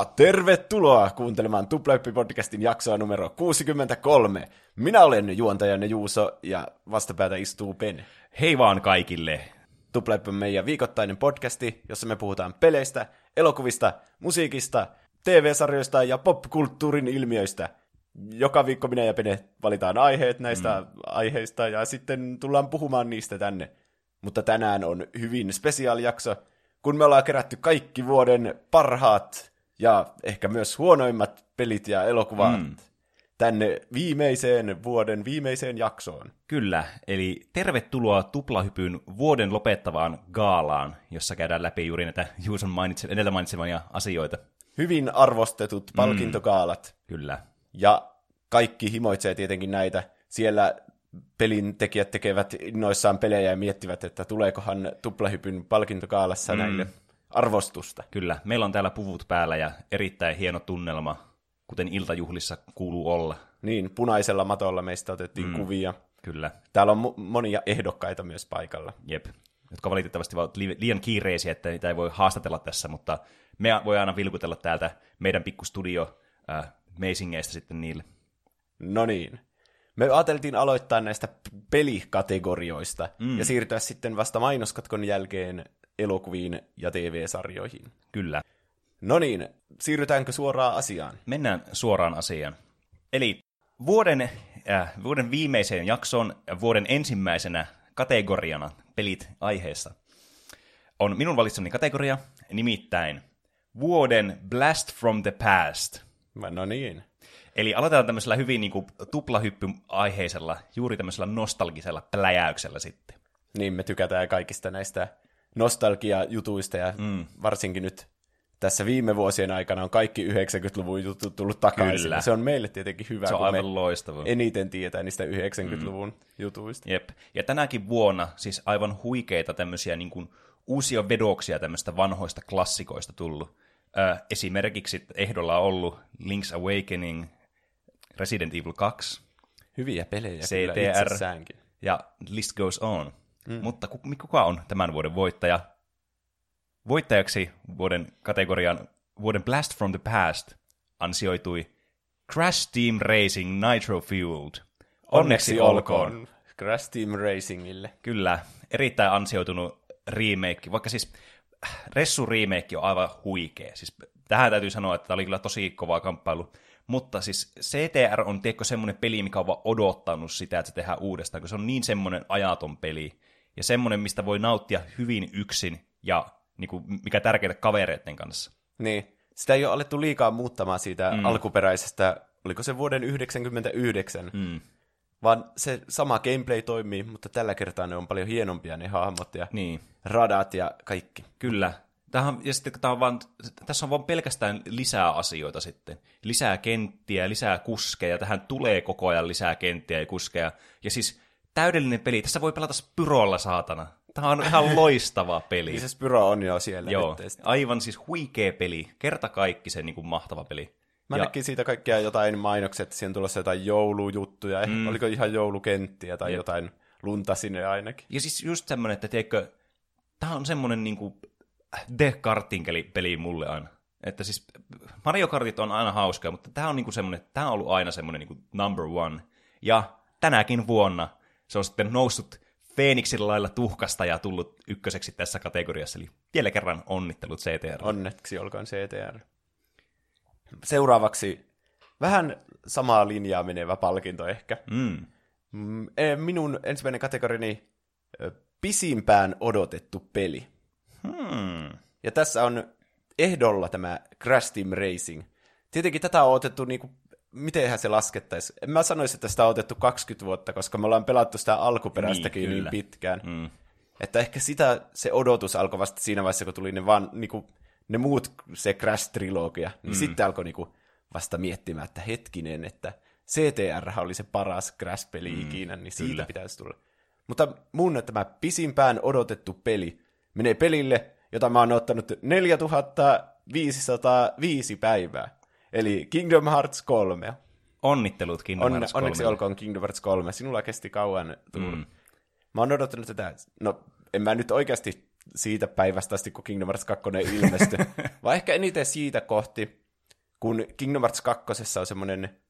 Ja tervetuloa kuuntelemaan Tuplahyppi-podcastin jaksoa numero 63. Minä olen juontajanne Juuso ja vastapäätä istuu Pen. Hei vaan kaikille! Tuplahyppi on meidän viikoittainen podcasti, jossa me puhutaan peleistä, elokuvista, musiikista, TV-sarjoista ja popkulttuurin ilmiöistä. Joka viikko minä ja Pene valitaan aiheet näistä mm. aiheista ja sitten tullaan puhumaan niistä tänne. Mutta tänään on hyvin spesiaalijakso, kun me ollaan kerätty kaikki vuoden parhaat ja ehkä myös huonoimmat pelit ja elokuvat mm. tänne viimeiseen vuoden viimeiseen jaksoon. Kyllä, eli tervetuloa Tuplahypyn vuoden lopettavaan gaalaan, jossa käydään läpi juuri näitä Juuson mainitse- edellä mainitsemia asioita. Hyvin arvostetut palkintokaalat. Mm. Kyllä. Ja kaikki himoitsee tietenkin näitä. Siellä pelin tekijät tekevät innoissaan pelejä ja miettivät, että tuleekohan tuplahypyn palkintokaalassa mm. näille arvostusta. Kyllä, meillä on täällä puvut päällä ja erittäin hieno tunnelma, kuten iltajuhlissa kuuluu olla. Niin, punaisella matolla meistä otettiin mm. kuvia. Kyllä. Täällä on mo- monia ehdokkaita myös paikalla. Jep, jotka valitettavasti ovat liian kiireisiä, että niitä ei voi haastatella tässä, mutta me voi aina vilkutella täältä meidän pikkustudio äh, meisingeistä sitten niille. No niin. Me ajateltiin aloittaa näistä pelikategorioista mm. ja siirtyä sitten vasta mainoskatkon jälkeen elokuviin ja TV-sarjoihin. Kyllä. No niin, siirrytäänkö suoraan asiaan? Mennään suoraan asiaan. Eli vuoden, äh, vuoden viimeiseen jakson vuoden ensimmäisenä kategoriana pelit aiheessa on minun valitsemani kategoria, nimittäin vuoden Blast from the Past. No niin. Eli aloitetaan tämmöisellä hyvin niin kuin, tuplahyppy-aiheisella, juuri tämmöisellä nostalgisella pläjäyksellä sitten. Niin, me tykätään kaikista näistä nostalgia-jutuista ja mm. varsinkin nyt tässä viime vuosien aikana on kaikki 90-luvun jutut tullut takaisin. Kyllä. Se on meille tietenkin hyvä, se on kun aivan me loistava. eniten tietää niistä 90-luvun mm. jutuista. Jep. Ja tänäkin vuonna siis aivan huikeita tämmöisiä niin kuin, uusia vedoksia tämmöistä vanhoista klassikoista tullut. Ö, esimerkiksi ehdolla on ollut Link's Awakening, Resident Evil 2, Hyviä pelejä CTR, kyllä ja list goes on. Mm. Mutta kuka on tämän vuoden voittaja? Voittajaksi vuoden kategorian vuoden Blast from the Past ansioitui Crash Team Racing Nitro Fueled. Onneksi olkoon. Crash Team Racingille. Kyllä, erittäin ansioitunut remake, vaikka siis äh, Ressu remake on aivan huikea. Siis tähän täytyy sanoa, että tämä oli kyllä tosi kova kamppailu. Mutta siis CTR on tiedätkö semmoinen peli, mikä on vaan odottanut sitä, että se tehdään uudestaan, kun se on niin semmoinen ajaton peli. Ja semmoinen, mistä voi nauttia hyvin yksin ja niin kuin, mikä tärkeää kavereiden kanssa. Niin. Sitä ei ole alettu liikaa muuttamaan siitä mm. alkuperäisestä, oliko se vuoden 1999, Mm. vaan se sama gameplay toimii, mutta tällä kertaa ne on paljon hienompia ne hahmot ja Niin, radat ja kaikki. kyllä. Tähän, ja sitten tämä on vaan, tässä on vaan pelkästään lisää asioita sitten. Lisää kenttiä, lisää kuskeja. Tähän tulee koko ajan lisää kenttiä ja kuskeja. Ja siis täydellinen peli. Tässä voi pelata Spyrolla, saatana. Tämä on ihan loistava peli. Niin se Spyro on jo siellä Joo, nyt. aivan siis huikea peli. Kerta kaikki se niin kuin mahtava peli. Mä ja, näkin siitä kaikkia jotain mainoksia, että siihen tulossa jotain joulujuttuja, mm. oliko ihan joulukenttiä tai Jep. jotain lunta sinne ainakin. ja siis just semmoinen, että tiedätkö, tämä on semmoinen niin kuin The Kartin peli mulle aina. Että siis Mario Kartit on aina hauskaa, mutta tämä on niinku semmoinen, tämä on ollut aina semmoinen niinku number one. Ja tänäkin vuonna se on sitten noussut Phoenixin lailla tuhkasta ja tullut ykköseksi tässä kategoriassa. Eli vielä kerran onnittelut CTR. Onneksi olkoon CTR. Seuraavaksi vähän samaa linjaa menevä palkinto ehkä. Mm. Mm, eh, Minun ensimmäinen kategorini ö, pisimpään odotettu peli. Hmm. Ja tässä on ehdolla tämä Crash Team Racing. Tietenkin tätä on otettu niinku, mitenhän se laskettaisi. En mä sanoisi, että sitä on otettu 20 vuotta, koska me ollaan pelattu sitä alkuperäistäkin Niin, niin, kyllä. niin pitkään. Mm. Että ehkä sitä se odotus alkoi vasta siinä vaiheessa, kun tuli ne, vaan, niinku, ne muut, se Crash-trilogia, niin mm. sitten alkoi niinku, vasta miettimään, että hetkinen, että CTR oli se paras Crash-peli mm, ikinä, niin siitä kyllä. pitäisi tulla. Mutta mun tämä pisimpään odotettu peli menee pelille, jota mä oon ottanut 4505 päivää. Eli Kingdom Hearts 3. Onnittelut Kingdom Onne, Hearts onneksi 3:lle. olkoon Kingdom Hearts 3. Sinulla kesti kauan tulla. Mm. Mä oon odottanut tätä, no en mä nyt oikeasti siitä päivästä asti, kun Kingdom Hearts 2 ilmestyi, vaan ehkä eniten siitä kohti, kun Kingdom Hearts 2 on semmoinen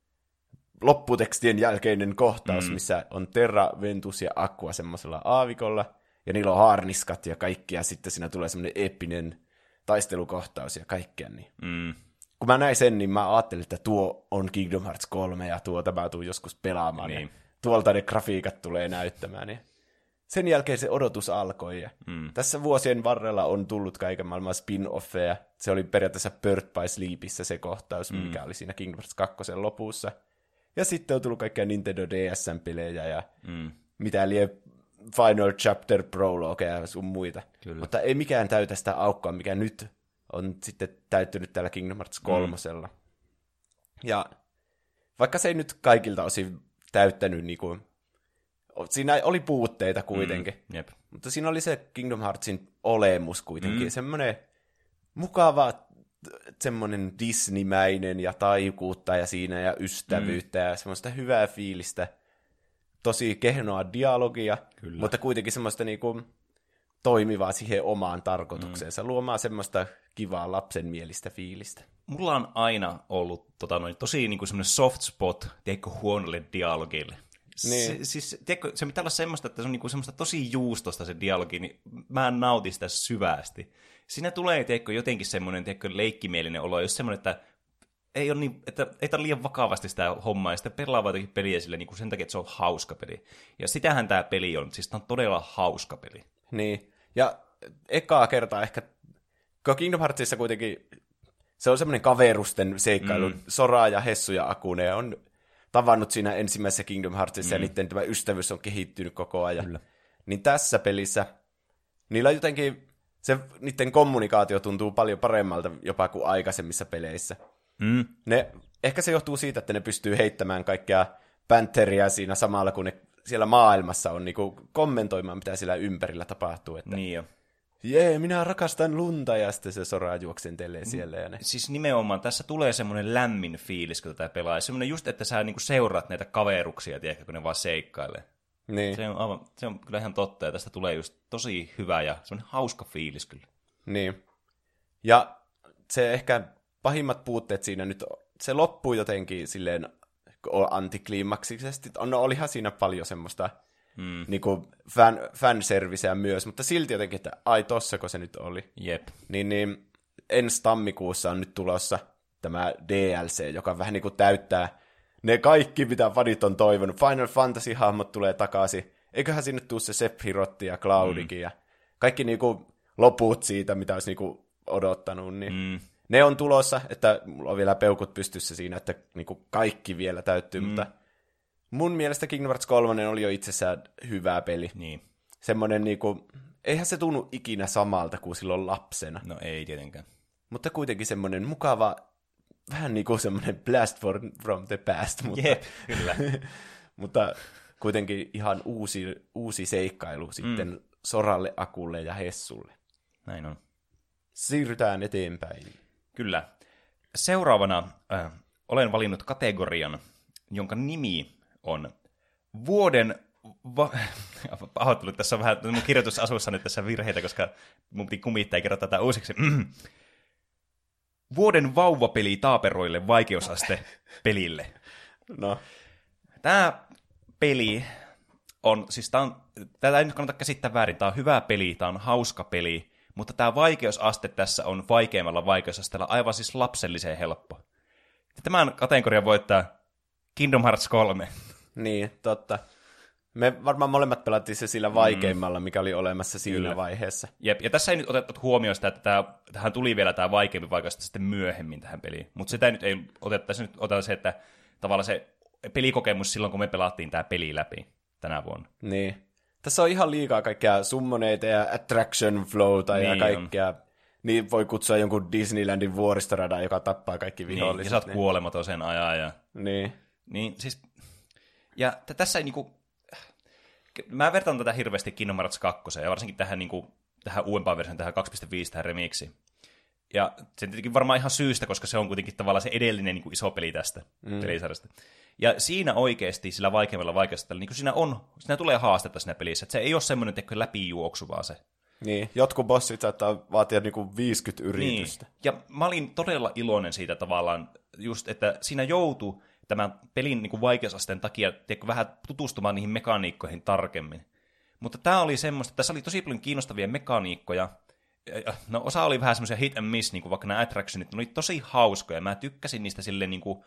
lopputekstien jälkeinen kohtaus, mm. missä on Terra, Ventus ja Aqua semmoisella aavikolla, ja niillä on harniskat ja kaikki, ja sitten siinä tulee semmoinen eeppinen taistelukohtaus ja kaikkea. Niin. Mm. Kun mä näin sen, niin mä ajattelin, että tuo on Kingdom Hearts 3, ja tuota mä tuun joskus pelaamaan, niin. ja tuolta ne grafiikat tulee näyttämään. Ja sen jälkeen se odotus alkoi. Ja Mm. Tässä vuosien varrella on tullut kaiken maailman spin-offeja. Se oli periaatteessa Bird by Sleepissä se kohtaus, mm. mikä oli siinä Kingdom Hearts 2 lopussa. Ja sitten on tullut kaikkia Nintendo DSn-pelejä ja Mm. mitä lie Final Chapter Prologueja ja sun muita. Kyllä. Mutta ei mikään täytä sitä aukkoa, mikä nyt on sitten täyttynyt tällä Kingdom Hearts 3. Mm. Ja vaikka se ei nyt kaikilta osin täyttänyt, niin kuin, siinä oli puutteita kuitenkin. Mm. Jep. Mutta siinä oli se Kingdom Heartsin olemus kuitenkin. Mm. Semmoinen mukava semmoinen Disneymäinen ja taikuutta ja siinä ja ystävyyttä mm. ja semmoista hyvää fiilistä. Tosi kehnoa dialogia, Kyllä. mutta kuitenkin semmoista niinku toimivaa siihen omaan tarkoitukseensa. Mm. Luomaan semmoista kivaa lapsenmielistä fiilistä. Mulla on aina ollut tota, noin, tosi niin kuin semmoinen soft spot, tiedätkö, huonolle dialogille. Niin. Se, siis, tiedätkö, se pitää olla semmoista, että se on niinku semmoista tosi juustosta se dialogi, niin mä en nauti sitä syvästi. Siinä tulee, tiedätkö, jotenkin semmoinen, tiedätkö, leikkimielinen olo, jos semmoinen, että ei ole niin, että ei tarvitse liian vakavasti sitä hommaa, ja sitten pelaa vaan peliä sille niin kuin sen takia, että se on hauska peli. Ja sitähän tämä peli on, siis tämä on todella hauska peli. Niin, ja ekaa kertaa ehkä, Kingdom Heartsissa kuitenkin se on semmoinen kaverusten seikkailu. Mm. Sora ja Hessu ja Akune on tavannut siinä ensimmäisessä Kingdom Heartsissa, mm. ja niiden tämä ystävyys on kehittynyt koko ajan. Kyllä. Niin tässä pelissä, niillä jotenkin, se, niiden kommunikaatio tuntuu paljon paremmalta jopa kuin aikaisemmissa peleissä. Mm. Ne, ehkä se johtuu siitä, että ne pystyy heittämään kaikkea panteria siinä samalla, kun ne siellä maailmassa on niinku kommentoimaan, mitä siellä ympärillä tapahtuu. Että, Niin jo. Jee, minä rakastan lunta, ja sitten se Sora juoksentelee siellä. Ja ne. Siis nimenomaan tässä tulee semmoinen lämmin fiilis, kun tätä pelaa. Semmoinen just, että sä niinku seuraat näitä kaveruksia, tiedätkö, kun ne vaan seikkailee. Niin, Se on, aivan, se on kyllä ihan totta, ja tästä tulee just tosi hyvä ja semmoinen hauska fiilis kyllä. niin. Ja se ehkä pahimmat puutteet siinä nyt, se loppuu jotenkin silleen antikliimaksisesti. No olihan siinä paljon semmoista Mm. niinku fan, fanserviceä myös, mutta silti jotenkin, että ai tossako se nyt oli. Jep. Niin, niin ensi tammikuussa on nyt tulossa tämä DLC, joka vähän niin kuin täyttää ne kaikki, mitä fanit on toivonut. Final Fantasy-hahmot tulee takaisin. Eiköhän sinne tuu se Sephirotti ja Cloudikin mm. ja kaikki niin kuin loput siitä, mitä olisi niin kuin odottanut. Niin Mm. Ne on tulossa, että mulla on vielä peukut pystyssä siinä, että niin kuin kaikki vielä täyttyy, mm. mutta mun mielestä Kingdom Hearts 3 oli jo itsessään hyvä peli. Niin. Semmoinen niinku, eihän se tunnu ikinä samalta kuin silloin lapsena. No ei tietenkään. Mutta kuitenkin semmoinen mukava, vähän niin kuin semmoinen blast from, from the past, mutta, Jep, kyllä. mutta kuitenkin ihan uusi, uusi seikkailu Mm. sitten Soralle, Akulle ja Hessulle. Näin on. Siirrytään eteenpäin. Kyllä. Seuraavana äh, olen valinnut kategorian, jonka nimi on vuoden... Va- Pahoittelut, tässä on vähän mun kirjoitusasussa nyt tässä virheitä, koska mun piti kumittaa ja kertoa tätä uusiksi. Mm. Vuoden vauvapeli taaperoille vaikeusaste pelille. No, Tämä peli on, siis tää on, tätä ei nyt kannata käsittää väärin, tämä on hyvä peli, tämä on hauska peli, mutta tämä vaikeusaste tässä on vaikeimmalla vaikeusasteella aivan siis lapselliseen helppo. Tämän kategorian voittaa Kingdom Hearts 3. niin, totta. Me varmaan molemmat pelattiin se sillä vaikeimmalla, mikä oli olemassa siinä Kyllä. vaiheessa. Jep, ja tässä ei nyt otettu huomioon sitä, että tämä, tähän tuli vielä tämä vaikeampi vaikeusaste sitten myöhemmin tähän peliin. Mutta sitä nyt ei oteta, tässä nyt otetaan se, että tavallaan se pelikokemus silloin, kun me pelattiin tämä peli läpi tänä vuonna. Niin. Tässä on ihan liikaa kaikkea summoneita ja attraction flowta ja Niin on. kaikkea. Niin voi kutsua jonkun Disneylandin vuoristoradan, joka tappaa kaikki Niin, viholliset. ja sä oot kuolematon sen ajan. Ja, Niin. niin siis, ja t- tässä ei niinku, mä vertaan tätä hirveästi Kingdom Hearts 2, ja varsinkin tähän, niinku, tähän uudempaan versioon, tähän 2.5, tähän remiksi. Ja se tietenkin varmaan ihan syystä, koska se on kuitenkin tavallaan se edellinen niin kuin iso peli tästä mm. pelisarjasta. Ja siinä oikeasti, sillä vaikeimmalla vaikeudella, niin siinä on, siinä tulee haastetta siinä pelissä. Että se ei ole semmoinen teko läpijuoksu vaan se. Niin, jotkut bossit saattaa vaatia niinku 50 yritystä. Niin. Ja mä olin todella iloinen siitä tavallaan, just, että siinä joutuu tämän pelin niin kuin vaikeusasteen takia tiedätkö, vähän tutustumaan niihin mekaniikkoihin tarkemmin. Mutta tämä oli semmoista, tässä oli tosi paljon kiinnostavia mekaniikkoja. No osa oli vähän semmoisia hit and miss, niin kuin vaikka nämä attractionit, ne oli tosi hauskoja. Mä tykkäsin niistä silleen niin kuin,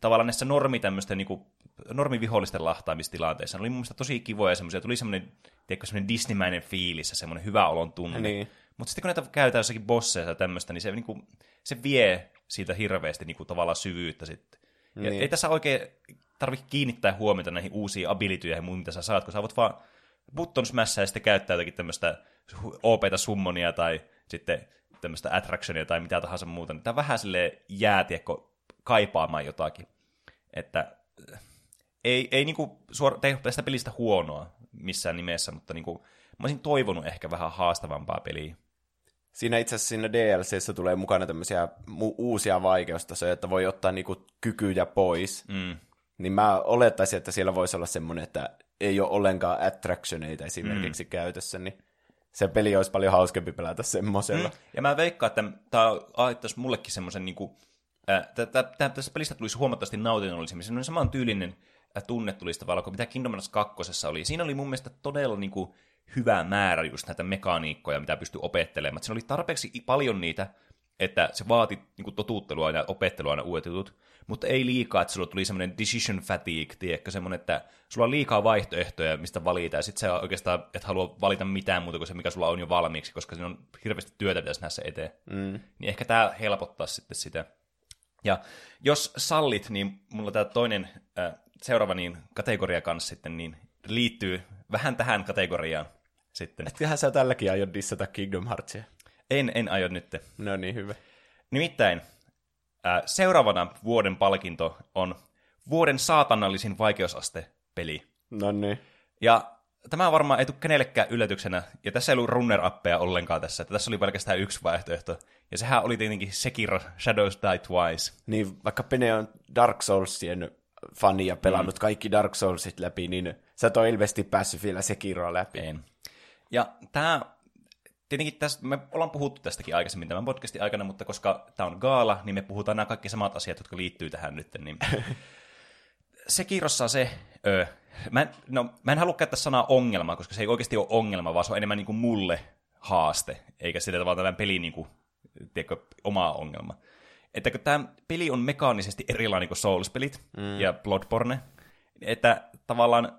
tavallaan näissä normi tämmöisten niin kuin, normivihollisten lahtaamistilanteissa. Ne oli mun mielestä tosi kivoja semmoisia. Tuli semmoinen, tiedätkö, semmoinen Disneymäinen fiilis ja semmoinen hyvä olon tunne. Niin. Mutta sitten kun näitä käytetään jossakin bosseissa ja tämmöistä, niin se, niin kuin, se vie siitä hirveästi niin kuin, tavallaan syvyyttä sitten. Ja Niin. ei tässä oikein tarvitse kiinnittää huomiota näihin uusiin abilityjä ja muihin, mitä sä saat, kun sä voit vaan button smashaa ja sitten käyttää jotakin tämmöistä OP-ta summonia tai sitten tämmöistä attractionia tai mitä tahansa muuta. Tämä vähän silleen jää, tiedätkö, kaipaamaan jotakin. Että äh, ei, ei niinku suor- tee tästä pelistä huonoa missään nimessä, mutta niinku, mä olisin toivonut ehkä vähän haastavampaa peliä. Siinä itse asiassa siinä DLCssä tulee mukana tämmöisiä mu- uusia vaikeustasoja, että voi ottaa niinku kykyjä pois. Mm. Niin mä olettaisin, että siellä voisi olla semmoinen, että ei ole ollenkaan attractioneita esimerkiksi mm. käytössä, niin se peli olisi paljon hauskempi pelata semmoisella. Mm. Ja mä veikkaan, että tämä aittaisi mullekin semmoisen, niin kuin, äh, tästä pelistä tulisi huomattavasti nautinnollisemmin. Semmoinen saman tyylinen äh, tunne tulisi tavallaan kuin mitä Kingdom Hearts 2 oli. Siinä oli mun mielestä todella niin kuin, hyvä määrä just näitä mekaniikkoja, mitä pystyy opettelemaan. Siinä oli tarpeeksi paljon niitä, että se vaati niin kuin, totuuttelua ja opettelua aina uudet jutut, mutta ei liikaa, että sulla tuli semmoinen decision fatigue, tiedätkö, semmoinen, että sulla on liikaa vaihtoehtoja, mistä valita, ja sitten sä oikeastaan et halua valita mitään muuta kuin se, mikä sulla on jo valmiiksi, koska siinä on hirveästi työtä pitäisi nähdä se eteen. Mm. Niin ehkä tämä helpottaa sitten sitä. Ja jos sallit, niin mulla tämä toinen äh, seuraava niin kategoria kanssa sitten niin liittyy vähän tähän kategoriaan sitten. Etköhän sä tälläkin aio dissata Kingdom Heartsia? En, en aio nyt. No niin, hyvä. Nimittäin äh, seuraavana vuoden palkinto on vuoden saatanallisin vaikeusaste peli. No niin. Ja tämä varmaan ei tule kenellekään yllätyksenä, ja tässä ei ollut runner-appeja ollenkaan tässä, että tässä oli pelkästään yksi vaihtoehto. Ja sehän oli tietenkin Sekiro Shadows Die Twice. Niin vaikka Pene on Dark Soulsien fani ja pelannut mm. kaikki Dark Soulsit läpi, niin sä et ole ilmeisesti päässyt vielä Sekiroa läpi. En. Ja tämä, tietenkin tästä, me ollaan puhuttu tästäkin aikaisemmin tämän podcastin aikana, mutta koska tämä on gaala, niin me puhutaan nämä kaikki samat asiat, jotka liittyy tähän nyt. Niin Sekirossa on se, ö, mä, en, no, mä en halua käyttää sanaa ongelma, koska se ei oikeasti ole ongelma, vaan se on enemmän niin kuin mulle haaste, eikä sillä tavalla tämän pelin niin kuin, tiedätkö, oma ongelma. Että kun tämä peli on mekaanisesti erilainen kuin Souls-pelit mm. ja Bloodborne, että tavallaan,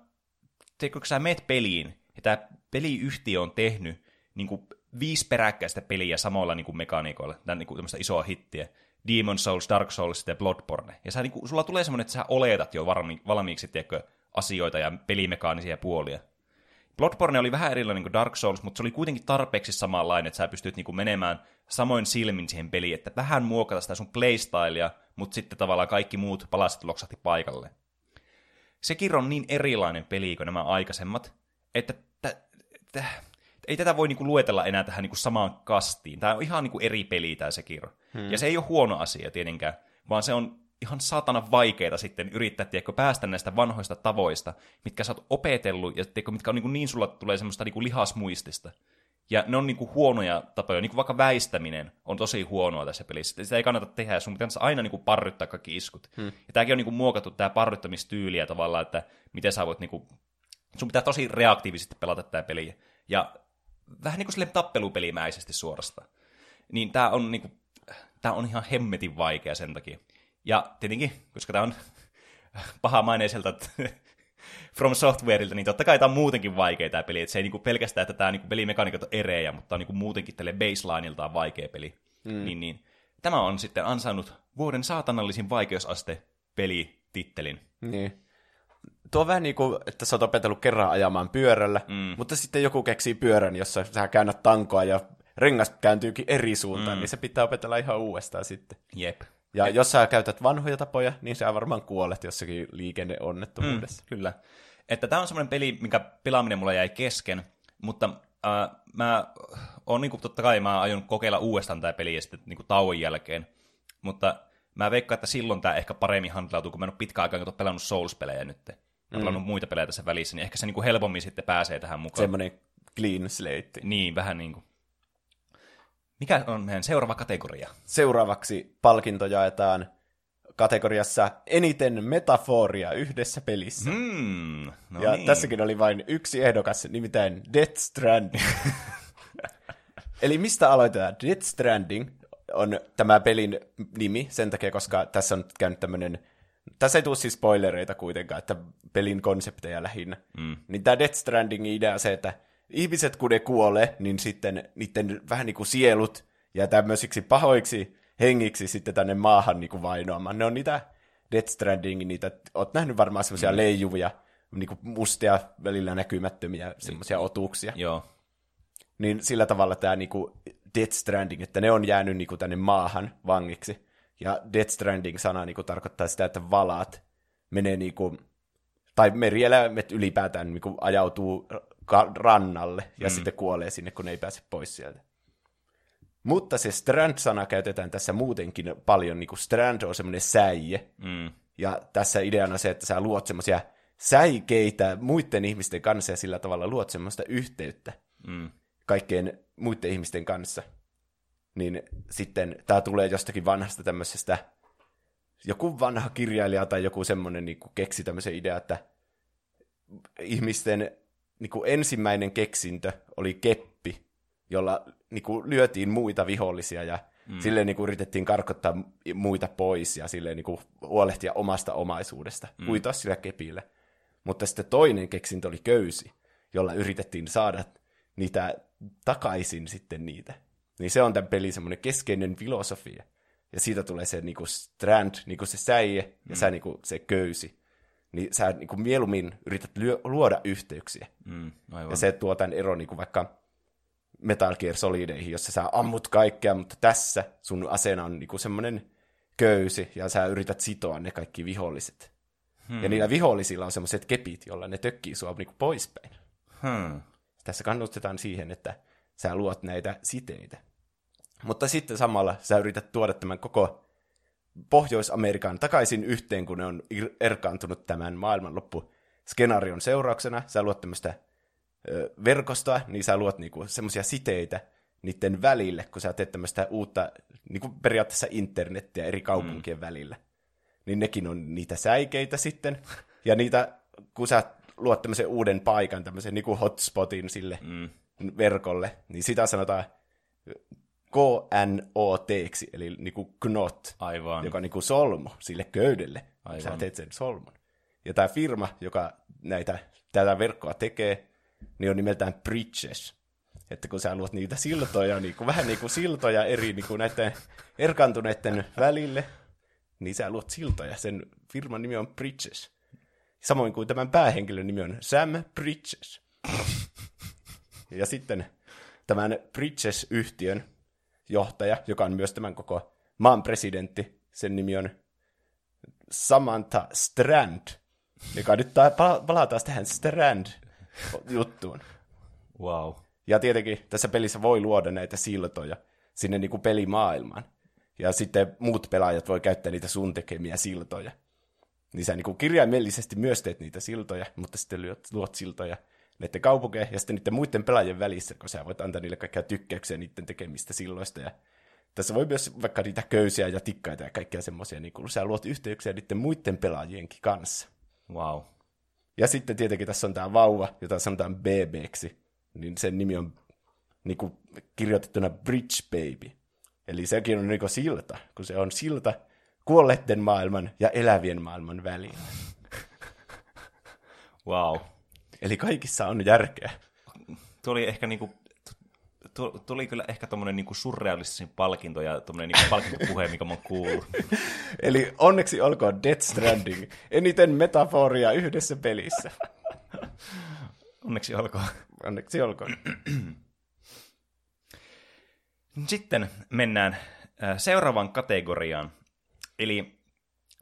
tiedätkö, kun sä meet peliin, ja tämä peliyhtiö on tehnyt niin kuin, viisi peräkkäistä peliä samoilla niin kuin, mekaniikoilla, tämä niin kuin, isoa hittiä, Demon Souls, Dark Souls ja Bloodborne. Ja sä, niin kuin, sulla tulee semmoinen, että sä oletat jo varmi, valmiiksi tiedätkö, asioita ja pelimekaanisia puolia. Bloodborne oli vähän erilainen kuin Dark Souls, mutta se oli kuitenkin tarpeeksi samanlainen, että sä pystyt niinku menemään samoin silmin siihen peliin, että vähän muokata sitä sun playstylea, mutta sitten tavallaan kaikki muut palaset loksahti paikalle. Sekiro on niin erilainen peli kuin nämä aikaisemmat, että t- ei tätä voi niinku luetella enää tähän niinku samaan kastiin. Tämä on ihan niinku eri peli tämä Sekiro. Hmm. Ja se ei ole huono asia tietenkään, vaan se on ihan saatana vaikeita sitten yrittää tiedätkö, päästä näistä vanhoista tavoista, mitkä sä oot opetellut ja tiedätkö, mitkä on niin, niin sulla tulee semmoista niin lihasmuistista. Ja ne on niin kuin huonoja tapoja, niin kuin vaikka väistäminen on tosi huonoa tässä pelissä. Sitä ei kannata tehdä, sun pitää aina niin kuin parryttää kaikki iskut. Hmm. Ja tämäkin on niin kuin muokattu, tämä parryttämistyyliä tavallaan, että miten sä voit, niin kuin, sun pitää tosi reaktiivisesti pelata tämä peli. Ja vähän niin kuin tappelupelimäisesti suorastaan. Niin tämä on, niin kuin, tämä on ihan hemmetin vaikea sen takia. Ja tietenkin, koska tämä on paha maineiselta From Softwareilta, niin totta kai tämä on muutenkin vaikea tämä peli. Että se ei niinku pelkästään, että tämä niinku pelimekaniikat on erejä, mutta on niinku muutenkin tälle baselineiltaan vaikea peli. Mm. Niin, niin. Tämä on sitten ansainnut vuoden saatanallisin vaikeusaste pelitittelin. Niin. Tuo on vähän niin kuin, että sä oot opetellut kerran ajamaan pyörällä, mm. mutta sitten joku keksii pyörän, jossa sä käännät tankoa ja rengas kääntyykin eri suuntaan, mm. niin se pitää opetella ihan uudestaan sitten. Jep. Ja jos sä käytät vanhoja tapoja, niin sä varmaan kuolet jossakin liikenneonnettomuudessa. Mm, kyllä. Että tämä on semmoinen peli, minkä pelaaminen mulla jäi kesken, mutta äh, mä oon niin kuin, totta kai mä aion kokeilla uudestaan tämä peli ja sitten niin kuin, tauon jälkeen, mutta mä veikkaan, että silloin tämä ehkä paremmin handlautuu, kun mä en ole pitkään aikaa pelannut Souls-pelejä nyt. Mä mm. pelannut muita pelejä tässä välissä, niin ehkä se niin kuin helpommin sitten pääsee tähän mukaan. Semmoinen clean slate. Niin, vähän niin kuin. Mikä on meidän seuraava kategoria? Seuraavaksi palkinto jaetaan kategoriassa eniten metaforia yhdessä pelissä. Hmm, no ja niin. tässäkin oli vain yksi ehdokas, nimittäin Death Stranding. Eli mistä aloitetaan? Death Stranding on tämä pelin nimi sen takia, koska tässä on nyt käynyt tämmöinen, tässä ei tule siis spoilereita kuitenkaan, että pelin konsepteja lähinnä. Mm. Niin tämä Death Strandingin idea on se, että ihmiset kun ne kuolee, niin sitten niiden vähän niin kuin sielut ja tämmöisiksi pahoiksi hengiksi sitten tänne maahan niin kuin vainoamaan. Ne on niitä Death Strandingin, niitä, oot nähnyt varmaan semmoisia mm. leijuvia, niin kuin mustia, välillä näkymättömiä semmoisia otuksia. Joo. Niin sillä tavalla tämä niinku Death Stranding, että ne on jäänyt niinku tänne maahan vangiksi. Ja Death Stranding-sana niinku tarkoittaa sitä, että valaat menee niinku, tai merieläimet ylipäätään niinku ajautuu ka- rannalle ja mm. sitten kuolee sinne, kun ne ei pääse pois sieltä. Mutta se Strand-sana käytetään tässä muutenkin paljon, niin kuin Strand on semmoinen säie, Mm. ja tässä ideana se, että sä luot semmoisia säikeitä muiden ihmisten kanssa ja sillä tavalla luot semmoista yhteyttä Mm. Kaikkien muiden ihmisten kanssa. Niin sitten tämä tulee jostakin vanhasta tämmöisestä, joku vanha kirjailija tai joku semmoinen niin keksi tämmöisen idea, että ihmisten niin kuin ensimmäinen keksintö oli keppi, jolla niin kuin lyötiin muita vihollisia ja mm. silleen niin kuin yritettiin karkottaa muita pois ja silleen niin kuin huolehtia omasta omaisuudesta, mm. huitaa sillä kepillä. Mutta sitten toinen keksintö oli köysi, jolla yritettiin saada niitä takaisin sitten niitä. Niin se on tämän pelin semmoinen keskeinen filosofia. Ja siitä tulee se niinku strand, niinku se säie, ja mm. sä niinku se köysi. Niin sä niinku mieluummin yrität lyö, luoda yhteyksiä. Mm. Aivan. Ja se tuo tämän eron niinku vaikka Metal Gear Solideihin, jossa sä ammut kaikkea, mutta tässä sun aseena on niinku semmoinen köysi, ja sä yrität sitoa ne kaikki viholliset. Hmm. Ja niillä vihollisilla on semmoiset kepit, jolla ne tökkii sua niinku poispäin. Hmm. Tässä kannustetaan siihen, että sä luot näitä siteitä. Mutta sitten samalla sä yrität tuoda tämän koko Pohjois-Amerikan takaisin yhteen, kun ne on erkaantunut tämän maailmanloppu-skenaarion seurauksena. Sä luot tämmöistä ö, verkostoa, niin sä luot niinku semmoisia siteitä niiden välille, kun sä teet tämmöistä uutta, niinku periaatteessa internettiä eri kaupunkien mm. välillä. Niin nekin on niitä säikeitä sitten. Ja niitä, kun sä luot tämmöisen uuden paikan, tämmöisen niinku hotspotin sille Mm. verkolle, niin sitä sanotaan KNOT, eli niinku knot, Aivan. joka on niinku solmu sille köydelle. Aivan. Sä teet sen solmun. Ja tämä firma, joka näitä, tätä verkkoa tekee, niin on nimeltään Bridges. Että kun sä luot niitä siltoja, niin kuin, vähän niin kuin siltoja eri niin kuin näiden erkantuneiden välille, niin sä luot siltoja. Sen firman nimi on Bridges. Samoin kuin tämän päähenkilön nimi on Sam Bridges. Ja sitten tämän Bridges-yhtiön johtaja, joka on myös tämän koko maan presidentti, sen nimi on Samantha Strand, joka nyt ta- pala- palataan tähän Strand-juttuun. Wow. Ja tietenkin tässä pelissä voi luoda näitä siltoja sinne niin kuin pelimaailmaan. Ja sitten muut pelaajat voi käyttää niitä sun tekemiä siltoja. Niin sä niin kirjaimellisesti myös teet niitä siltoja, mutta sitten luot, luot siltoja näiden kaupunkeja ja sitten niiden muiden pelaajien välissä, kun sä voit antaa niille kaikkia tykkäyksiä niiden tekemistä silloista. Ja tässä voi myös vaikka niitä köysiä ja tikkaita ja kaikkea semmoisia, niin kuin sä luot yhteyksiä niiden muiden pelaajienkin kanssa. Wow. Ja sitten tietenkin tässä on tämä vauva, jota sanotaan BBksi, niin sen nimi on niin kuin kirjoitettuna Bridge Baby. Eli sekin on niin silta, kun se on silta kuolleiden maailman ja elävien maailman välillä. Wow. Eli kaikissa on järkeä. Tuo oli ehkä niinku, tu- tuli kyllä ehkä tommonen niinku surrealistisin palkinto ja tommonen niinku palkintopuhe, mikä mä oon kuullut. Eli onneksi olkoon Death Stranding eniten metaforia yhdessä pelissä. Onneksi olkoon. Onneksi olkoon. Sitten mennään äh, seuraavaan kategoriaan. Eli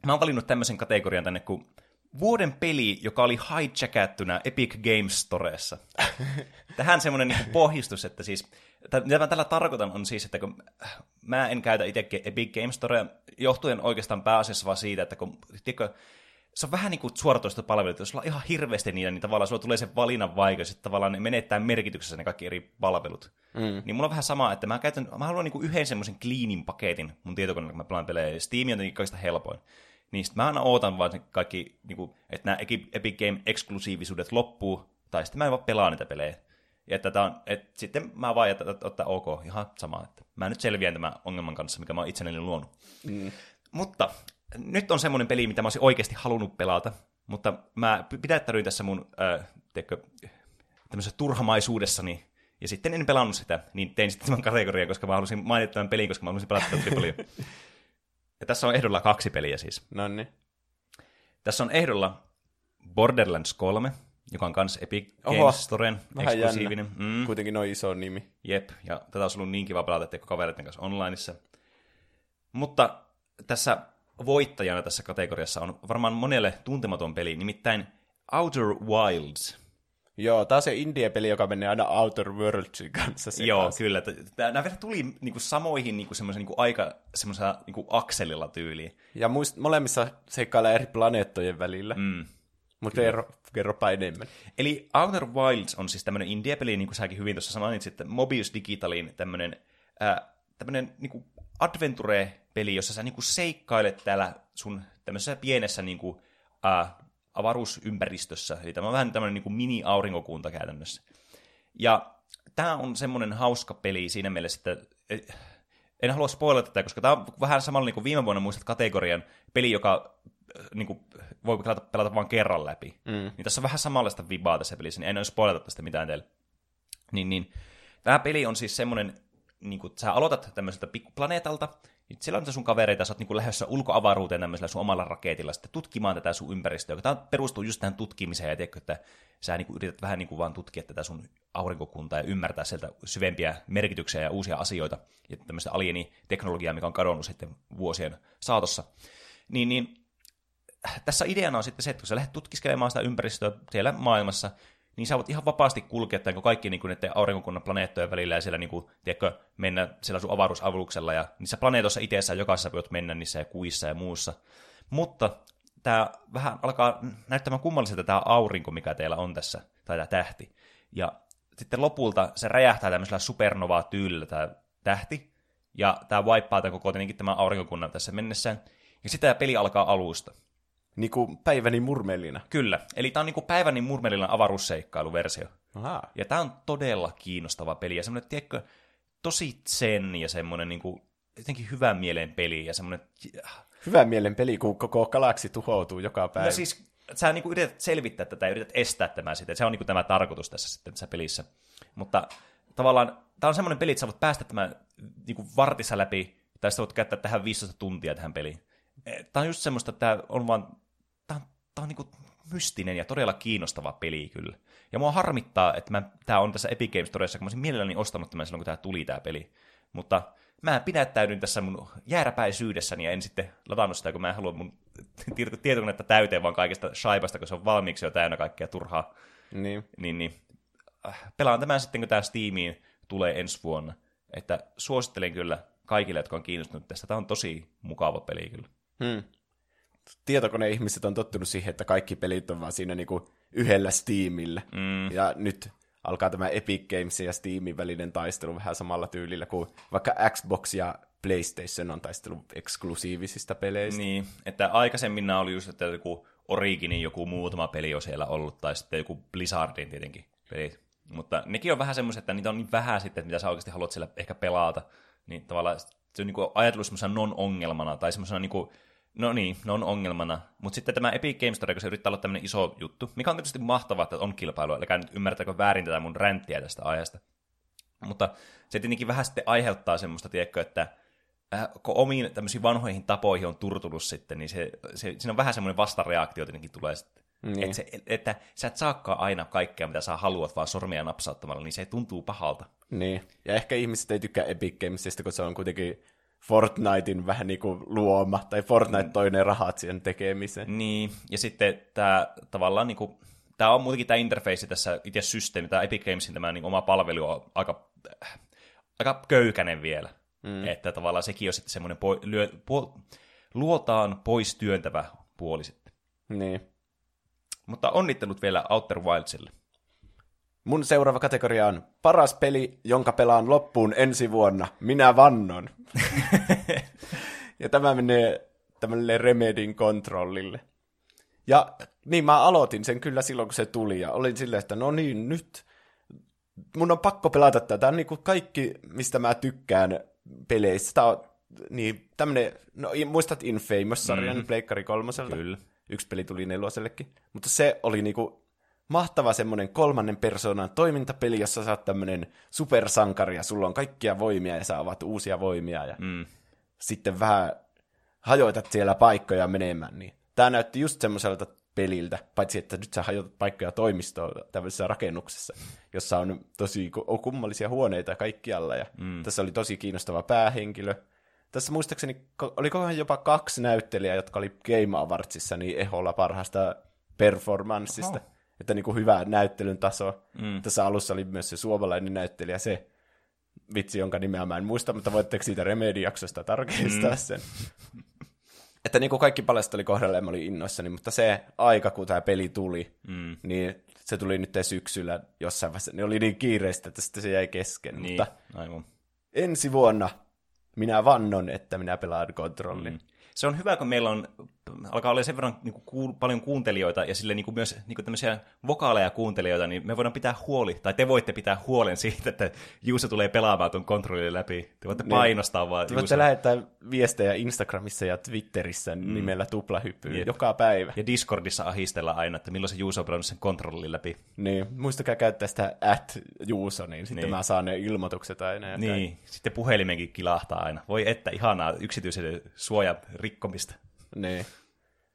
mä oon valinnut tämmöisen kategorian tänne kuin vuoden peli, joka oli hijackattuna Epic Games Storessa. Tähän semmoinen niin pohjistus, että siis, tä- mitä mä tällä tarkoitan on siis, että kun mä en käytä itse Epic Games Storea, johtuen oikeastaan pääasiassa vaan siitä, että kun tiedätkö, se on vähän niin kuin suoratoistopalvelut, jos sulla on ihan hirveästi niitä, niin tavallaan sulla tulee se valinnan vaikeus, että tavallaan ne menettää merkityksessä ne kaikki eri palvelut. Mm. Niin mulla on vähän sama, että mä, käytän, mä haluan niin kuin yhden semmoisen cleanin paketin mun tietokoneella, kun mä pelaan pelejä. Steam on jotenkin kaikista helpoin. Niin sit mä aina ootan vaan kaikki, niin kuin, että nämä Epic Game-eksklusiivisuudet loppuu, tai sitten mä en vaan pelaa niitä pelejä. Ja että on, et sitten mä vaan jätän, ottaa ok, ihan sama. Että mä nyt selviän tämän ongelman kanssa, mikä mä oon itselleni luonut. Mm. Mutta nyt on semmoinen peli, mitä mä olisin oikeasti halunnut pelata, mutta mä pidättäydyin tässä mun äh, teikö, tämmöisessä turhamaisuudessani, ja sitten en pelannut sitä, niin tein sitten tämän kategorian, koska mä halusin mainita tämän pelin, koska mä halusin pelata tätä paljon. Ja tässä on ehdolla kaksi peliä siis. No niin. Tässä on ehdolla Borderlands 3, joka on kans Epic Oho, Games Storen eksklusiivinen. Mm. Kuitenkin noin iso nimi. Jep, ja tätä on ollut niin kiva pelata, että kavereiden kanssa onlineissa. Mutta tässä voittajana tässä kategoriassa on varmaan monelle tuntematon peli, nimittäin Outer Wilds. Joo, tämä on se indie-peli, joka menee aina Outer Worldsin kanssa. Joo, kanssa. kyllä. Nämä vielä tuli niinku samoihin niinku niinku aika semmoisella niinku akselilla tyyliin. Ja muist, molemmissa seikkailee eri planeettojen välillä. Mm. Mutta kerro, kerropa enemmän. Eli Outer Wilds on siis tämmöinen indie-peli, niin kuin säkin hyvin tuossa mainitsit, Mobius Digitalin tämmöinen, äh, tämmöinen niin adventure-peli, jossa sä niin kuin seikkailet täällä sun tämmöisessä pienessä niin kuin, äh, avaruusympäristössä. Eli tämä on vähän tämmöinen niin kuin mini-aurinkokunta käytännössä. Ja tämä on semmoinen hauska peli siinä mielessä, että en halua spoilata tätä, koska tämä on vähän samalla niin kuin viime vuonna muistat kategorian peli, joka niin kuin, voi pelata, pelata vain kerran läpi. Mm. Niin tässä on vähän samanlaista vibaa tässä pelissä, niin en ole spoilata tästä mitään teille. Niin, niin. Tämä peli on siis semmoinen, niin kuin, sä aloitat tämmöiseltä pikkuplaneetalta, niin siellä on sun kavereita, sä oot niin lähdössä ulkoavaruuteen tämmöisellä sun omalla raketilla sitten tutkimaan tätä sun ympäristöä, tämä perustuu just tähän tutkimiseen, ja tiedätkö, että sä niin kuin, yrität vähän niin kuin vaan tutkia tätä sun aurinkokuntaa ja ymmärtää sieltä syvempiä merkityksiä ja uusia asioita, ja tämmöistä alieniteknologiaa, mikä on kadonnut sitten vuosien saatossa. Niin, niin tässä ideana on sitten se, että kun sä lähdet tutkiskelemaan sitä ympäristöä siellä maailmassa, niin sä voit ihan vapaasti kulkea tämän kaikki niin kuin näiden aurinkokunnan planeettojen välillä ja siellä niin kuin, tiedätkö, mennä siellä sun avaruusavuksella ja niissä planeetoissa itseessä jokaisessa voit mennä niissä ja kuissa ja muussa. Mutta tämä vähän alkaa näyttämään kummalliselta tämä aurinko, mikä teillä on tässä, tai tämä tähti. Ja sitten lopulta se räjähtää tämmöisellä supernovaa tyylillä tämä tähti, ja tämä wipaa tämän koko tietenkin tämän aurinkokunnan tässä mennessään, ja sitten tämä peli alkaa alusta. Niin kuin päiväni murmelina. Kyllä. Eli tämä on niin kuin päiväni murmelina avaruusseikkailuversio. Aha. Ja tämä on todella kiinnostava peli. Ja semmoinen, tiedätkö, tosi zen ja semmoinen niin kuin, jotenkin hyvän mielen peli. Ja semmoinen... Hyvän mielen peli, kun koko galaksi tuhoutuu joka päivä. No siis, sä niin kuin yrität selvittää tätä ja yrität estää tämä sitä. Se on niin kuin tämä tarkoitus tässä sitten tässä pelissä. Mutta tavallaan tämä on semmoinen peli, että sä voit päästä tämän niin kuin vartissa läpi, tai sä voit käyttää tähän 15 tuntia tähän peliin. Tämä on just semmoista, että tämä on vaan tämä on niinku mystinen ja todella kiinnostava peli kyllä. Ja mua harmittaa, että tämä on tässä Epic Games Storessa, kun mä olisin mielelläni ostanut tämän silloin, kun tämä tuli tämä peli. Mutta mä pidättäydyin tässä mun jääräpäisyydessäni ja en sitten latannut sitä, kun mä en halua mun tietokonetta täyteen vaan kaikesta shaipasta, kun se on valmiiksi jo täynnä kaikkea turhaa. Niin. niin, niin. Äh, pelaan tämän sitten, kun tämä Steamiin tulee ensi vuonna. Että suosittelen kyllä kaikille, jotka on kiinnostunut tästä. Tämä on tosi mukava peli kyllä. Hmm tietokoneihmiset on tottunut siihen, että kaikki pelit on vaan siinä niinku yhdellä Steamillä. Mm. Ja nyt alkaa tämä Epic Games ja Steamin välinen taistelu vähän samalla tyylillä kuin vaikka Xbox ja PlayStation on taistelu eksklusiivisista peleistä. Niin, että aikaisemmin nämä oli just, että joku Originin joku muutama peli on siellä ollut, tai sitten joku Blizzardin tietenkin pelit. Mutta nekin on vähän semmoiset, että niitä on niin vähän sitten, että mitä sä oikeasti haluat siellä ehkä pelata. Niin tavallaan se on niin ajatellut semmoisena non-ongelmana, tai semmoisena niin kuin No niin, ne on ongelmana. Mutta sitten tämä Epic Games Store, kun se yrittää olla tämmöinen iso juttu, mikä on tietysti mahtavaa, että on kilpailu, eli nyt ymmärtääkö väärin tätä mun ränttiä tästä aiheesta. Mutta se tietenkin vähän sitten aiheuttaa semmoista, tiedätkö, että äh, kun omiin tämmöisiin vanhoihin tapoihin on turtunut sitten, niin se, se, siinä on vähän semmoinen vastareaktio tietenkin tulee sitten. Niin. Että, se, että sä et saakaan aina kaikkea, mitä sä haluat, vaan sormia napsauttamalla, niin se tuntuu pahalta. Niin, ja ehkä ihmiset ei tykkää Epic Gamesista, kun se on kuitenkin Fortnitein vähän niin kuin luoma, tai Fortnite toinen rahat siihen tekemiseen. Niin, ja sitten tämä tavallaan niin kuin, tämä on muutenkin tämä interface tässä itse systeemi, tämä Epic Gamesin tämä niin oma palvelu on aika, aika köykäinen vielä. Mm. Että tavallaan sekin on sitten semmoinen po, lyö, po, luotaan pois työntävä puoli sitten. Niin. Mutta onnittelut vielä Outer Wildsille. Mun seuraava kategoria on paras peli, jonka pelaan loppuun ensi vuonna. Minä vannon. ja tämä menee tämmölle Remedin kontrollille. Ja niin mä aloitin sen kyllä silloin, kun se tuli, ja olin silleen, että no niin, nyt mun on pakko pelata tätä. Tämä on niin kuin kaikki, mistä mä tykkään peleissä. Tämä on niin, tämmönen, no muistat Infamous-sarjan mm-hmm. Pleikkari kolmoselta? Kyllä. Yksi peli tuli nelosellekin. Mutta se oli niinku mahtava semmoinen kolmannen persoonan toimintapeli, jossa sä oot tämmönen supersankari ja sulla on kaikkia voimia ja sä ovat uusia voimia ja Mm. sitten vähän hajoitat siellä paikkoja menemään. Niin. Tämä näytti just semmoiselta peliltä, paitsi että nyt sä hajotat paikkoja toimistoon tämmöisessä rakennuksessa, jossa on tosi ku- kummallisia huoneita kaikkialla ja mm. tässä oli tosi kiinnostava päähenkilö. Tässä muistaakseni ko- oli kohan jopa kaksi näyttelijää, jotka oli Game Awardsissa niin eholla parhaasta performanssista. Oho. Että niin kuin hyvä näyttelyn taso. Mm. Tässä alussa oli myös se suomalainen näyttelijä, se vitsi, jonka nimeä mä en muista, mutta voitteko siitä Remedy-jaksosta tarkistaa mm. sen? Että niin kuin kaikki paljasta oli kohdalla ja mä olin innoissani, mutta se aika, kun tämä peli tuli, Mm. niin se tuli nyt syksyllä jossain vaiheessa, niin oli niin kiireistä, että sitten se jäi kesken. Niin, Mutta aivan. ensi vuonna minä vannon, että minä pelaan kontrollin. Mm. Se on hyvä, kun meillä on, alkaa olla sen verran niin kuin, kuul, paljon kuuntelijoita ja sille niin kuin myös niin kuin tämmöisiä vokaaleja kuuntelijoita, niin me voidaan pitää huoli, tai te voitte pitää huolen siitä, että Juuso tulee pelaamaan tuon kontrollin läpi. Te voitte Niin. painostaa vaan Te voitte Juusoa. lähettää viestejä Instagramissa ja Twitterissä mm. nimellä tuplahyppy Jep. joka päivä. Ja Discordissa ahistella aina, että milloin se Juuso on pelannut sen kontrollin läpi. Niin, muistakaa käyttää sitä at Juuso, niin sitten Niin. mä saan ne ilmoitukset aina. Ja Niin, sitten puhelimenkin kilahtaa aina. Voi että, ihanaa yksityisen suojan rikkomista. Niin.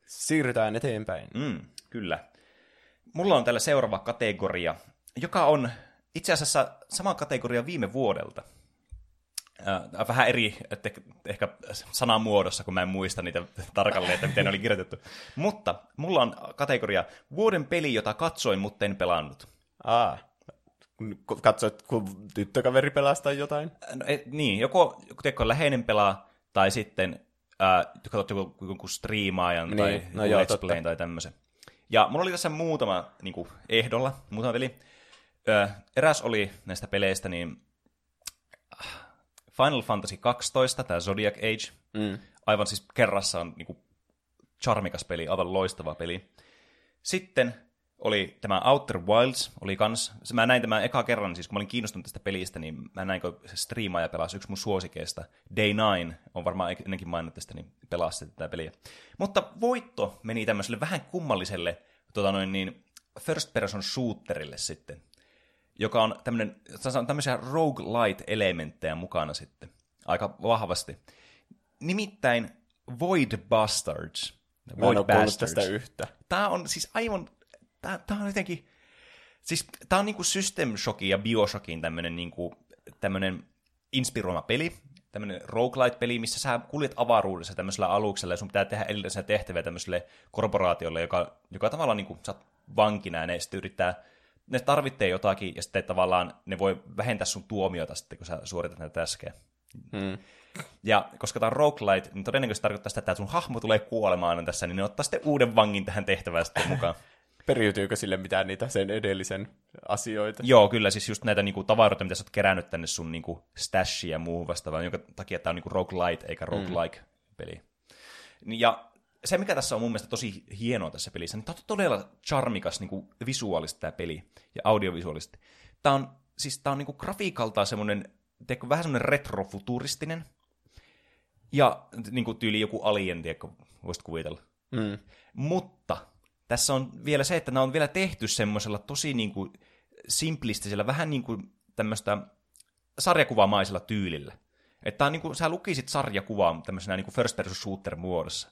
Siirrytään eteenpäin. Mm, kyllä. Mulla on täällä seuraava kategoria, joka on itse asiassa sama kategoria viime vuodelta. Äh, vähän eri, että ehkä sanamuodossa, kun mä en muista niitä tarkalleen, että miten ne oli kirjoitettu. Mutta mulla on kategoria vuoden peli, jota katsoin, mutta en pelannut. Aa, katsoit, kun tyttökaveri pelastaa jotain? No, et, niin, joko tiedätkö, läheinen pelaa, tai sitten äh, katsot joku, joku striimaajan Niin, tai no joo, let's playn tai tämmöisen. Ja mulla oli tässä muutama niin kuin, ehdolla, muutama peli. Ö, eräs oli näistä peleistä, niin äh, Final Fantasy 12, tämä Zodiac Age, Mm. aivan siis kerrassaan niin kuin, charmikas peli, aivan loistava peli. Sitten oli tämä Outer Wilds, oli kans, se mä näin tämän eka kerran, siis kun mä olin kiinnostunut tästä pelistä, niin mä näin, kun se striimaaja pelasi yksi mun suosikeista. Day 9, on varmaan ennenkin maininnut tästä, niin pelasi tätä peliä. Mutta voitto meni tämmöiselle vähän kummalliselle tota noin niin, first person shooterille sitten, joka on tämmöinen, tämmöisiä roguelite-elementtejä mukana sitten, aika vahvasti. Nimittäin Void Bastards. Mä en ole kuullut tästä yhtä. Tää on siis aivan, tää, tää on jotenkin, siis tää on niinku System Shockin ja Bioshockin tämmönen niinku, tämmönen inspiroima peli, tämmönen roguelite-peli, missä sä kuljet avaruudessa tämmöisellä aluksella ja sun pitää tehdä erillisiä tehtäviä tämmöiselle korporaatiolle, joka, joka tavallaan niinku, sä oot vankina ja ne sitten yrittää, ne tarvitsee jotakin ja sitten tavallaan ne voi vähentää sun tuomiota sitten, kun sä suoritat näitä täskejä. Mm. Ja koska tämä on roguelite, niin todennäköisesti tarkoittaa sitä, että sun hahmo tulee kuolemaan tässä, niin ne ottaa sitten uuden vangin tähän tehtävään sitten mukaan. Periytyykö sille mitään niitä sen edellisen asioita? Joo, kyllä, siis just näitä niinku, tavaroita, mitä sä oot kerännyt tänne sun niinku, stashia ja muu vastaavaa, jonka takia tämä on niinku, roguelite eikä roguelike-peli. Niin, Ja se, mikä tässä on mun mielestä tosi hienoa tässä pelissä, niin tämä on todella charmikas niinku, visuaalisesti tämä peli ja audiovisuaalisesti. Tämä on, siis tää on niinku, grafiikaltaan semmoinen, teekö, vähän semmoinen retrofuturistinen, ja niinku, tyyli joku alien, tiedätkö, voisit kuvitella. Mm. Mutta tässä on vielä se, että nämä on vielä tehty semmoisella tosi niin kuin simplistisellä, vähän niin kuin tämmöistä sarjakuvamaisella tyylillä. Että niin kuin, sä lukisit sarjakuvaa tämmöisenä niin kuin first person shooter muodossa.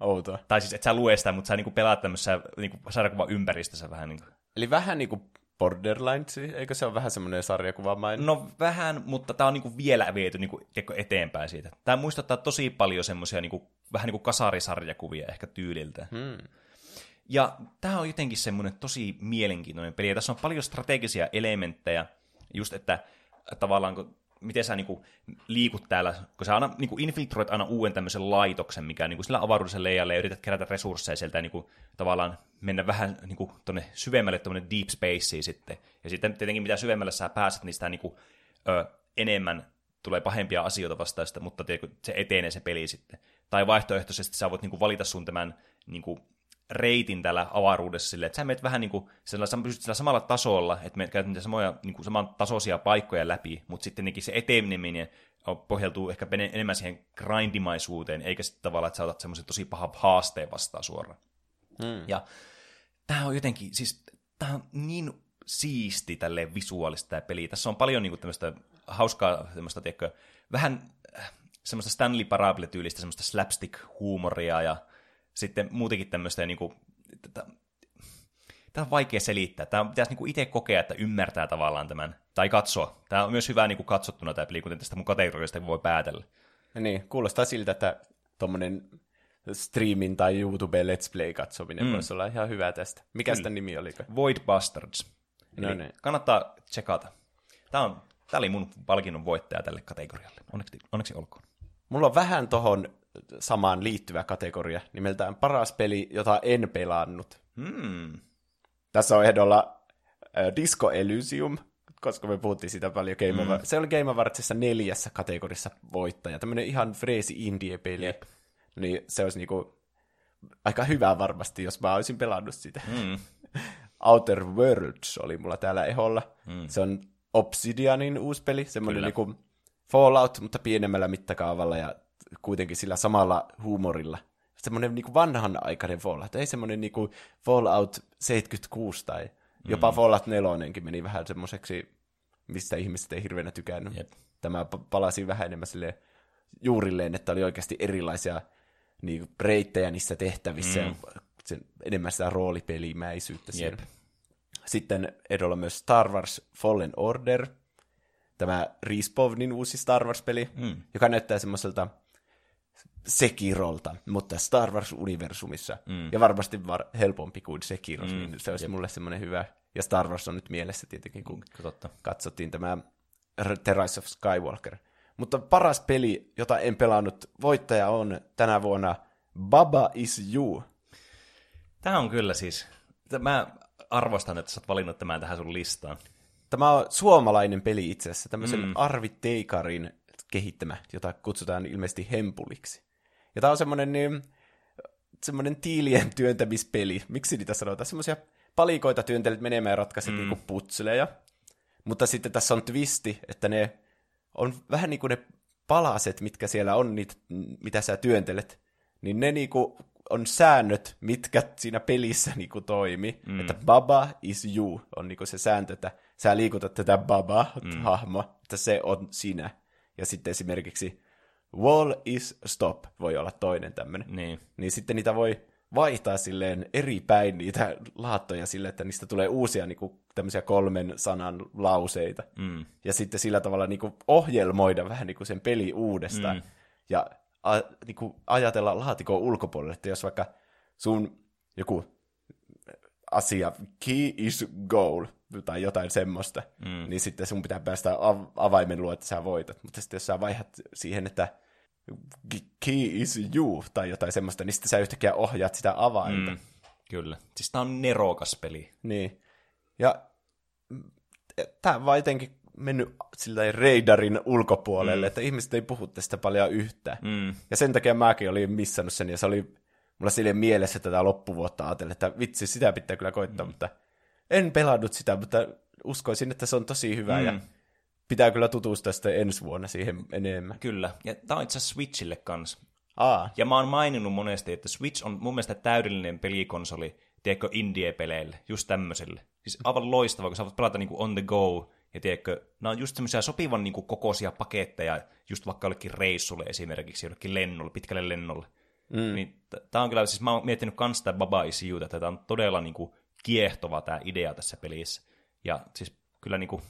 Outoa. Tai siis, et sä lue sitä, mutta sä niin kuin pelaat tämmöisessä niin kuin sarjakuvan ympäristössä vähän niin kuin. Eli vähän niin kuin Borderlines, eikö se ole vähän semmoinen sarjakuvamainen? No vähän, mutta tämä on niin kuin vielä viety niin tiedätkö, eteenpäin siitä. Tämä muistuttaa tosi paljon semmoisia niin kuin, vähän niin kuin kasarisarjakuvia ehkä tyyliltä. Hmm. Ja tämä on jotenkin semmoinen tosi mielenkiintoinen peli. Ja tässä on paljon strategisia elementtejä, just että tavallaan kun miten sä niinku liikut täällä, kun sä aina niinku infiltroit aina uuden tämmöisen laitoksen, mikä niinku sillä avaruudessa leijalle ja yrität kerätä resursseja sieltä ja niinku, tavallaan mennä vähän niinku tonne syvemmälle tuonne deep spaceen sitten. Ja sitten tietenkin mitä syvemmälle sä pääset, niin sitä niinku, ö, enemmän tulee pahempia asioita vastaista, mutta se etenee se peli sitten. Tai vaihtoehtoisesti sä voit niinku valita sun tämän niinku, reitin täällä avaruudessa silleen, että sä menet vähän niin kuin sillä, pysyt sillä samalla tasolla, että me käytät niitä samoja niin kuin saman tasoisia paikkoja läpi, mutta sitten se eteneminen pohjautuu ehkä enemmän siihen grindimaisuuteen, eikä sitten tavallaan, että sä otat semmoisen tosi pahan haasteen vastaan suoraan. Hmm. Ja tämä on jotenkin, siis tämä on niin siisti tälle visuaalista tämä peli. Tässä on paljon niin kuin, tämmöistä hauskaa, tämmöistä, tiedätkö, vähän äh, semmoista Stanley Parable-tyylistä, semmoista slapstick-huumoria ja sitten muutenkin tämmöistä niin kuin, tämä on vaikea selittää. Tämä pitäisi niin itse kokea, että ymmärtää tavallaan tämän, tai katsoa. Tämä on myös hyvä niin kuin katsottuna tämä peli, kuten tästä mun kategoriasta voi päätellä. Niin, kuulostaa siltä, että tuommoinen streamin tai YouTube Let's Play katsominen mm. voisi olla ihan hyvä tästä. Mikä sitä nimi oli? Void Bastards. No niin. Kannattaa tsekata. Tämä, on, tämä oli mun palkinnon voittaja tälle kategorialle. Onneksi, onneksi olkoon. Mulla on vähän tohon samaan liittyvä kategoria, nimeltään paras peli, jota en pelannut. Hmm. Tässä on ehdolla äh, Disco Elysium, koska me puhuttiin sitä paljon Game mm. Se oli Game Awardsissa neljässä kategorissa voittaja. Tämmöinen ihan freesi indie-peli. Yep. Niin se olisi niinku aika hyvä varmasti, jos mä olisin pelannut sitä. Mm. Outer Worlds oli mulla täällä eholla. Mm. Se on Obsidianin uusi peli, semmoinen niinku Fallout, mutta pienemmällä mittakaavalla ja kuitenkin sillä samalla huumorilla. Semmoinen niin vanhanaikainen Fallout, ei semmoinen niin Fallout 76 tai jopa mm. Fallout 4 meni vähän semmoiseksi, mistä ihmiset ei hirveänä tykännyt. Jep. Tämä palasi vähän enemmän sille juurilleen, että oli oikeasti erilaisia niin reittejä niissä tehtävissä mm. ja sen, enemmän sitä roolipelimäisyyttä siellä. Sitten edolla myös Star Wars Fallen Order, tämä Respawnin uusi Star Wars-peli, mm. joka näyttää semmoiselta Sekirolta, mutta Star Wars-universumissa. Mm. Ja varmasti var- helpompi kuin Sekiro, mm. niin se olisi Jep. mulle semmoinen hyvä. Ja Star Wars on nyt mielessä tietenkin, kun mm, Totta. katsottiin tämä The Rise of Skywalker. Mutta paras peli, jota en pelannut, voittaja on tänä vuonna Baba is You. Tämä on kyllä siis, mä arvostan, että sä oot valinnut tämän tähän sun listaan. Tämä on suomalainen peli itse asiassa, tämmöisen mm. Arvi Teikarin kehittämä, jota kutsutaan ilmeisesti Hempuliksi. Ja tämä on semmoinen, niin, semmoinen tiilien työntämispeli. Miksi niitä sanotaan? Semmoisia palikoita työntelet menemään ja ratkaiset mm. niinku putseleja. Mutta sitten tässä on twisti, että ne on vähän niin kuin ne palaset, mitkä siellä on, niitä, mitä sä työntelet, niin ne niinku on säännöt, mitkä siinä pelissä niinku toimi. Mm. Että baba is you on niinku se sääntö, että sä liikutat tätä baba-hahmoa, mm. että se on sinä. Ja sitten esimerkiksi wall is stop voi olla toinen tämmöinen. Niin. niin sitten niitä voi vaihtaa silleen eri päin niitä laattoja sille, että niistä tulee uusia niin kuin, tämmöisiä kolmen sanan lauseita. Mm. Ja sitten sillä tavalla niin kuin, ohjelmoida vähän niin kuin sen peli uudestaan. Mm. Ja a, niin kuin, ajatella laatikon ulkopuolelle, että jos vaikka sun joku asia, key is goal, tai jotain semmoista, mm. niin sitten sun pitää päästä av- avaimen luo, että sä voitat. Mutta sitten jos sä vaihdat siihen, että key is you, tai jotain semmoista, niin sitten sä yhtäkkiä ohjaat sitä avainta. Mm. Kyllä. Siis tää on nerokas peli. Niin. Ja tää on vaan jotenkin mennyt sillä reidarin ulkopuolelle, mm. että ihmiset ei puhu tästä paljon yhtään. Mm. Ja sen takia mäkin olin missannut sen, ja se oli mulla silleen mielessä tätä loppuvuotta ajatellen, että vitsi, sitä pitää kyllä koittaa, mm. mutta en pelannut sitä, mutta uskoisin, että se on tosi hyvä mm. ja pitää kyllä tutustua sitten ensi vuonna siihen enemmän. Kyllä, ja tämä on itse asiassa Switchille kanssa. Aa. Ja mä oon maininnut monesti, että Switch on mun mielestä täydellinen pelikonsoli, tiedätkö, indie-peleille, just tämmöiselle. Siis aivan loistava, kun sä voit pelata niinku on the go, ja tiedätkö, nämä on just semmoisia sopivan niinku kokoisia paketteja, just vaikka jollekin reissulle esimerkiksi, jollekin lennolle, pitkälle lennolle. Mm. Niin tämä on kyllä, siis mä oon miettinyt kans sitä Baba Is You, että tämä on todella niinku kiehtova tämä idea tässä pelissä. Ja siis kyllä niinku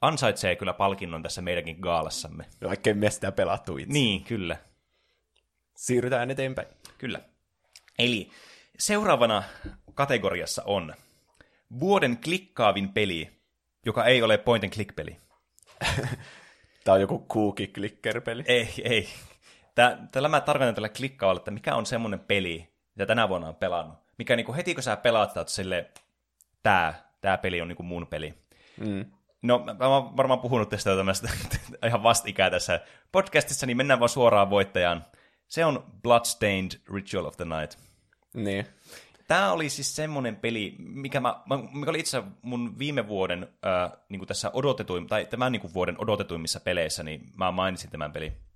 ansaitsee kyllä palkinnon tässä meidänkin gaalassamme. Vaikka me sitä pelattu itse. Niin, kyllä. Siirrytään eteenpäin. Kyllä. Eli seuraavana kategoriassa on vuoden klikkaavin peli, joka ei ole point and click peli. Tämä on joku cookie clicker-peli. Ei, ei. Tää, tällä mä tarkoitan tällä klikkaavalla, että mikä on semmoinen peli, mitä tänä vuonna on pelannut. Mikä niinku heti kun sä pelaat, että sille, tää, tää peli on niinku mun peli. Mm. No, mä oon varmaan puhunut tästä tämmöistä ihan vastikää tässä podcastissa, niin mennään vaan suoraan voittajaan. Se on Bloodstained Ritual of the Night. Niin. Tämä oli siis semmoinen peli, mikä, mä, mikä oli itse mun viime vuoden äh, niin tässä odotetuin, tai tämän niin vuoden odotetuimmissa peleissä, niin mä mainitsin tämän pelin.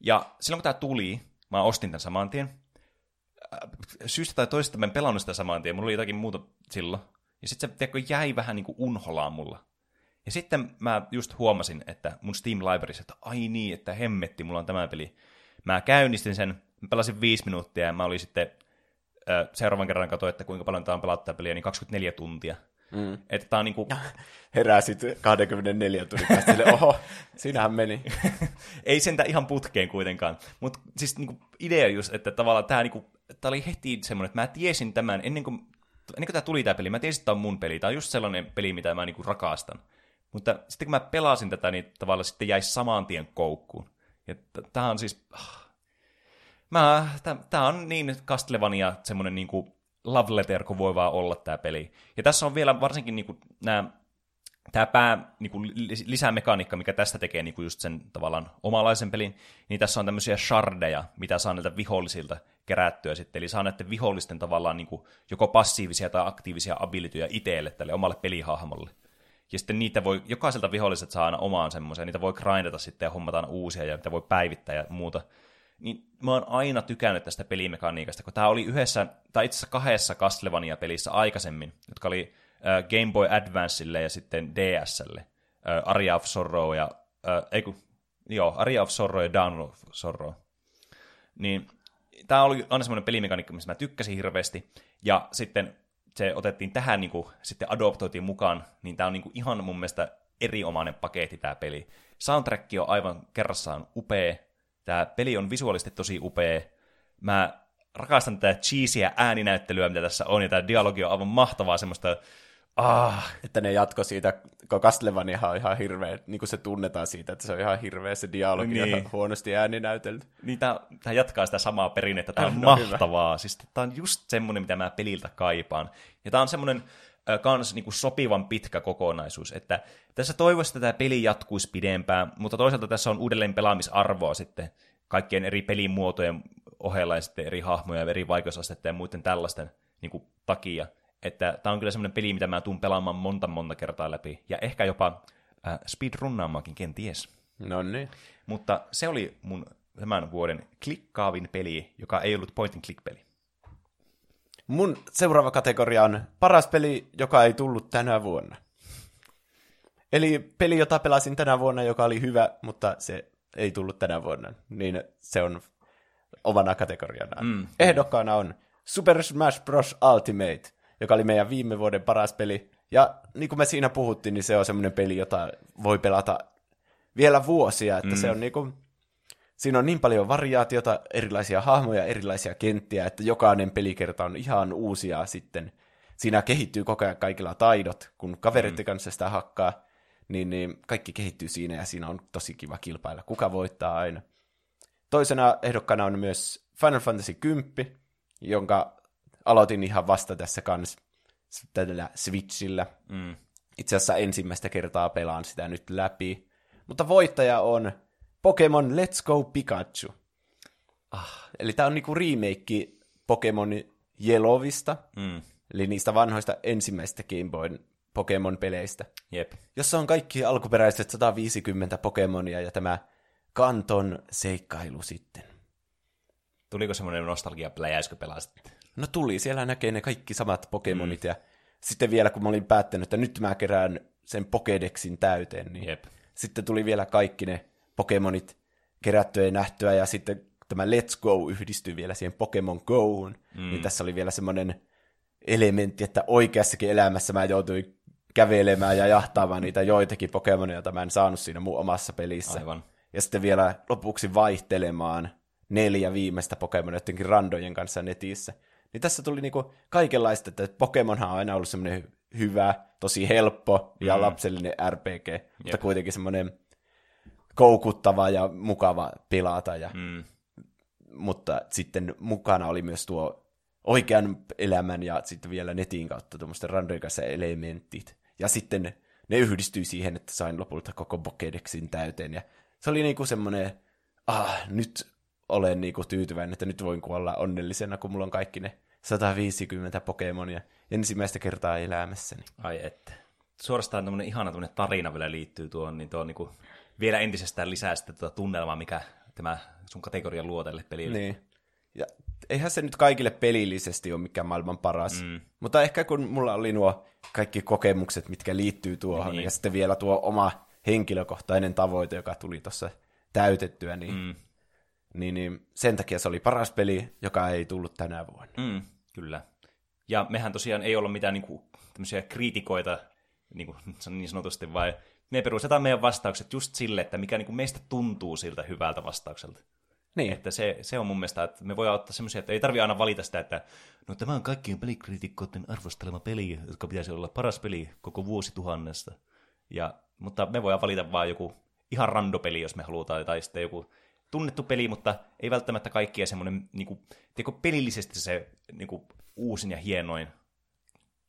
Ja silloin kun tämä tuli, mä ostin tämän saman tien. Äh, syystä tai toisesta mä en pelannut sitä saman tien, mulla oli jotakin muuta silloin. Ja sitten se tiedätkö, jäi vähän niin kuin unholaan mulla. Ja sitten mä just huomasin, että mun Steam Libraries, että ai niin, että hemmetti, mulla on tämä peli. Mä käynnistin sen, mä pelasin viisi minuuttia ja mä olin sitten seuraavan kerran katsoin, että kuinka paljon tämä on pelattaa peliä, niin 24 tuntia. Mm. Että tämä on niinku... Heräsit 24 tunnin päästä sille, oho, sinähän meni. Ei sentä ihan putkeen kuitenkaan. Mutta siis niinku idea just, että tavallaan tämä niinku, tää oli heti semmoinen, että mä tiesin tämän ennen kuin, ennen kuin tämä tuli tämä peli, mä tiesin, että tämä on mun peli. Tämä on just sellainen peli, mitä mä niinku rakastan. Mutta sitten kun mä pelasin tätä, niin tavallaan sitten jäi saman tien koukkuun. Ja tämä on siis... Ah, mä, tää on niin Castlevania semmoinen niinku love letter kuin voi vaan olla tämä peli. Ja tässä on vielä varsinkin niinku nämä tämä pää niinku, lisämekaniikka, mikä tästä tekee niinku just sen tavallaan omalaisen pelin, niin tässä on tämmöisiä shardeja, mitä saa näiltä vihollisilta kerättyä sitten. Eli saa näiden vihollisten tavallaan niinku, joko passiivisia tai aktiivisia abilityjä itselle, tälle omalle pelihahmolle. Ja sitten niitä voi, jokaiselta viholliset saa aina omaan semmoisen, niitä voi grindata sitten ja hommataan uusia ja niitä voi päivittää ja muuta niin mä oon aina tykännyt tästä pelimekaniikasta, kun tämä oli yhdessä, tai itse asiassa kahdessa Castlevania-pelissä aikaisemmin, jotka oli äh, Game Boy Advanceille ja sitten DSlle. Äh, Aria of Sorrow ja, äh, ei kun, joo, Aria of Sorrow ja Down of Sorrow. Niin tämä oli aina semmoinen pelimekaniikka, missä mä tykkäsin hirveästi, ja sitten se otettiin tähän niin kuin, sitten adoptoitiin mukaan, niin tämä on niin kuin, ihan mun mielestä erinomainen paketti tämä peli. Soundtrack on aivan kerrassaan upea, Tämä peli on visuaalisesti tosi upea. Mä rakastan tätä cheesyä ääninäyttelyä, mitä tässä on, ja tämä dialogi on aivan mahtavaa semmoista... Ah. Että ne jatko siitä, kun Castlevania on ihan hirveä, niin kuin se tunnetaan siitä, että se on ihan hirveä se dialogi niin. ja huonosti ääninäytelty. Niin tämä, tämä jatkaa sitä samaa perinnettä, tämä on no, mahtavaa. Hyvä. Siis tämä on just semmoinen, mitä mä peliltä kaipaan. Ja tämä on semmoinen kans niin kuin sopivan pitkä kokonaisuus. Että tässä toivoisi, että tämä peli jatkuisi pidempään, mutta toisaalta tässä on uudelleen pelaamisarvoa sitten kaikkien eri pelimuotojen ohella ja sitten eri hahmoja, eri vaikeusastetta ja muiden tällaisten niin kuin, takia. Että tämä on kyllä semmoinen peli, mitä mä tuun pelaamaan monta monta kertaa läpi. Ja ehkä jopa äh, speedrunnaamaankin, kenties. No niin. Mutta se oli mun tämän vuoden klikkaavin peli, joka ei ollut point and click peli. Mun seuraava kategoria on paras peli, joka ei tullut tänä vuonna. Eli peli, jota pelasin tänä vuonna, joka oli hyvä, mutta se ei tullut tänä vuonna. Niin se on omana kategoriana. Mm. Ehdokkaana on Super Smash Bros. Ultimate, joka oli meidän viime vuoden paras peli. Ja niin kuin me siinä puhuttiin, niin se on semmoinen peli, jota voi pelata vielä vuosia, että mm. se on niin kuin siinä on niin paljon variaatiota, erilaisia hahmoja, erilaisia kenttiä, että jokainen pelikerta on ihan uusia sitten. Siinä kehittyy koko ajan kaikilla taidot, kun kaveritten mm. kanssa sitä hakkaa, niin, niin kaikki kehittyy siinä ja siinä on tosi kiva kilpailla. Kuka voittaa aina. Toisena ehdokkana on myös Final Fantasy 10, jonka aloitin ihan vasta tässä kanssa tällä Switchillä. Mm. Itse asiassa ensimmäistä kertaa pelaan sitä nyt läpi. Mutta voittaja on Pokemon Let's Go Pikachu. Ah, eli tämä on niinku remake Pokemon Yellowista, mm. eli niistä vanhoista ensimmäistä Game Boyn Pokemon-peleistä. Jep. Jossa on kaikki alkuperäiset 150 Pokemonia ja tämä kanton seikkailu sitten. Tuliko semmoinen nostalgia-pläjäys, kun pelasit? No tuli, siellä näkee ne kaikki samat Pokemonit mm. ja sitten vielä kun mä olin päättänyt, että nyt mä kerään sen Pokedexin täyteen, niin Jep. sitten tuli vielä kaikki ne Pokemonit kerättyä ja nähtyä, ja sitten tämä Let's Go yhdistyi vielä siihen Pokemon Goon, mm. niin tässä oli vielä semmoinen elementti, että oikeassakin elämässä mä joutuin kävelemään ja jahtaamaan niitä joitakin Pokemonia, joita mä en saanut siinä mun omassa pelissä. Aivan. Ja sitten vielä lopuksi vaihtelemaan neljä viimeistä Pokemonia jotenkin randojen kanssa netissä. Niin tässä tuli niinku kaikenlaista, että Pokemonhan on aina ollut semmoinen hyvä, tosi helppo ja mm. lapsellinen RPG, Jep. mutta kuitenkin semmoinen koukuttava ja mukava pelata. Ja, Mm. Mutta sitten mukana oli myös tuo oikean elämän ja sitten vielä netin kautta tuommoisten randojen kanssa elementit. Ja sitten ne yhdistyi siihen, että sain lopulta koko Pokédexin täyteen. Ja se oli niinku semmoinen, ah, nyt olen niinku tyytyväinen, että nyt voin kuolla onnellisena, kun mulla on kaikki ne 150 Pokemonia ensimmäistä kertaa elämässäni. Ai että. Suorastaan tämmöinen ihana tämmöinen tarina vielä liittyy tuohon, niin tuo niinku vielä entisestään lisää sitten tuota tunnelmaa, mikä tämä sun kategoria luo tälle pelille. Niin. Ja eihän se nyt kaikille pelillisesti ole mikään maailman paras. Mm. Mutta ehkä kun mulla oli nuo kaikki kokemukset, mitkä liittyy tuohon, niin. ja sitten vielä tuo oma henkilökohtainen tavoite, joka tuli tuossa täytettyä, niin, mm. niin, niin sen takia se oli paras peli, joka ei tullut tänä vuonna. Mm, kyllä. Ja mehän tosiaan ei olla mitään niinku, tämmöisiä kriitikoita niinku, niin sanotusti, vai me perustetaan meidän vastaukset just sille, että mikä niinku meistä tuntuu siltä hyvältä vastaukselta. Niin. Että se, se on mun mielestä, että me voidaan ottaa semmoisia, että ei tarvitse aina valita sitä, että no tämä on kaikkien pelikriitikkoiden arvostelema peli, jotka pitäisi olla paras peli koko vuosituhannesta. Ja, mutta me voidaan valita vaan joku ihan randopeli, jos me halutaan, tai sitten joku tunnettu peli, mutta ei välttämättä kaikkia semmoinen niin kuin, pelillisesti se niin kuin, uusin ja hienoin.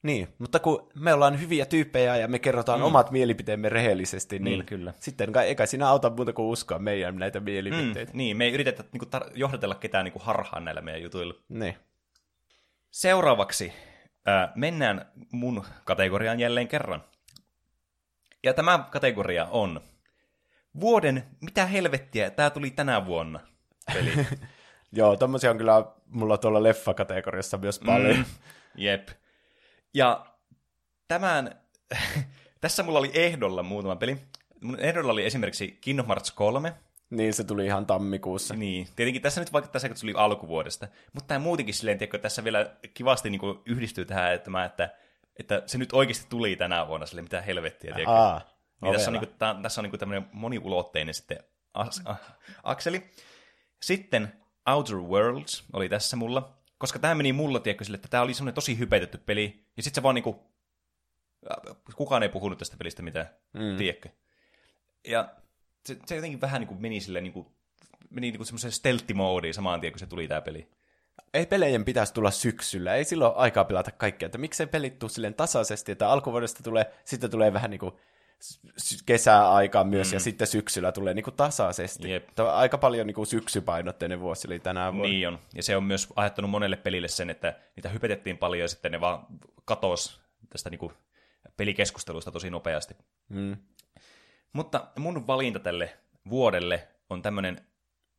Niin, mutta kun me ollaan hyviä tyyppejä ja me kerrotaan mm. omat mielipiteemme rehellisesti, niin, Niin, kyllä. sitten kai, eikä siinä auta muuta kuin uskoa meidän näitä mielipiteitä. Mm, niin, me ei yritetä niin kuin, tar- johdatella ketään niin kuin, harhaan näillä meidän jutuilla. Niin. Seuraavaksi ää, mennään mun kategoriaan jälleen kerran. Ja tämä kategoria on vuoden, mitä helvettiä, tämä tuli tänä vuonna peli. Joo, tommosia on kyllä mulla tuolla leffakategoriassa myös paljon. Mm. Jep. Ja tämän, tässä mulla oli ehdolla muutama peli. Mun ehdolla oli esimerkiksi Kingdom Hearts 3. Niin, se tuli ihan tammikuussa. Niin, tietenkin tässä nyt vaikuttaa se, että se tuli alkuvuodesta. Mutta tämä muutenkin silleen, tiedätkö, tässä vielä kivasti niin kuin yhdistyy tähän, että, mä, että, että se nyt oikeasti tuli tänä vuonna, sille mitä helvettiä, tiedätkö. Aa, Niin tässä on, ovela. niinku, tää, tässä on niinku tämmöinen moniulotteinen sitten as, a, akseli. Sitten Outer Worlds oli tässä mulla, koska tämä meni mulla, tiedätkö, sille, että tämä oli semmoinen tosi hypetetty peli, ja sitten se vaan niinku, äh, kukaan ei puhunut tästä pelistä mitään, mm. tiedätkö. Ja se, se jotenkin vähän niinku meni silleen, niinku, meni niinku semmoiseen stealth-moodiin samaan tien, kun se tuli tämä peli. Ei pelejen pitäisi tulla syksyllä, ei silloin aikaa pelata kaikkea, että miksei pelit tuu silleen tasaisesti, että alkuvuodesta tulee, sitten tulee vähän niinku s- kesäaikaa myös, mm. ja sitten syksyllä tulee niinku tasaisesti. Jep. Tämä on aika paljon niinku syksypainotteinen vuosi oli tänä vuonna. Niin on. Ja se on myös aiheuttanut monelle pelille sen, että niitä hypetettiin paljon ja sitten ne vaan katos tästä niinku pelikeskustelusta tosi nopeasti. Mm. Mutta mun valinta tälle vuodelle on tämmönen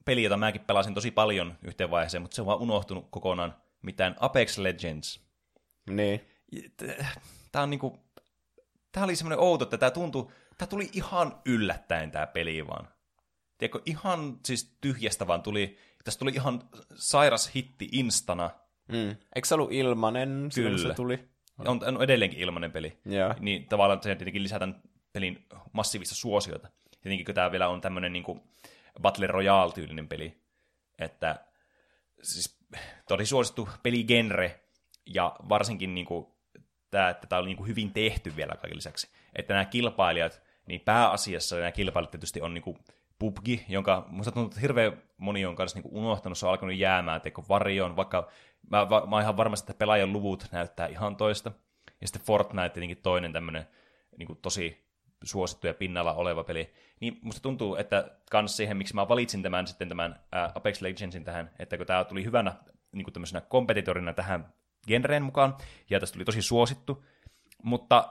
peli, jota mäkin pelasin tosi paljon yhteen vaiheeseen, mutta se on vaan unohtunut kokonaan. Mitään Apex Legends. Niin. Tää on niinku... Tää oli semmoinen outo, että tää tuntui... Tää tuli ihan yllättäen tää peli vaan. Tiedätkö, ihan siis tyhjästä vaan tuli... Tästä tuli ihan sairas hitti instana. Mm. Eikö se ollut ilmanen silloin, Kyllä. se tuli? On, on edelleenkin ilmainen peli. Joo. Niin tavallaan se tietenkin lisää tämän pelin massiivista suosiota. Tietenkin kun tämä vielä on tämmöinen niin Battle Royale-tyylinen peli, että siis tosi suosittu peligenre, ja varsinkin niin kuin, tämä, että tämä oli niin kuin hyvin tehty vielä kaiken lisäksi. Että nämä kilpailijat, niin pääasiassa nämä kilpailijat tietysti on niin kuin PUBG, jonka musta tuntuu, että hirveän moni on kanssa niin kuin unohtanut, se on alkanut jäämään teko varjoon, vaikka mä, mä, mä oon ihan varmasti, että pelaajan luvut näyttää ihan toista. Ja sitten Fortnite tietenkin toinen tämmöinen niin kuin tosi suosittu ja pinnalla oleva peli. Niin musta tuntuu, että kans siihen, miksi mä valitsin tämän sitten tämän Apex Legendsin tähän, että kun tämä tuli hyvänä niin kuin tämmöisenä kompetitorina tähän genreen mukaan, ja tästä tuli tosi suosittu, mutta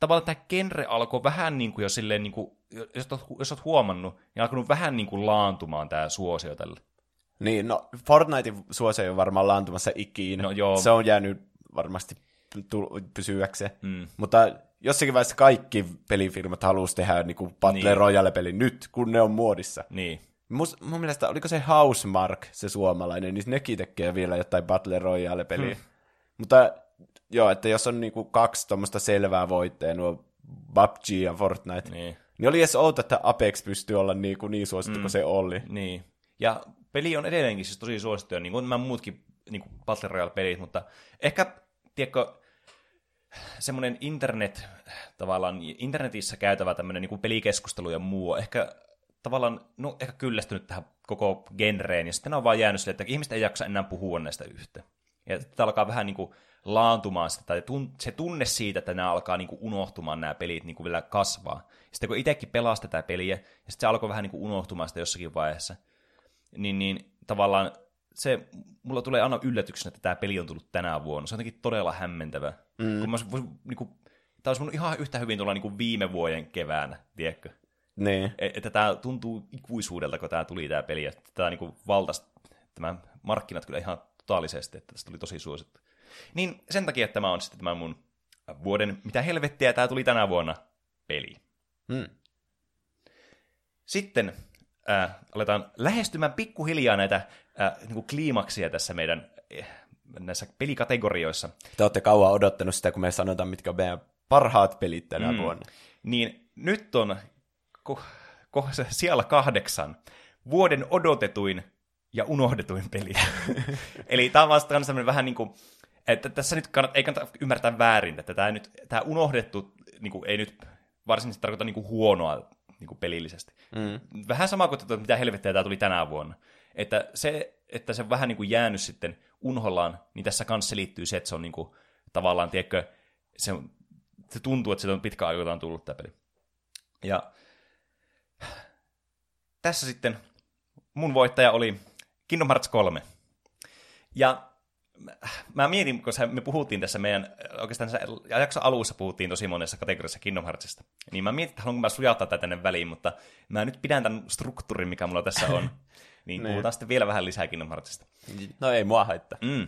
tavallaan tämä genre alkoi vähän niin kuin jo silleen, niin kuin, jos, oot, jos oot huomannut, niin alkanut vähän niin kuin laantumaan tämä suosio tälle. Niin, no Fortnitein suosio on varmaan laantumassa ikinä. No joo. Se on jäänyt varmasti pysyäkseen. Mm. Mutta jossakin vaiheessa kaikki pelifirmat halusi tehdä niinku Battle Niin. Royale-peli nyt, kun ne on muodissa. Niin, Mus, mun mielestä, oliko se Housemark, se suomalainen, niin nekin tekee vielä jotain Battle Royale-peliä. Hmm. Mutta joo, että jos on niinku kaksi tuommoista selvää voittajaa, nuo PUBG ja Fortnite, niin, niin. oli edes outo, että Apex pystyy olla niinku niin suosittu mm. kuin se oli. Niin. Ja peli on edelleenkin siis tosi suosittu, niin kuin nämä muutkin niin kuin Battle Royale-pelit, mutta ehkä, tiedätkö, semmoinen internet, tavallaan internetissä käytävä tämmöinen niin kuin pelikeskustelu ja muu ehkä tavallaan, no ehkä kyllästynyt tähän koko genreen, ja sitten on vaan jäänyt sille, että ihmiset ei jaksa enää puhua näistä yhtä. Ja tämä alkaa vähän niin kuin laantumaan sitä, tai se tunne siitä, että nämä alkaa niin kuin unohtumaan nämä pelit niin kuin vielä kasvaa. Sitten kun itsekin pelaa tätä peliä, ja sitten se alkoi vähän niin kuin unohtumaan sitä jossakin vaiheessa, niin, niin tavallaan se, mulla tulee aina yllätyksenä, että tämä peli on tullut tänä vuonna. Se on jotenkin todella hämmentävä. Mm. Kun mä niin kuin, tämä olisi mun ihan yhtä hyvin tulla niin kuin viime vuoden keväänä, tiedätkö? Niin. E, että tämä tuntuu ikuisuudelta, kun tämä tuli tämä peli. Että tämä niin kuin valtas, tämä markkinat kyllä ihan totaalisesti, että tästä tuli tosi suosittu. Niin sen takia että tämä on sitten tämä mun vuoden, mitä helvettiä tämä tuli tänä vuonna, peli. Mm. Sitten äh, aletaan lähestymään pikkuhiljaa näitä äh, niin kuin kliimaksia tässä meidän äh, näissä pelikategorioissa. Te olette kauan odottanut sitä, kun me sanotaan, mitkä on meidän parhaat pelit tänä mm. vuonna. Niin nyt on ko, ko, siellä kahdeksan vuoden odotetuin ja unohdetuin peli. Eli tämä on vasta sellainen vähän niin kuin, että tässä nyt kannat, ei kannata ymmärtää väärin, että tämä, nyt, tämä unohdettu niin kuin, ei nyt varsinaisesti tarkoita niin kuin huonoa niin kuin pelillisesti. Mm. Vähän sama kuin, että mitä helvettiä tämä tuli tänä vuonna. Että se, että se on vähän niin kuin jäänyt sitten unhollaan, niin tässä kanssa liittyy se, että se on niin kuin, tavallaan, tiedätkö, se, on, se tuntuu, että se on pitkä ajoiltaan tullut tämä peli. Ja tässä sitten mun voittaja oli Kingdom Hearts 3. Ja mä mietin, koska me puhuttiin tässä meidän, oikeastaan tässä jakso alussa puhuttiin tosi monessa kategoriassa Kingdom Heartsista, niin mä mietin, että haluanko mä sujauttaa tätä tänne väliin, mutta mä nyt pidän tämän struktuurin, mikä mulla tässä on, niin, niin puhutaan sitten vielä vähän lisää Kingdom Heartsista. No ei mua haittaa. Mm.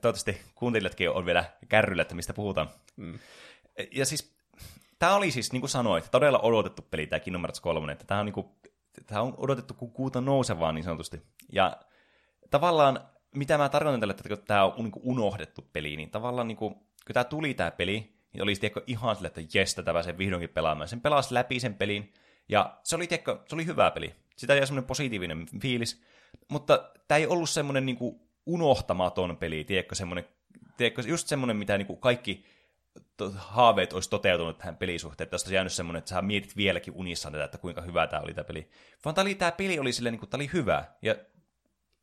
Toivottavasti kuuntelijatkin on vielä kärryllä, että mistä puhutaan. Mm. Ja siis, tämä oli siis, niin kuin sanoit, todella odotettu peli, tämä Kingdom Hearts 3, että tämä on, niin kuin, tämä on odotettu kuin kuuta nousevaa niin sanotusti. Ja tavallaan mitä mä tarkoitan tällä, että kun tämä on niin unohdettu peli, niin tavallaan niin kuin, kun tämä tuli tämä peli, niin oli tiedätkö, ihan sille, että jes, tätä pääsee vihdoinkin pelaamaan. Sen pelasi läpi sen pelin, ja se oli, tiedätkö, se oli hyvä peli. Sitä jäi semmoinen positiivinen fiilis, mutta tämä ei ollut semmoinen niin kuin, unohtamaton peli, tiedätkö, semmoinen, tiedätkö, just semmoinen, mitä niin kaikki haaveet olisi toteutunut tähän pelisuhteen, että tästä jäänyt semmoinen, että sä mietit vieläkin unissaan tätä, että kuinka hyvä tämä oli tämä peli. Vaan tämä, oli, tämä peli oli silleen, niin kuin, tämä oli hyvä, ja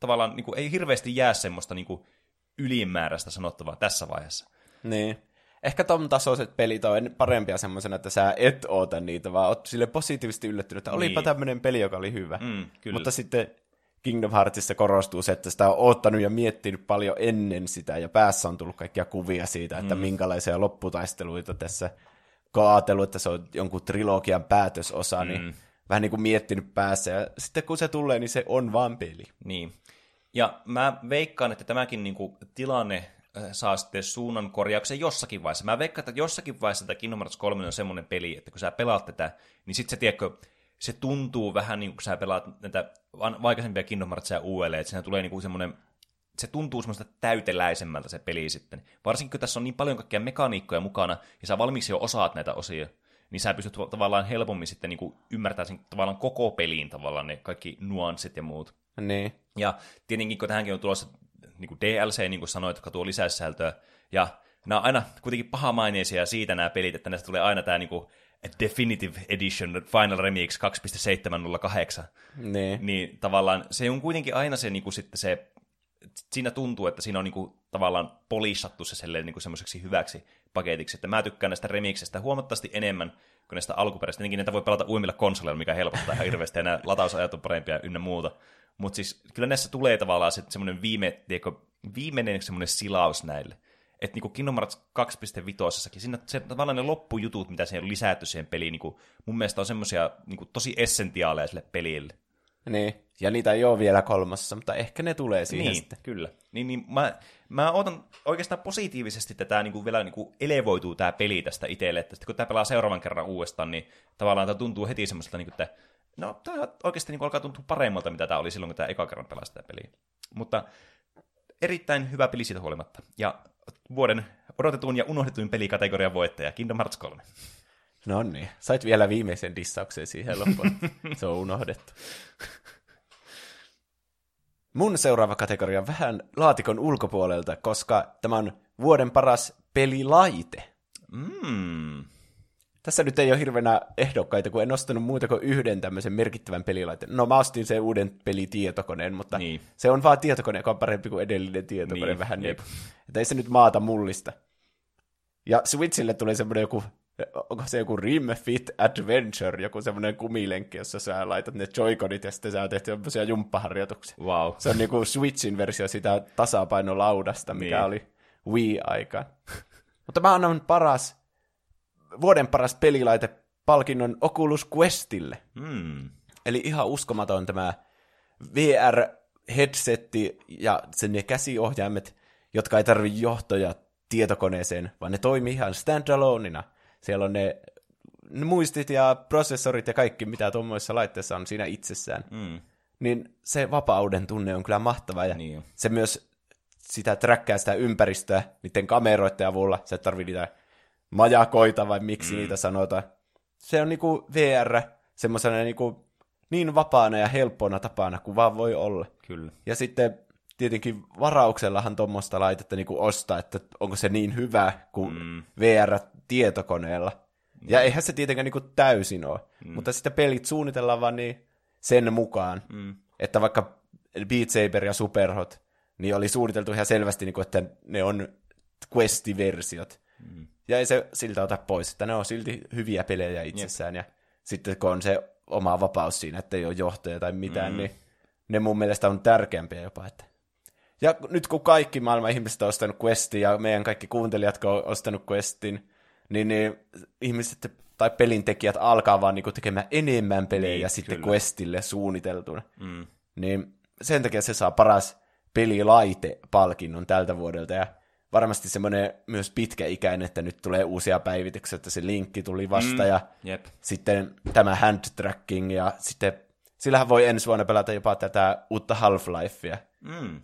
tavallaan niin kuin, ei hirveästi jää semmoista niin kuin, ylimääräistä sanottavaa tässä vaiheessa. Niin. Ehkä ton tasoiset pelit on parempia semmoisena, että sä et oota niitä, vaan oot sille positiivisesti yllättynyt, että olipa niin. tämmöinen peli, joka oli hyvä. Mm, kyllä. Mutta sitten Kingdom Heartsissa korostuu se, että sitä on oottanut ja miettinyt paljon ennen sitä, ja päässä on tullut kaikkia kuvia siitä, että mm. minkälaisia lopputaisteluita tässä kaatelu, että se on jonkun trilogian päätösosa, niin mm. niin vähän niin kuin miettinyt päässä, ja sitten kun se tulee, niin se on vaan peli. Niin. Ja mä veikkaan, että tämäkin niin kuin, tilanne äh, saa sitten suunnan korjauksen jossakin vaiheessa. Mä veikkaan, että jossakin vaiheessa tämä Kingdom Hearts 3 on semmoinen peli, että kun sä pelaat tätä, niin sitten se, tiedätkö, se tuntuu vähän niin kuin sä pelaat näitä vaikeisempia Kingdom Heartsia uudelleen, että siinä tulee niin kuin semmoinen se tuntuu semmoista täyteläisemmältä se peli sitten. Varsinkin kun tässä on niin paljon kaikkia mekaniikkoja mukana, ja sä valmiiksi jo osaat näitä osia, niin sä pystyt tavallaan helpommin sitten niin kuin ymmärtämään sen tavallaan koko peliin tavallaan ne kaikki nuanssit ja muut. Niin. Ja tietenkin, kun tähänkin on tulossa niin kuin DLC, niin kuin sanoit, jotka tuo lisäsisältöä, ja nämä on aina kuitenkin pahamaineisia siitä nämä pelit, että näistä tulee aina tämä niin kuin Definitive Edition Final Remix 2.708. Niin. niin tavallaan se on kuitenkin aina se, niin kuin sitten se siinä tuntuu, että siinä on niin kuin, tavallaan polissattu se niin kuin semmoiseksi hyväksi paketiksi. Että mä tykkään näistä remixistä huomattavasti enemmän kuin näistä alkuperäistä. Tietenkin näitä voi pelata uimilla konsoleilla, mikä helpottaa ihan hirveästi, ja nämä latausajat on parempia ynnä muuta. Mutta siis kyllä näissä tulee tavallaan se, semmoinen viime, tiedätkö, viimeinen semmoinen silaus näille. Että niinku Kingdom Hearts 2.5, siinä se tavallaan ne loppujutut, mitä siihen on lisätty siihen peliin, niinku, mun mielestä on semmoisia niinku, tosi essentiaaleja sille pelille. Niin, ja niitä ei ole vielä kolmassa, mutta ehkä ne tulee siihen niin, sitten. kyllä. Niin, niin mä, mä otan oikeastaan positiivisesti, että tämä niinku vielä niinku elevoituu tämä peli tästä itselle, että sitten kun tämä pelaa seuraavan kerran uudestaan, niin tavallaan tämä tuntuu heti semmoiselta, niinku, että no tämä oikeasti niinku alkaa tuntua paremmalta, mitä tämä oli silloin, kun tämä eka kerran pelasi sitä peliä. Mutta erittäin hyvä peli siitä huolimatta. Ja vuoden odotetun ja unohdetuin pelikategorian voittaja, Kingdom Hearts 3. No niin, sait vielä viimeisen dissauksen siihen loppuun. Se on unohdettu. Mun seuraava kategoria on vähän laatikon ulkopuolelta, koska tämä on vuoden paras pelilaite. Mm. Tässä nyt ei ole hirveänä ehdokkaita, kun en ostanut muuta kuin yhden tämmöisen merkittävän pelilaitteen. No mä ostin sen uuden pelitietokoneen, mutta Niin. se on vaan tietokone, joka on parempi kuin edellinen tietokone Niin, vähän. Niin. Että ei se nyt maata mullista. Ja Switchille tuli semmoinen joku, onko se joku Rim Fit Adventure, joku semmoinen kumilenkki, jossa sä laitat ne joikonit ja sitten sä teet semmoisia jumppaharjoituksia. Wow. Se on niinku Switchin versio sitä tasapainolaudasta, mikä Niin. oli Wii-aikaan. Mutta mä annan paras, vuoden paras pelilaite palkinnon Oculus Questille. Mm. Eli ihan uskomaton tämä VR-headsetti ja sen ne käsiohjaimet, jotka ei tarvi johtoja tietokoneeseen, vaan ne toimii ihan standaloneina. Siellä on ne, muistit ja prosessorit ja kaikki, mitä tuommoissa laitteissa on siinä itsessään. Mm. Niin se vapauden tunne on kyllä mahtava ja Niin. se myös sitä träkkää sitä ympäristöä niiden kameroiden avulla. Sä et tarvii niitä majakoita vai miksi mm. niitä sanotaan. Se on niinku VR semmoisena niinku niin vapaana ja helppona tapana kuin vaan voi olla. Kyllä. Ja sitten tietenkin varauksellahan tuommoista laitetta niinku ostaa, että onko se niin hyvä kuin mm. VR-tietokoneella. Ja eihän se tietenkään niinku täysin ole. Mm. Mutta sitten pelit suunnitellaan vaan niin sen mukaan. Mm. Että vaikka Beat Saber ja Superhot, niin oli suunniteltu ihan selvästi, niinku, että ne on Questi-versiot. Mm. Ja ei se siltä ota pois, että ne on silti hyviä pelejä itsessään. Ja sitten kun on se oma vapaus siinä, että ei ole johtoja tai mitään, mm. niin ne mun mielestä on tärkeämpiä jopa. Että. Ja nyt kun kaikki maailman ihmiset on ostanut Questin ja meidän kaikki kuuntelijat on ostanut Questin, niin, niin ihmiset tai pelintekijät alkaa vaan niinku tekemään enemmän pelejä Niin, ja sitten kyllä. Questille suunniteltuna. Mm. Niin sen takia se saa paras pelilaite-palkinnon tältä vuodelta ja varmasti semmoinen myös pitkäikäinen, että nyt tulee uusia päivityksiä, että se linkki tuli vasta mm. ja Jep. sitten tämä hand tracking ja sitten sillähän voi ensi vuonna pelata jopa tätä uutta Half-Lifea. Mm.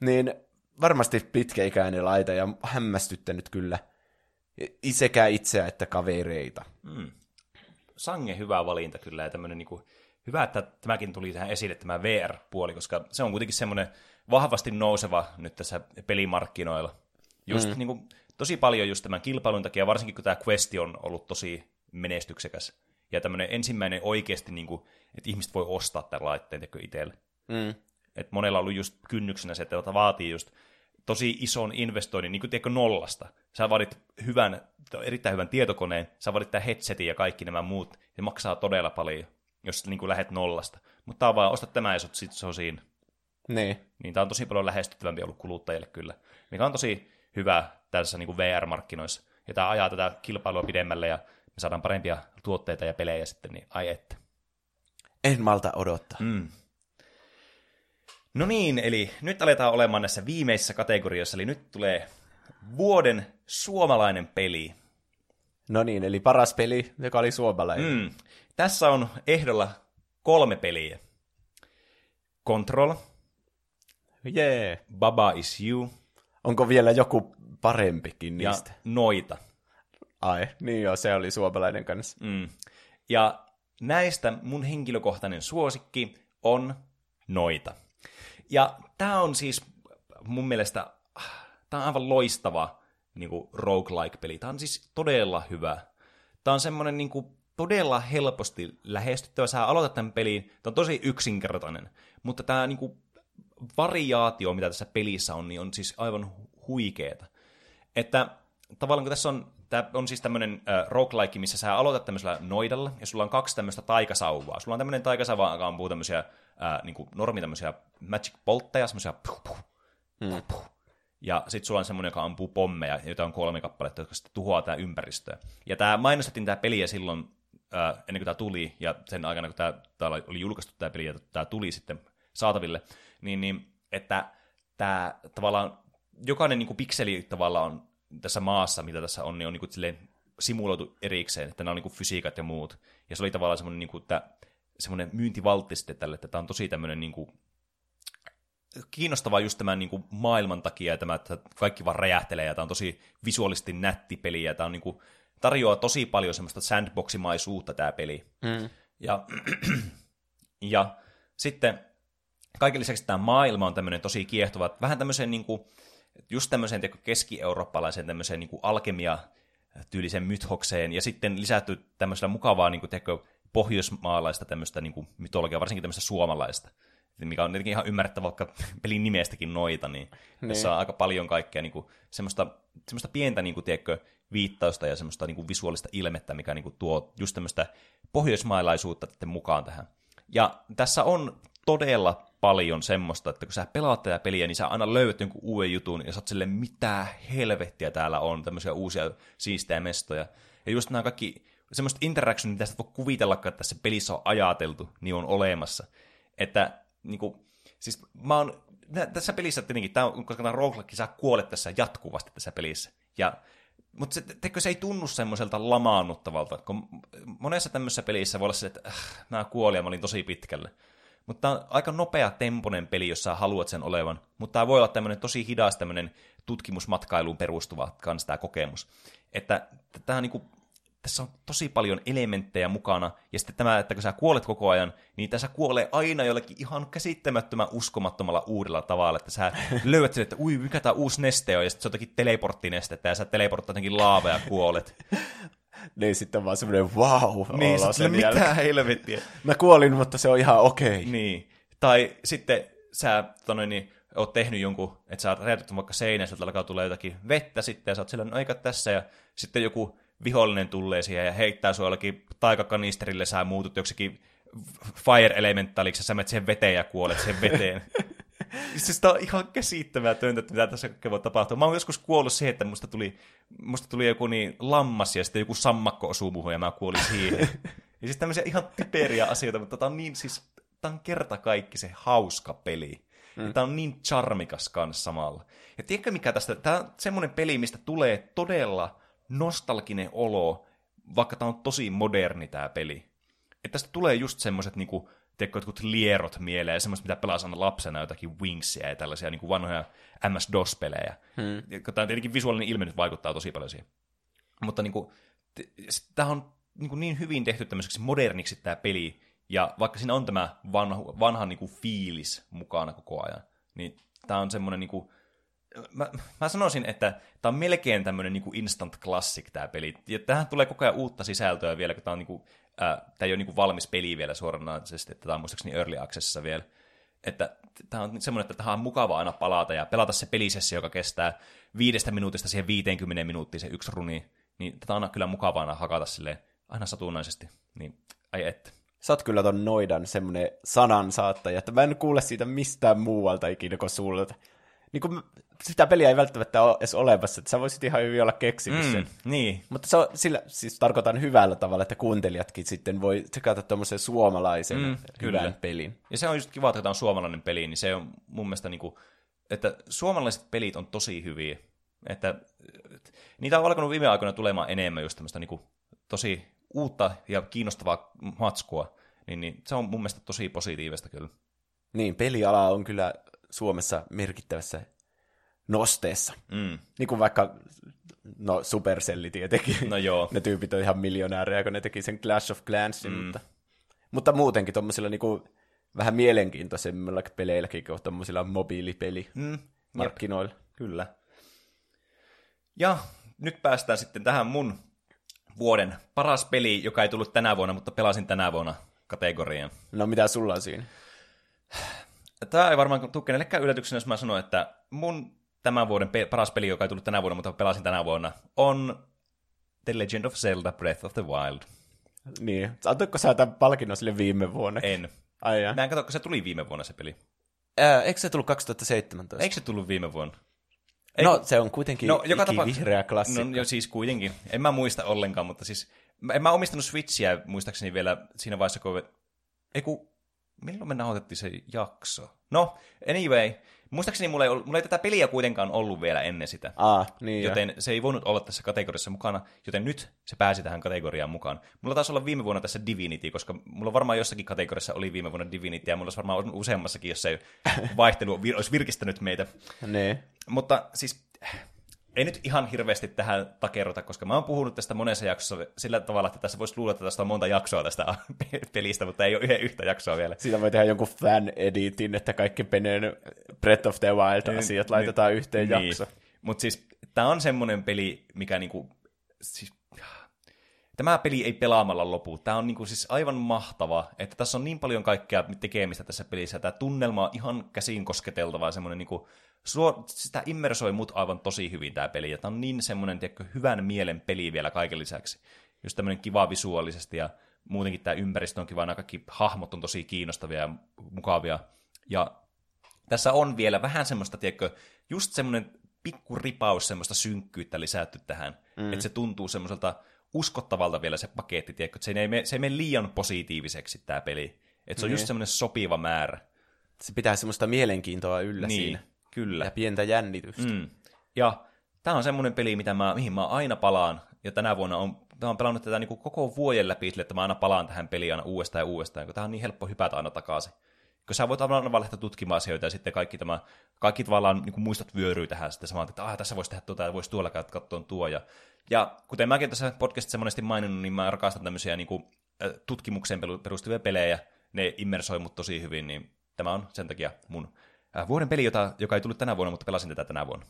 Niin varmasti pitkäikäinen laite ja hämmästyttänyt kyllä sekä itseä että kavereita. Mm. Sange hyvä valinta kyllä ja tämmöinen niinku, hyvä, että tämäkin tuli tähän esille, tämä VR-puoli, koska se on kuitenkin semmoinen vahvasti nouseva nyt tässä pelimarkkinoilla. Just mm. niinku, tosi paljon just tämän kilpailun takia, varsinkin kun tämä Quest on ollut tosi menestyksekäs. Ja tämmöinen ensimmäinen oikeasti, niinku, että ihmiset voi ostaa tämän laitteen itselle. Mm. Et monella on ollut just kynnyksenä se, että vaatii just tosi ison investoinnin, niin kuin tiedätkö, nollasta. Sä vaadit hyvän, erittäin hyvän tietokoneen, sä vaadit tämän headsetin ja kaikki nämä muut. Se maksaa todella paljon, jos niin kuin lähet nollasta. Mutta tää on vaan, osta tämä ja sit sit se on siinä. Niin. Niin tää on tosi paljon lähestyttävämpi ollut kuluttajille kyllä. Mikä on tosi hyvä tässä niin kuin VR-markkinoissa. Ja tää ajaa tätä kilpailua pidemmälle ja me saadaan parempia tuotteita ja pelejä sitten, niin ai että. En malta odottaa. Mm. No niin, eli nyt aletaan olemaan näissä viimeisissä kategorioissa, eli nyt tulee vuoden suomalainen peli. No niin, eli paras peli, joka oli suomalainen. Mm. Tässä on ehdolla kolme peliä. Control, Jee. Yeah. Baba is You Onko vielä joku parempikin ja niistä? Noita. Ai, niin joo, se oli suomalainen kanssa. Mm. Ja näistä mun henkilökohtainen suosikki on Noita. Ja tämä on siis mun mielestä, tämä on aivan loistava niin kuin roguelike-peli. Tämä on siis todella hyvä. Tämä on semmoinen niin kuin, todella helposti lähestyttävä. Sä aloitat tämän peliin, tämä on tosi yksinkertainen, mutta tämä niin kuin, variaatio, mitä tässä pelissä on, niin on siis aivan huikeeta. Että tavallaan kun tässä on, tämä on siis tämmöinen äh, roguelike, missä sä aloitat tämmöisellä noidalla, ja sulla on kaksi tämmöistä taikasauvaa. Sulla on tämmöinen taikasauva, joka ampuu tämmöisiä äh, niin kuin normi tämmöisiä magic boltteja, semmoisia puh, puh, puh, puh. Ja sitten sulla on semmoinen, joka ampuu pommeja, joita on kolme kappaletta, jotka sitten tuhoaa tämä ympäristöä. Ja tämä mainostettiin tämä peliä silloin, äh, ennen kuin tämä tuli, ja sen aikana, kun tämä, tämä oli julkaistu tämä peli, ja tämä tuli sitten saataville, niin, niin että tämä tavallaan, jokainen niin kuin pikseli tavallaan on tässä maassa, mitä tässä on, niin on niin kuin silleen simuloitu erikseen, että nämä on niin kuin fysiikat ja muut. Ja se oli tavallaan semmoinen, niin kuin, että, semmoinen myyntivaltti sitten tälle, että tämä on tosi tämmöinen niin kuin, kiinnostavaa just tämän niin kuin maailman takia, ja tämä, että kaikki vaan räjähtelee, ja tämä on tosi visuaalisesti nätti peli, ja tämä on niin kuin, tarjoaa tosi paljon semmoista sandboximaisuutta tämä peli. Mm. Ja, ja sitten kaiken lisäksi tämä maailma on tämmöinen tosi kiehtova, vähän tämmöisen niin kuin, just tämmöiseen keski-eurooppalaiseen tämmöiseen niin kuin alkemia tyylisen mythokseen, ja sitten lisätty tämmöisellä mukavaa niin kuin, teko, pohjoismaalaista tämmöistä niin kuin, mytologiaa, varsinkin tämmöistä suomalaista, mikä on tietenkin ihan ymmärrettävä, vaikka pelin nimestäkin noita, niin, niin. tässä on aika paljon kaikkea niin kuin, semmoista, semmoista pientä niin kuin, tiedätkö, viittausta ja semmoista niin kuin, visuaalista ilmettä, mikä niin kuin, tuo just tämmöistä pohjoismaalaisuutta mukaan tähän. Ja tässä on todella paljon semmoista, että kun sä pelaat tätä peliä, niin sä aina löydät jonkun uuden jutun ja sä oot silleen, mitä helvettiä täällä on, tämmöisiä uusia siistejä mestoja. Ja just nämä kaikki semmoista interactionia, mitä sä voi kuvitellakaan, että tässä pelissä on ajateltu, niin on olemassa. Että niinku, siis mä oon, tässä pelissä tietenkin, tää on, koska tämä roguelike, sä kuolet tässä jatkuvasti tässä pelissä. Ja mutta se, teko, se ei tunnu semmoiselta lamaannuttavalta, kun monessa tämmöisessä pelissä voi olla se, että äh, mä kuolin ja mä olin tosi pitkälle. Mutta on aika nopea temponen peli, jos sä haluat sen olevan. Mutta tämä voi olla tämmöinen tosi hidas tämmöinen tutkimusmatkailuun perustuva kans tämä kokemus. Että tämä on niinku, tässä on tosi paljon elementtejä mukana, ja sitten tämä, että kun sä kuolet koko ajan, niin tässä kuolee aina jollekin ihan käsittämättömän uskomattomalla uudella tavalla, että sä löydät sille, että ui, mikä tämä uusi neste on, ja sitten se on jotakin teleporttinestettä, ja sä teleporttaa jotenkin laava ja kuolet. niin sitten vaan semmoinen wow Niin, sitten mitä helvettiä. Mä kuolin, mutta se on ihan okei. Okay. Niin. Tai sitten sä tonne, niin, oot tehnyt jonkun, että sä oot räjätetty vaikka seinästä, että alkaa tulla jotakin vettä sitten, ja sä oot sillä, no eikä tässä, ja sitten joku vihollinen tulee siihen ja heittää sua jollakin taikakanisterille, sä muutut joksikin fire elementaaliksi, ja sä menet siihen veteen ja kuolet siihen veteen. siis tämä on ihan käsittämätöntä, että mitä tässä voi tapahtua. Mä oon joskus kuollut siihen, että musta tuli, musta tuli joku niin lammas ja sitten joku sammakko osuu muuhun ja mä kuolin siihen. ja siis tämmöisiä ihan typeriä asioita, mutta tämä on niin siis, tämä on kerta kaikki se hauska peli. Mm. Tämä on niin charmikas kanssa samalla. Ja tiedätkö mikä tästä, tämä on semmoinen peli, mistä tulee todella nostalginen olo, vaikka tämä on tosi moderni tämä peli. Että tästä tulee just semmoiset niinku, tiedätkö, jotkut lierot mieleen, semmoista, mitä pelasi aina lapsena, jotakin Wingsia ja tällaisia niin kuin vanhoja MS-DOS-pelejä. Hmm. Tämä tietenkin visuaalinen ilme nyt vaikuttaa tosi paljon siihen. Mutta niin kuin, tämä on niin, kuin niin hyvin tehty tämmöiseksi moderniksi tämä peli, ja vaikka siinä on tämä vanha, vanha niin kuin fiilis mukana koko ajan, niin tämä on semmoinen niin kuin, mä, mä sanoisin, että tämä on melkein tämmöinen niin instant classic tämä peli. Ja tähän tulee koko ajan uutta sisältöä vielä, kun tämä on niin äh, tämä ei ole niin valmis peli vielä suoranaisesti, että tämä on muistaakseni Early Accessissa vielä. Että tämä on semmoinen, että tähän on mukava aina palata ja pelata se pelisessi, joka kestää viidestä minuutista siihen 50 minuuttiin se yksi runi. Niin tätä on kyllä mukava aina hakata silleen aina satunnaisesti. Niin, ai että. Sä oot kyllä ton noidan semmoinen sanansaattaja, että mä en kuule siitä mistään muualta ikinä kuin sulta niin kuin, sitä peliä ei välttämättä ole edes olemassa, että sä voisit ihan hyvin olla keksinyt sen. Mm, niin. Mutta se on, sillä siis tarkoitan hyvällä tavalla, että kuuntelijatkin sitten voi tsekata tuommoisen suomalaisen mm, hyvän kyllä. pelin. Ja se on just kiva, että tämä on suomalainen peli, niin se on mun mielestä niin kuin, että suomalaiset pelit on tosi hyviä. Että, niitä on alkanut viime aikoina tulemaan enemmän just tämmöistä niin kuin, tosi uutta ja kiinnostavaa matskua, niin, niin se on mun mielestä tosi positiivista kyllä. Niin, peliala on kyllä Suomessa merkittävässä nosteessa. Mm. Niin kuin vaikka, no Supercelli tietenkin. No joo. ne tyypit on ihan miljonäärejä, kun ne teki sen Clash of Clansin, mm. mutta, mutta muutenkin tuommoisilla niin kuin, vähän mielenkiintoisemmilla peleilläkin kuin tuommoisilla mobiilipeli mm. markkinoilla. Kyllä. Ja nyt päästään sitten tähän mun vuoden paras peli, joka ei tullut tänä vuonna, mutta pelasin tänä vuonna kategoriaan. No mitä sulla on siinä? Tämä ei varmaan tule kenellekään yllätyksenä, jos mä sanon, että mun tämän vuoden pe- paras peli, joka ei tullut tänä vuonna, mutta pelasin tänä vuonna, on The Legend of Zelda Breath of the Wild. Niin. Antoiko sä tämän palkinnon sille viime vuonna? En. Ai. Mä en katso, se tuli viime vuonna se peli. Ää, eikö se tullut 2017? Eikö se tullut viime vuonna? Ei, no, se on kuitenkin no, joka tapa... vihreä klassikko. No, jo, siis kuitenkin. En mä muista ollenkaan, mutta siis... En mä omistanut Switchiä muistaakseni vielä siinä vaiheessa, kun... Ei kun milloin me nauhoitettiin se jakso? No, anyway, muistaakseni mulla ei, ollut, mulla ei tätä peliä kuitenkaan ollut vielä ennen sitä. Aa, niin joten jo. se ei voinut olla tässä kategoriassa mukana, joten nyt se pääsi tähän kategoriaan mukaan. Mulla taisi olla viime vuonna tässä Divinity, koska mulla varmaan jossakin kategoriassa oli viime vuonna Divinity, ja mulla olisi varmaan useammassakin, jos se vaihtelu olisi virkistänyt meitä. Ne. Mutta siis ei nyt ihan hirveästi tähän takerrota, koska mä oon puhunut tästä monessa jaksossa sillä tavalla, että tässä voisi luulla, että tästä on monta jaksoa tästä pelistä, mutta ei ole yhden yhtä jaksoa vielä. Siitä voi tehdä jonkun fan-editin, että kaikki Peneen Breath of the Wild-asiat niin, laitetaan niin, yhteen niin. jakso. Mutta siis tämä on semmoinen peli, mikä niinku, siis, tämä peli ei pelaamalla lopu. Tämä on niinku siis aivan mahtava, että tässä on niin paljon kaikkea tekemistä tässä pelissä. Tämä tunnelma on ihan käsin kosketeltava semmoinen niinku, suo, sitä immersoi mut aivan tosi hyvin tämä peli. Ja tämä on niin semmoinen, tiedätkö, hyvän mielen peli vielä kaiken lisäksi. Just tämmöinen kiva visuaalisesti ja muutenkin tämä ympäristö on kiva, nämä kaikki hahmot on tosi kiinnostavia ja mukavia. Ja tässä on vielä vähän semmoista, tiedätkö, just semmoinen pikku ripaus semmoista synkkyyttä lisätty tähän, mm. että se tuntuu semmoiselta uskottavalta vielä se paketti, tiedätkö, että se ei, mene, se ei mene liian positiiviseksi tämä peli. Että se on mm. just semmoinen sopiva määrä. Se pitää semmoista mielenkiintoa yllä niin, siinä. Kyllä. Ja pientä jännitystä. Mm. Ja tämä on semmoinen peli, mitä mä, mihin mä aina palaan, ja tänä vuonna on, mä oon pelannut tätä niin kuin koko vuoden läpi sille, että mä aina palaan tähän peliin aina uudestaan ja uudestaan, kun tämä on niin helppo hypätä aina takaisin kun sä voit aina vaan lähteä tutkimaan asioita ja sitten kaikki, tämä, kaikki tavallaan niin kuin muistot vyöryy tähän sitten samaan, että ah, tässä voisi tehdä tuota ja voisi tuolla katsoa tuo. Ja, ja kuten mäkin tässä podcastissa monesti maininnut, niin mä rakastan tämmöisiä niin kuin, tutkimukseen perustuvia pelejä, ne immersoi mut tosi hyvin, niin tämä on sen takia mun vuoden peli, jota, joka ei tullut tänä vuonna, mutta pelasin tätä tänä vuonna.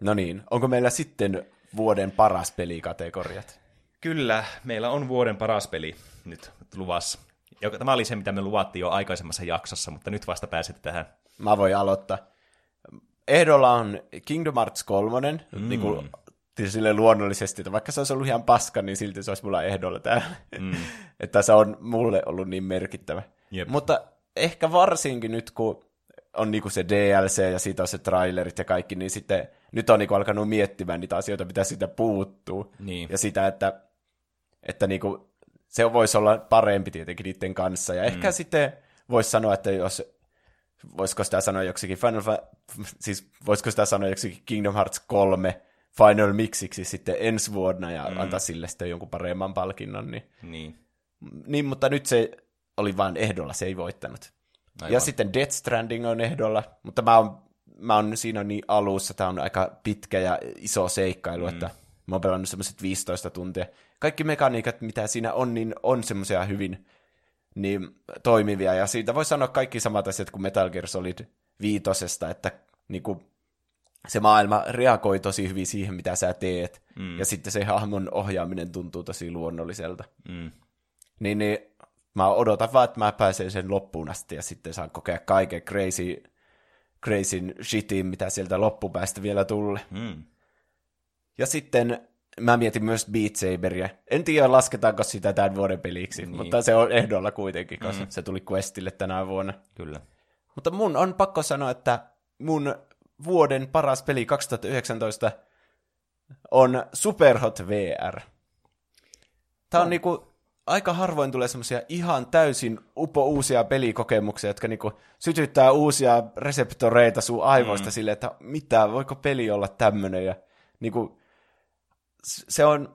No niin, onko meillä sitten vuoden paras pelikategoriat? Kyllä, meillä on vuoden paras peli nyt luvassa. Joka, tämä oli se, mitä me luvattiin jo aikaisemmassa jaksossa, mutta nyt vasta pääsitte tähän. Mä voin aloittaa. Ehdolla on Kingdom Hearts 3, mm. niin kuin, sille luonnollisesti, että vaikka se olisi ollut ihan paska, niin silti se olisi mulla ehdolla täällä. Mm. että se on mulle ollut niin merkittävä. Jep. Mutta ehkä varsinkin nyt, kun on niinku se DLC ja siitä on se trailerit ja kaikki, niin sitten nyt on niinku alkanut miettimään niitä asioita, mitä siitä puuttuu. Niin. Ja sitä, että, että niinku se voisi olla parempi tietenkin niiden kanssa. Ja mm. ehkä sitten voisi sanoa, että jos, voisiko sitä sanoa joksikin Final siis voisiko sitä sanoa joksikin Kingdom Hearts 3 Final Mixiksi sitten ensi vuonna ja mm. antaa sille sitten jonkun paremman palkinnon. Niin. niin. Niin, mutta nyt se oli vain ehdolla, se ei voittanut. Aivan. Ja sitten Death Stranding on ehdolla, mutta mä oon, mä oon siinä niin alussa, tämä on aika pitkä ja iso seikkailu, mm. että mä oon pelannut semmoiset 15 tuntia kaikki mekaniikat, mitä siinä on, niin on semmoisia hyvin niin toimivia. Ja siitä voi sanoa kaikki samat asiat kuin Metal Gear Solid viitosesta, että niin kuin, se maailma reagoi tosi hyvin siihen, mitä sä teet. Mm. Ja sitten se hahmon ohjaaminen tuntuu tosi luonnolliselta. Mm. Niin, niin mä odotan vaan, että mä pääsen sen loppuun asti ja sitten saan kokea kaiken crazy, crazy shitin, mitä sieltä loppupäästä vielä tulee. Mm. Ja sitten mä mietin myös Beat Saberia. En tiedä, lasketaanko sitä tämän vuoden peliksi, niin. mutta se on ehdolla kuitenkin, koska mm. se tuli Questille tänä vuonna. Kyllä. Mutta mun on pakko sanoa, että mun vuoden paras peli 2019 on Superhot VR. Tämä on no. niinku, aika harvoin tulee semmoisia ihan täysin upo uusia pelikokemuksia, jotka niinku sytyttää uusia reseptoreita sun aivoista mm. sille, että mitä, voiko peli olla tämmöinen ja niinku, se on,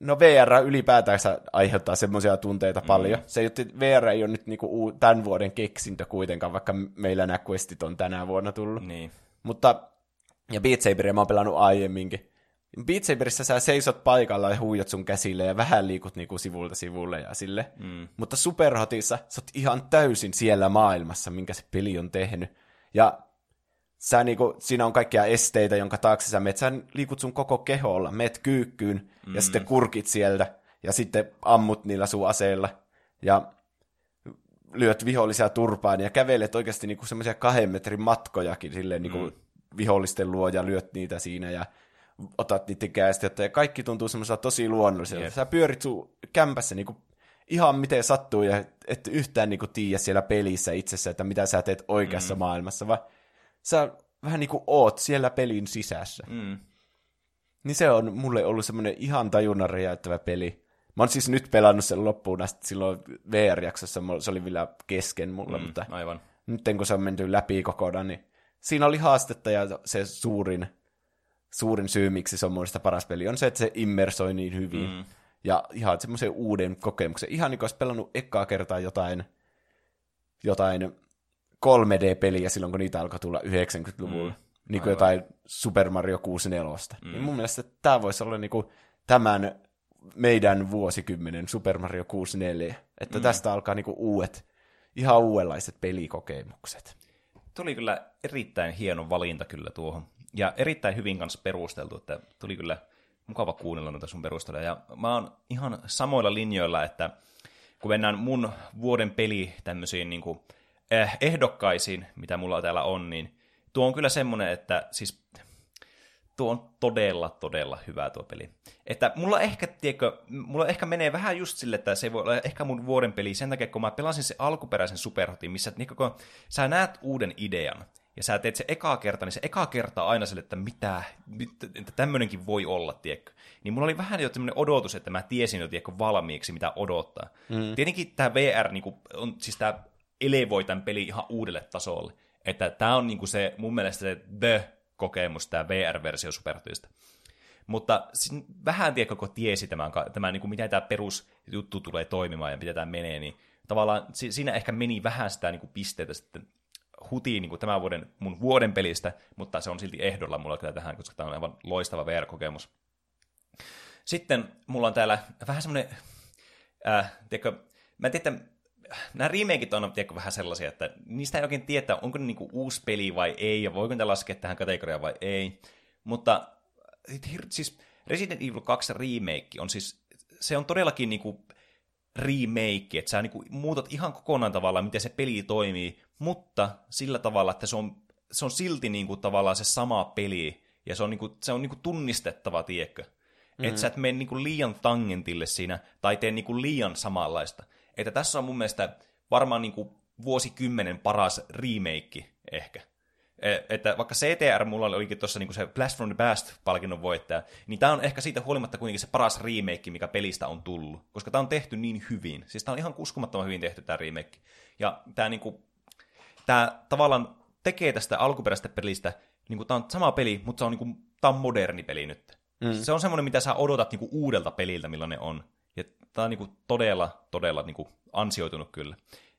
no VR ylipäätänsä aiheuttaa semmoisia tunteita mm. paljon. Se ei, VR ei ole nyt niinku tämän vuoden keksintö kuitenkaan, vaikka meillä nämä questit on tänä vuonna tullut. Niin. Mutta, ja Beat Saberia mä oon pelannut aiemminkin. Beat Saberissä sä seisot paikalla ja huijat sun käsille ja vähän liikut niinku sivulta sivulle ja sille. Mm. Mutta Superhotissa sä oot ihan täysin siellä maailmassa, minkä se peli on tehnyt. Ja sä niinku, siinä on kaikkia esteitä, jonka taakse sä meet. Sä liikut sun koko keholla, meet kyykkyyn mm. ja sitten kurkit sieltä ja sitten ammut niillä sun aseilla ja lyöt vihollisia turpaan ja kävelet oikeasti niinku semmoisia kahden metrin matkojakin silleen niinku mm. vihollisten luo ja lyöt niitä siinä ja otat niiden käestettä ja kaikki tuntuu semmoisella tosi luonnolliselta. Yep. Sä pyörit sun kämpässä niinku ihan miten sattuu ja et yhtään niinku tiedä siellä pelissä itsessä, että mitä sä teet oikeassa mm. maailmassa, vaan sä vähän niin kuin oot siellä pelin sisässä. Mm. Niin se on mulle ollut semmoinen ihan tajunnan räjäyttävä peli. Mä oon siis nyt pelannut sen loppuun asti silloin VR-jaksossa, se oli vielä kesken mulla, mm, mutta aivan. nyt kun se on menty läpi kokonaan, niin siinä oli haastetta ja se suurin, suurin syy, miksi se on mun paras peli, on se, että se immersoi niin hyvin. Mm. Ja ihan semmoisen uuden kokemuksen. Ihan niin kuin olisi pelannut ekkaa kertaa jotain, jotain 3D-peliä silloin, kun niitä alkoi tulla 90-luvulla. Mm, niin kuin jotain Super Mario 64. Mm. Niin mun mielestä tämä voisi olla niin kuin tämän meidän vuosikymmenen Super Mario 64. Että mm. tästä alkaa niin kuin uudet, ihan uudenlaiset pelikokemukset. Tuli kyllä erittäin hieno valinta kyllä tuohon. Ja erittäin hyvin kanssa perusteltu, että tuli kyllä mukava kuunnella noita sun perusteluja. Ja mä oon ihan samoilla linjoilla, että kun mennään mun vuoden peli tämmöisiin niin kuin, eh, ehdokkaisiin, mitä mulla täällä on, niin tuo on kyllä semmoinen, että siis tuo on todella, todella hyvä tuo peli. Että mulla ehkä, tiedätkö, mulla ehkä menee vähän just sille, että se voi olla ehkä mun vuoden peli sen takia, kun mä pelasin se alkuperäisen Superhotin, missä niin kun sä näet uuden idean, ja sä teet se ekaa kerta, niin se eka kerta aina sille, että mitä, että tämmöinenkin voi olla, tiedätkö. Niin mulla oli vähän jo tämmöinen odotus, että mä tiesin jo, tiedätkö, valmiiksi, mitä odottaa. Mm. Tietenkin tämä VR, niin kuin, on, siis tämä elevoi tämän peli ihan uudelle tasolle. Että tämä on niin kuin se, mun mielestä se the kokemus, tämä VR-versio Supertyistä. Mutta vähän, tiedätkö, kun tiesi tämän, tämän niin kuin miten tämä perusjuttu tulee toimimaan ja miten tämä menee, niin tavallaan siinä ehkä meni vähän sitä niin kuin pisteitä sitten hutiin niin tämän vuoden, mun vuoden pelistä, mutta se on silti ehdolla mulla kyllä tähän, koska tämä on aivan loistava VR-kokemus. Sitten mulla on täällä vähän semmoinen, äh, tiedätkö, mä en tiedä, nämä remakeit on tiedätkö, vähän sellaisia, että niistä ei oikein tietää, onko ne niinku uusi peli vai ei, ja voiko niitä laskea tähän kategoriaan vai ei. Mutta siis Resident Evil 2 remake on siis, se on todellakin niinku remake, että sä niinku muutat ihan kokonaan tavallaan, miten se peli toimii, mutta sillä tavalla, että se on, se on silti niinku tavallaan se sama peli, ja se on, niinku, se on niinku tunnistettava, tiedätkö? Mm-hmm. Että sä et mene niinku liian tangentille siinä, tai tee niinku liian samanlaista. Että tässä on mun mielestä varmaan niinku vuosikymmenen paras remake ehkä. E, että vaikka CTR mulla olikin tuossa niinku se Blast from the Past-palkinnon voittaja, niin tämä on ehkä siitä huolimatta kuitenkin se paras remake, mikä pelistä on tullut. Koska tämä on tehty niin hyvin. Siis tämä on ihan uskomattoman hyvin tehty tämä remake. Ja tämä niinku, tää tavallaan tekee tästä alkuperäisestä pelistä, niinku tämä on sama peli, mutta se on, niinku, tää on moderni peli nyt. Mm. Se on semmoinen, mitä sä odotat niinku uudelta peliltä, millainen on. Ja tämä on niinku todella, todella niinku ansioitunut kyllä.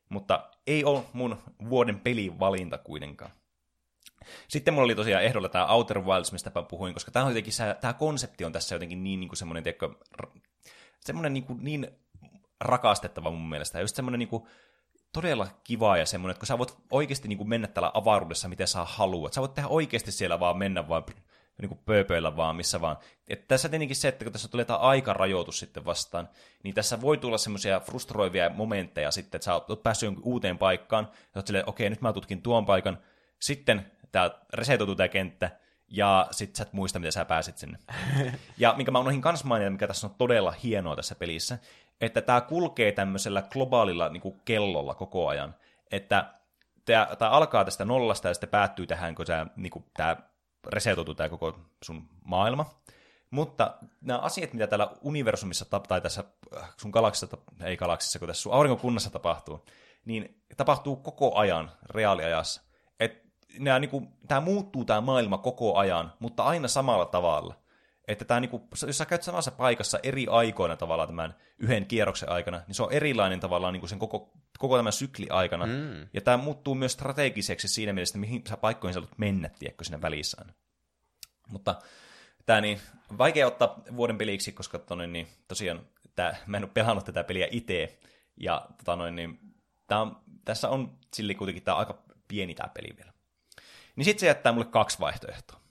Mutta ei ole mun vuoden pelivalinta kuitenkaan. Sitten mulla oli tosiaan ehdolla tämä Outer Wilds, mistä mä puhuin, koska tämä, on jotenkin, tämä konsepti on tässä jotenkin niin, niin kuin semmoinen, tiedätkö, semmoinen niin, kuin, niin rakastettava mun mielestä. Just semmoinen niin kuin, todella kiva ja semmoinen, että kun sä voit oikeasti niin kuin mennä täällä avaruudessa, miten sä haluat. Sä voit tehdä oikeasti siellä vaan mennä vaan niin kuin pööpöillä vaan, missä vaan. Et tässä tietenkin se, että kun tässä tulee tämä aikarajoitus sitten vastaan, niin tässä voi tulla semmoisia frustroivia momentteja sitten, että sä oot päässyt uuteen paikkaan, ja oot silleen, okei, nyt mä tutkin tuon paikan, sitten tämä resetoituu tämä kenttä, ja sitten sä et muista, miten sä pääsit sinne. ja minkä mä unohdin kans mainita, mikä tässä on todella hienoa tässä pelissä, että tämä kulkee tämmöisellä globaalilla niin kuin kellolla koko ajan, että tämä, alkaa tästä nollasta ja sitten päättyy tähän, kun tämä, niin kuin, tämä resetoituu tämä koko sun maailma. Mutta nämä asiat, mitä täällä universumissa tai tässä äh, sun galaksissa, ei galaksissa, kun tässä sun aurinkokunnassa tapahtuu, niin tapahtuu koko ajan reaaliajassa. Et nämä, niin kuin, tämä muuttuu tämä maailma koko ajan, mutta aina samalla tavalla. Että tämä, niin kuin, jos sä käyt samassa paikassa eri aikoina tavallaan tämän yhden kierroksen aikana, niin se on erilainen tavallaan niin kuin sen koko, koko tämän sykli aikana. Mm. Ja tämä muuttuu myös strategiseksi siinä mielessä, mihin sä paikkoihin sä haluat mennä, tiedätkö, siinä välissä aina. Mutta tämä niin, vaikea ottaa vuoden peliksi, koska tonne, niin, tosiaan tää, mä en ole pelannut tätä peliä itse. Ja tota noin, niin, tää on, tässä on sille kuitenkin tää aika pieni tämä peli vielä. Niin sitten se jättää mulle kaksi vaihtoehtoa.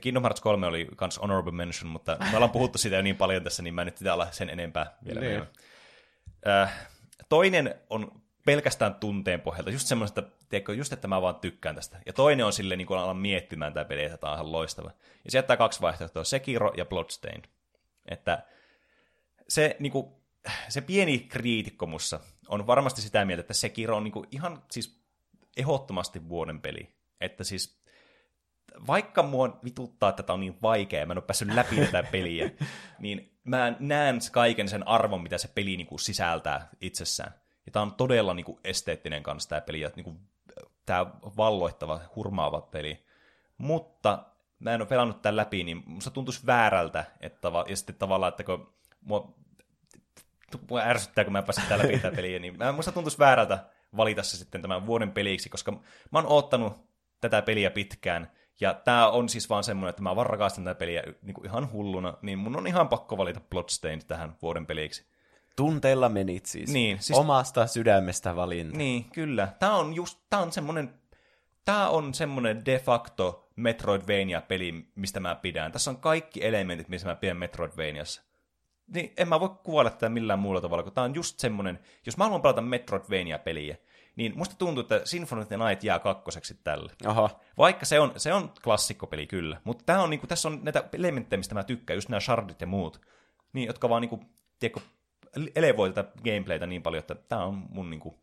Kingdom Hearts 3 oli kans honorable mention, mutta me ollaan puhuttu siitä jo niin paljon tässä, niin mä en nyt pitää olla sen enempää vielä. Niin. Äh, toinen on pelkästään tunteen pohjalta, just semmoista, tiedätkö, just että mä vaan tykkään tästä. Ja toinen on silleen, niin kun alan miettimään tämä peli, että tämä on ihan loistava. Ja se jättää kaksi vaihtoehtoa, Sekiro ja Bloodstained. Että se, niin kuin, se pieni kriitikko mussa on varmasti sitä mieltä, että Sekiro on niin kuin, ihan siis ehdottomasti vuoden peli. Että siis vaikka mua vituttaa, että tämä on niin vaikea mä en ole päässyt läpi tätä peliä, niin mä näen kaiken sen arvon, mitä se peli niin kuin sisältää itsessään. Ja tämä on todella niin kuin esteettinen kanssa tämä peli, ja niin kuin, tämä valloittava, hurmaava peli. Mutta mä en ole pelannut tämän läpi, niin musta tuntuisi väärältä, että, ja sitten tavallaan, että kun mua, mua ärsyttää, kun mä pääsen täällä läpi tätä peliä, niin musta tuntuisi väärältä valita se sitten tämän vuoden peliksi, koska mä oon oottanut tätä peliä pitkään, ja tämä on siis vaan semmoinen, että mä vaan rakastan tätä peliä niin kuin ihan hulluna, niin mun on ihan pakko valita Bloodstained tähän vuoden peliksi. Tunteella menit siis. Niin, siis. Omasta sydämestä valinta. Niin, kyllä. Tämä on just, tämä on semmoinen Tämä on semmoinen de facto Metroidvania-peli, mistä mä pidän. Tässä on kaikki elementit, missä mä pidän Metroidvaniassa. Niin en mä voi kuvailla tätä millään muulla tavalla, kun tämä on just semmoinen, jos mä haluan pelata Metroidvania-peliä, niin musta tuntuu, että Symphony of the Night jää kakkoseksi tälle. Aha. Vaikka se on, se on klassikkopeli kyllä, mutta tää on, niinku, tässä on näitä elementtejä, mistä mä tykkään, just nämä shardit ja muut, niin, jotka vaan niinku, tiedätkö, elevoi tätä gameplaytä niin paljon, että tämä on mun niinku...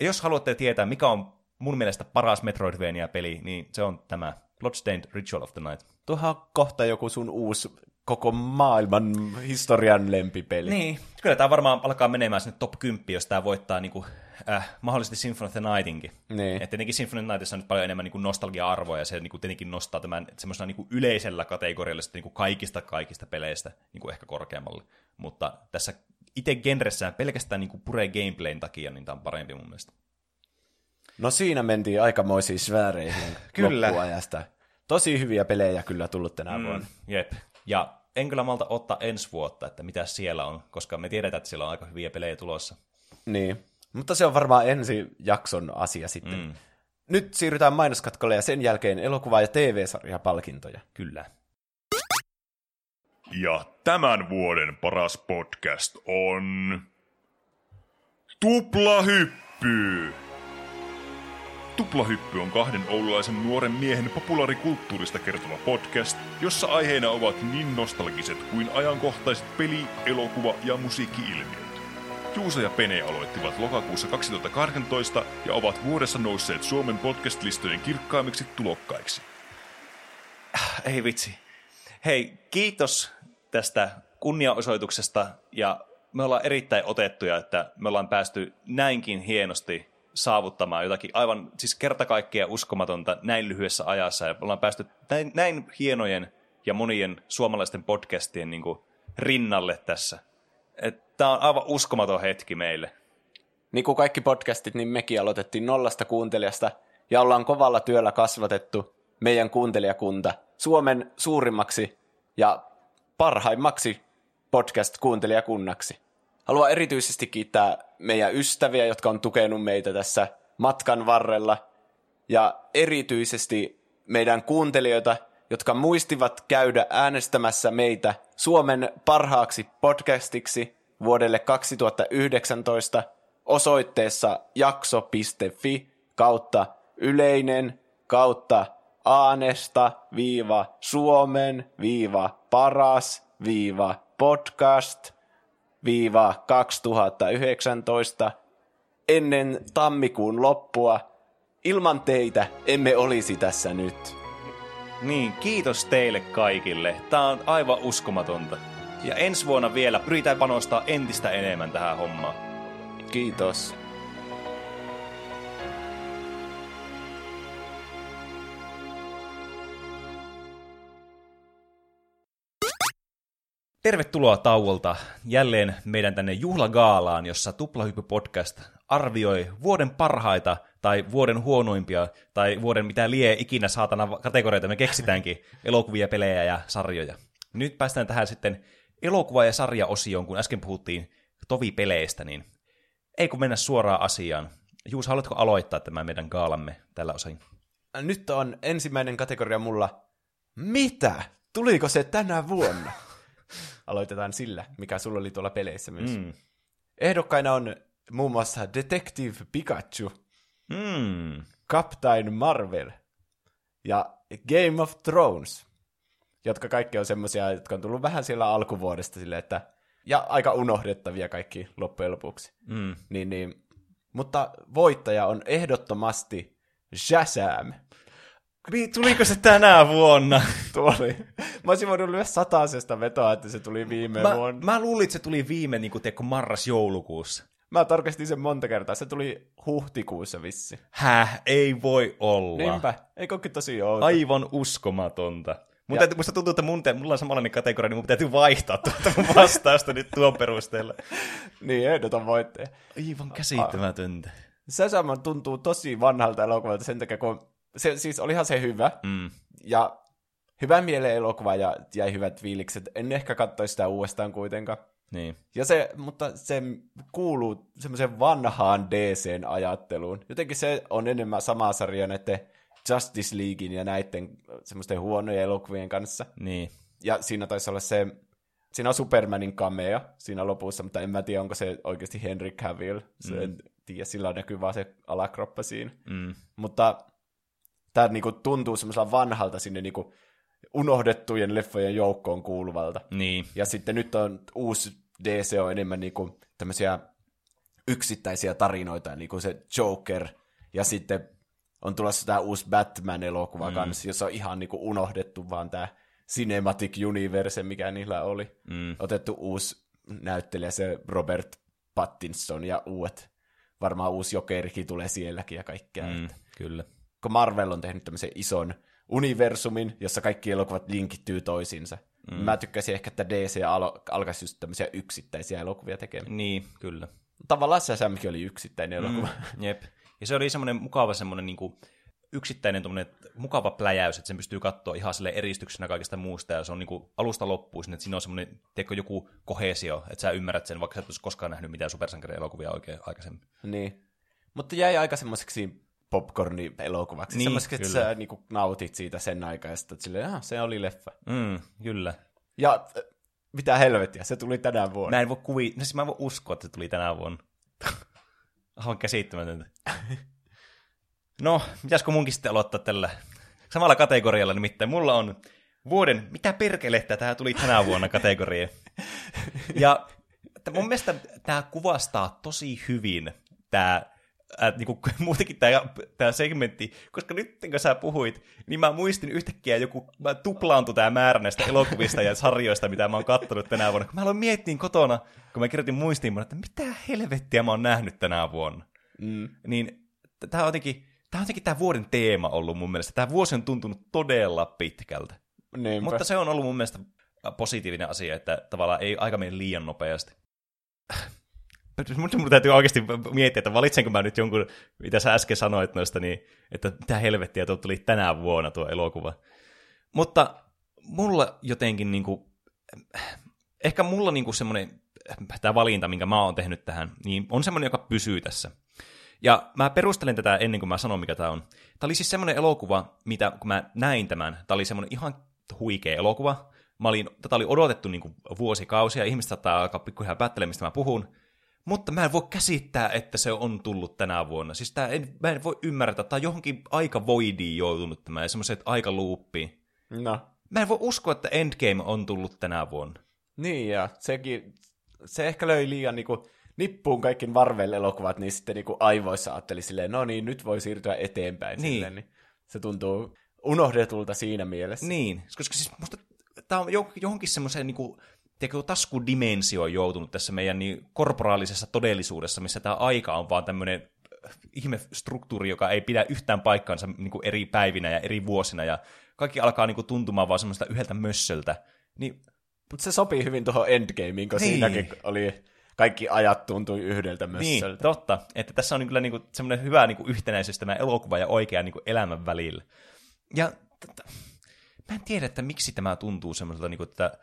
Jos haluatte tietää, mikä on mun mielestä paras Metroidvania-peli, niin se on tämä Bloodstained Ritual of the Night. Tuohan kohta joku sun uusi koko maailman historian lempipeli. Niin, kyllä tämä varmaan alkaa menemään sinne top 10, jos tämä voittaa niinku, äh, mahdollisesti Symphony of the Nightinkin. Niin. Et tietenkin Symphony of the Nightissa on nyt paljon enemmän niinku nostalgia-arvoa, ja se niinku tietenkin nostaa tämän semmoisena niinku yleisellä kategorialla sitten niinku kaikista kaikista peleistä niinku ehkä korkeammalle. Mutta tässä itse genressään pelkästään niinku pure gameplayn takia, niin tämä on parempi mun mielestä. No siinä mentiin aikamoisiin sfääreihin Kyllä. loppuajasta. Tosi hyviä pelejä kyllä tullut tänä mm. vuonna. Jep. Ja en kyllä malta ottaa ensi vuotta, että mitä siellä on, koska me tiedetään, että siellä on aika hyviä pelejä tulossa. Niin, mutta se on varmaan ensi jakson asia sitten. Mm. Nyt siirrytään mainoskatkolle ja sen jälkeen elokuva- ja TV-sarjapalkintoja. Kyllä. Ja tämän vuoden paras podcast on... Tuplahyppy! Tuplahyppy on kahden oululaisen nuoren miehen populaarikulttuurista kertova podcast, jossa aiheena ovat niin nostalgiset kuin ajankohtaiset peli-, elokuva- ja musiikki-ilmiöt. Juusa ja Pene aloittivat lokakuussa 2018 ja ovat vuodessa nousseet Suomen podcast-listojen kirkkaimmiksi tulokkaiksi. Ei vitsi. Hei, kiitos tästä kunniaosoituksesta ja me ollaan erittäin otettuja, että me ollaan päästy näinkin hienosti saavuttamaan jotakin aivan siis kerta kaikkea uskomatonta näin lyhyessä ajassa ja me ollaan päästy näin, näin hienojen ja monien suomalaisten podcastien niin kuin rinnalle tässä. Tämä on aivan uskomaton hetki meille. Niin kuin kaikki podcastit, niin mekin aloitettiin nollasta kuuntelijasta ja ollaan kovalla työllä kasvatettu meidän kuuntelijakunta Suomen suurimmaksi ja parhaimmaksi podcast-kuuntelijakunnaksi. Haluan erityisesti kiittää meidän ystäviä, jotka on tukenut meitä tässä matkan varrella ja erityisesti meidän kuuntelijoita, jotka muistivat käydä äänestämässä meitä Suomen parhaaksi podcastiksi vuodelle 2019 osoitteessa jakso.fi kautta yleinen kautta Aanesta viiva Suomen viiva paras viiva podcast viiva 2019 ennen tammikuun loppua. Ilman teitä emme olisi tässä nyt. Niin, kiitos teille kaikille. Tämä on aivan uskomatonta. Ja ensi vuonna vielä pyritään panostaa entistä enemmän tähän hommaan. Kiitos. Tervetuloa tauolta jälleen meidän tänne juhlagaalaan, jossa Tuplahyppy Podcast arvioi vuoden parhaita tai vuoden huonoimpia tai vuoden mitä lie ikinä saatana kategorioita me keksitäänkin, elokuvia, pelejä ja sarjoja. Nyt päästään tähän sitten elokuva- ja sarjaosioon, kun äsken puhuttiin tovi-peleistä, niin ei kun mennä suoraan asiaan. Juus, haluatko aloittaa tämän meidän gaalamme tällä osin? Nyt on ensimmäinen kategoria mulla. Mitä? Tuliko se tänä vuonna? Aloitetaan sillä, mikä sulla oli tuolla peleissä myös. Mm. Ehdokkaina on muun muassa Detective Pikachu, Mm. Captain Marvel ja Game of Thrones, jotka kaikki on semmoisia, jotka on tullut vähän siellä alkuvuodesta silleen, että ja aika unohdettavia kaikki loppujen lopuksi. Mm. Niin, niin, mutta voittaja on ehdottomasti Shazam. Niin, tuliko se tänä vuonna? Tuli. Mä olisin voinut lyödä satasesta vetoa, että se tuli viime Mä, vuonna. mä luulin, että se tuli viime niin kuin, marras-joulukuussa. Mä tarkastin sen monta kertaa. Se tuli huhtikuussa vissi. Häh, ei voi olla. Niinpä. Eikö olekin tosi outo? Aivan uskomatonta. Ja- täytyy, musta tuntuu, että mun, te, mulla on samanlainen kategoria, niin mun täytyy vaihtaa tuota mun vastausta nyt tuon perusteella. Niin, ehdoton voittaja. Aivan käsittämätöntä. Shazam tuntuu tosi vanhalta elokuvalta sen takia, kun se, siis olihan se hyvä. Mm. Ja hyvä mieleen elokuva ja jäi hyvät fiilikset. En ehkä katsoisi sitä uudestaan kuitenkaan. Niin. Ja se, mutta se kuuluu semmoiseen vanhaan DCn ajatteluun. Jotenkin se on enemmän sama sarja näiden Justice Leaguein ja näiden semmoisten huonojen elokuvien kanssa. Niin. Ja siinä taisi olla se, siinä on Supermanin cameo siinä lopussa, mutta en mä tiedä, onko se oikeasti Henry Cavill. Se mm. en tiedä, sillä näkyy vaan se alakroppa siinä. Mm. Mutta tämä niinku tuntuu semmoisella vanhalta sinne niinku unohdettujen leffojen joukkoon kuuluvalta. Niin. Ja sitten nyt on uusi DC on enemmän niinku tämmöisiä yksittäisiä tarinoita, niin kuin se Joker, ja sitten on tulossa tämä uusi Batman-elokuva mm. kanssa, jossa on ihan niinku unohdettu vaan tämä Cinematic Universe, mikä niillä oli. Mm. Otettu uusi näyttelijä, se Robert Pattinson, ja uudet, varmaan uusi Jokerikin tulee sielläkin ja kaikkea. Mm, Että kyllä. kun Marvel on tehnyt tämmöisen ison universumin, jossa kaikki elokuvat linkittyy toisiinsa. Mm. Mä tykkäsin ehkä, että DC alo- alkaisi just tämmöisiä yksittäisiä elokuvia tekemään. Niin, kyllä. Tavallaan se oli yksittäinen elokuva. Mm, jep. Ja se oli semmoinen mukava semmoinen niin kuin yksittäinen mukava pläjäys, että sen pystyy katsoa ihan sille eristyksenä kaikesta muusta, ja se on niin kuin alusta loppuun sinne, että siinä on semmoinen, tiedätkö, joku kohesio, että sä ymmärrät sen, vaikka sä et olisi koskaan nähnyt mitään supersankarielokuvia oikein aikaisemmin. Niin. Mutta jäi aika semmoiseksi popcorni-elokuvaksi. Niin, semmoiseksi, että kyllä. sä niin kuin, nautit siitä sen aikaa, ja sitten silleen, ah, se oli leffa. Mm, kyllä. Ja äh, mitä helvettiä, se tuli tänä vuonna. Mä en voi kuvi... No siis mä en voi uskoa, että se tuli tänä vuonna. Aivan käsittämätöntä. No, pitäisikö munkin sitten aloittaa tällä samalla kategorialla, nimittäin mulla on vuoden, mitä perkelettä tämä tuli tänä vuonna kategoria. Ja mun mielestä tämä kuvastaa tosi hyvin tämä äh, niinku, muutenkin tämä, tämä segmentti, koska nyt kun sä puhuit, niin mä muistin yhtäkkiä joku, mä tuplaantui tämä määrä näistä elokuvista ja sarjoista, mitä mä oon kattonut tänä vuonna. Kun mä aloin miettiä kotona, kun mä kirjoitin muistiin, että mitä helvettiä mä oon nähnyt tänä vuonna. Mm. Niin tämä on jotenkin, tämä on jotenkin tämä vuoden teema ollut mun mielestä. Tämä vuosi on tuntunut todella pitkältä. Niinpä. Mutta se on ollut mun mielestä positiivinen asia, että tavallaan ei aika mene liian nopeasti. Mun, mun täytyy oikeasti miettiä, että valitsenko mä nyt jonkun, mitä sä äsken sanoit noista, niin että mitä helvettiä tuo tuli tänä vuonna tuo elokuva. Mutta mulla jotenkin niinku, ehkä mulla niinku semmoinen, tämä valinta, minkä mä oon tehnyt tähän, niin on semmoinen, joka pysyy tässä. Ja mä perustelen tätä ennen kuin mä sanon, mikä tämä on. Tämä oli siis semmoinen elokuva, mitä kun mä näin tämän, tämä oli semmoinen ihan huikea elokuva. Mä olin, tätä oli odotettu niin kuin vuosikausia, ihmiset saattaa alkaa pikkuhiljaa päättelemään, mistä mä puhun. Mutta mä en voi käsittää, että se on tullut tänä vuonna. Siis tää en, mä en voi ymmärtää, on johonkin aika voidiin joutunut tämä, ja semmoiset aika luuppiin. No. Mä en voi uskoa, että Endgame on tullut tänä vuonna. Niin, ja sekin, se ehkä löi liian niinku, nippuun kaikki Marvel-elokuvat, niin sitten niinku aivoissa ajatteli silleen, no niin, nyt voi siirtyä eteenpäin. Niin. Silleen, niin se tuntuu unohdetulta siinä mielessä. Niin, koska siis musta tämä on jo- johonkin semmoiseen niinku, tiedätkö, taskudimensioon joutunut tässä meidän niin korporaalisessa todellisuudessa, missä tämä aika on vaan tämmöinen ihme struktuuri, joka ei pidä yhtään paikkaansa niin kuin eri päivinä ja eri vuosina, ja kaikki alkaa niin kuin tuntumaan vaan semmoista yhdeltä mössöltä. Niin, Mutta se sopii hyvin tuohon Endgameen, kun Niin. siinäkin oli kaikki ajat tuntui yhdeltä niin mössöltä. totta. Että tässä on kyllä niin kuin semmoinen hyvä niin kuin yhtenäisyys tämä elokuva ja oikea niin kuin elämän välillä. Ja t- t- mä en tiedä, että miksi tämä tuntuu semmoiselta, niin kuin, että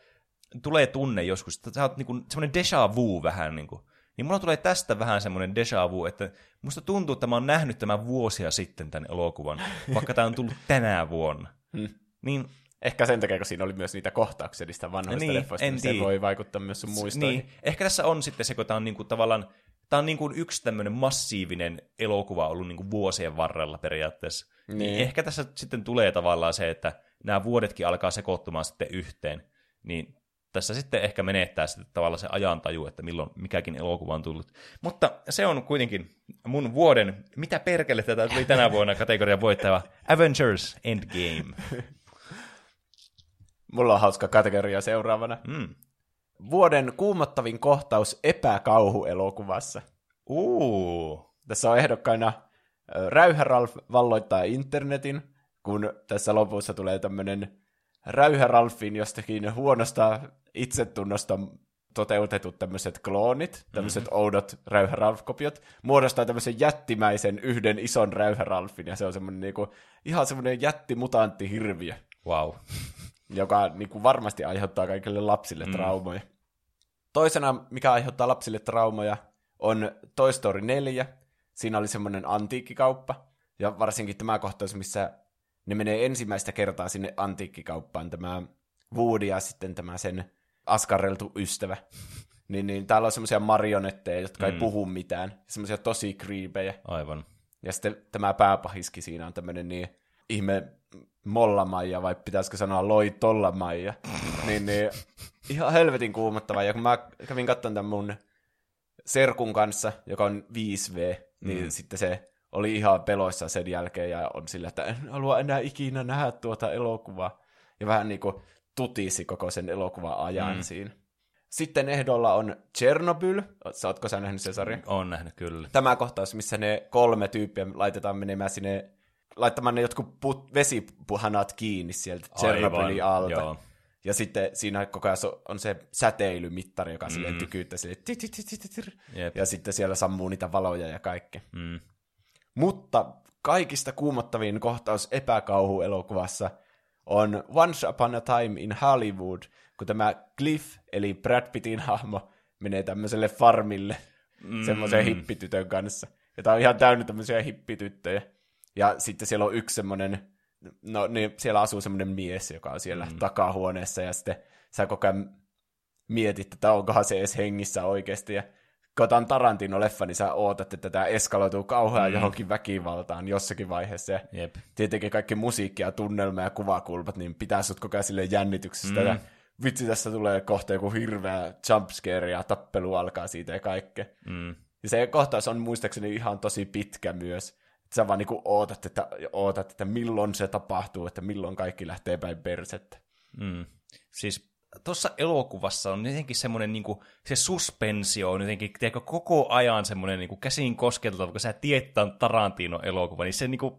tulee tunne joskus, että sä oot niin kuin, semmoinen déjà vu vähän niin kuin. Niin mulla tulee tästä vähän semmoinen déjà vu, että musta tuntuu, että mä oon nähnyt tämän vuosia sitten tämän elokuvan, vaikka tämä on tullut tänä vuonna. Hmm. Niin, Ehkä sen takia, kun siinä oli myös niitä kohtauksia niistä vanhoista Niin, leffoista, niin se voi vaikuttaa myös sun muistoihin. Niin, ehkä tässä on sitten se, kun tämä on niinku tavallaan, tämä on niinku yksi tämmöinen massiivinen elokuva ollut niinku vuosien varrella periaatteessa. Niin. niin ehkä tässä sitten tulee tavallaan se, että nämä vuodetkin alkaa sekoittumaan sitten yhteen. Niin tässä sitten ehkä menettää sitten tavallaan se ajantaju, että milloin mikäkin elokuva on tullut. Mutta se on kuitenkin mun vuoden, mitä perkele tätä tuli tänä vuonna kategorian voittava, Avengers Endgame. Mulla on hauska kategoria seuraavana. Mm. Vuoden kuumottavin kohtaus epäkauhuelokuvassa. Uh. Tässä on ehdokkaina ö, Räyhä Ralf valloittaa internetin, kun tässä lopussa tulee tämmöinen Räyhä Ralfin jostakin huonosta itsetunnosta toteutetut tämmöiset kloonit, tämmöiset mm-hmm. oudot Räyhä Ralf-kopiot, muodostaa tämmöisen jättimäisen yhden ison Räyhä Ralfin, ja se on semmoinen niinku, ihan semmoinen jättimutantti hirviö, Wow. joka niinku varmasti aiheuttaa kaikille lapsille mm. traumoja. Toisena, mikä aiheuttaa lapsille traumoja, on Toy Story 4. Siinä oli semmoinen antiikkikauppa. Ja varsinkin tämä kohtaus, missä ne menee ensimmäistä kertaa sinne antiikkikauppaan, tämä Woody ja sitten tämä sen askarreltu ystävä. niin, niin täällä on semmoisia marionetteja, jotka mm. ei puhu mitään. Semmoisia tosi kriipejä. Aivan. Ja sitten tämä pääpahiski siinä on tämmöinen niin ihme mollamaija, vai pitäisikö sanoa loi tollamaija. niin, niin ihan helvetin kuumottava. Ja kun mä kävin katsomaan tämän mun serkun kanssa, joka on 5V, niin mm. sitten se oli ihan peloissa sen jälkeen ja on sillä, että en halua enää ikinä nähdä tuota elokuvaa. Ja vähän niin kuin tutisi koko sen elokuvan ajan mm. siinä. Sitten ehdolla on Chernobyl. Oletko sä nähnyt sen sarjan? On nähnyt, kyllä. Tämä kohtaus, missä ne kolme tyyppiä laitetaan menemään sinne, laittamaan ne jotkut put, vesipuhanat kiinni sieltä Chernobylin alta. Joo. Ja sitten siinä koko ajan on se säteilymittari, joka mm. tykyyttää silleen, ja sitten siellä sammuu niitä valoja ja kaikki. Mm. Mutta kaikista kuumottavin kohtaus epäkauhu-elokuvassa on Once Upon a Time in Hollywood, kun tämä Cliff, eli Brad Pittin hahmo, menee tämmöiselle farmille mm. semmoisen hippitytön kanssa. Ja tää on ihan täynnä tämmöisiä hippityttöjä. Ja sitten siellä on yksi semmoinen, no niin, siellä asuu semmoinen mies, joka on siellä mm. takahuoneessa, ja sitten sä koko ajan mietit, että onkohan se edes hengissä oikeasti, ja katsotaan Tarantino-leffa, niin sä ootat, että tämä eskaloituu kauhean mm. johonkin väkivaltaan jossakin vaiheessa. Ja Jep. tietenkin kaikki musiikki ja tunnelma ja kuvakulmat, niin pitää sut koko ajan jännityksestä. Mm. Ja vitsi, tässä tulee kohta joku hirveä jumpscare ja tappelu alkaa siitä ja kaikkea. Mm. Ja se kohtaus on muistaakseni ihan tosi pitkä myös. Että sä vaan niinku ootat, että, ootat, että milloin se tapahtuu, että milloin kaikki lähtee päin persettä. Mm. Siis tuossa elokuvassa on jotenkin semmoinen, niin kuin, se suspensio on jotenkin tiedätkö, koko ajan semmoinen niin kuin käsin kosketeltava, kun sä tiedät, on Tarantino-elokuva, niin se niin kuin,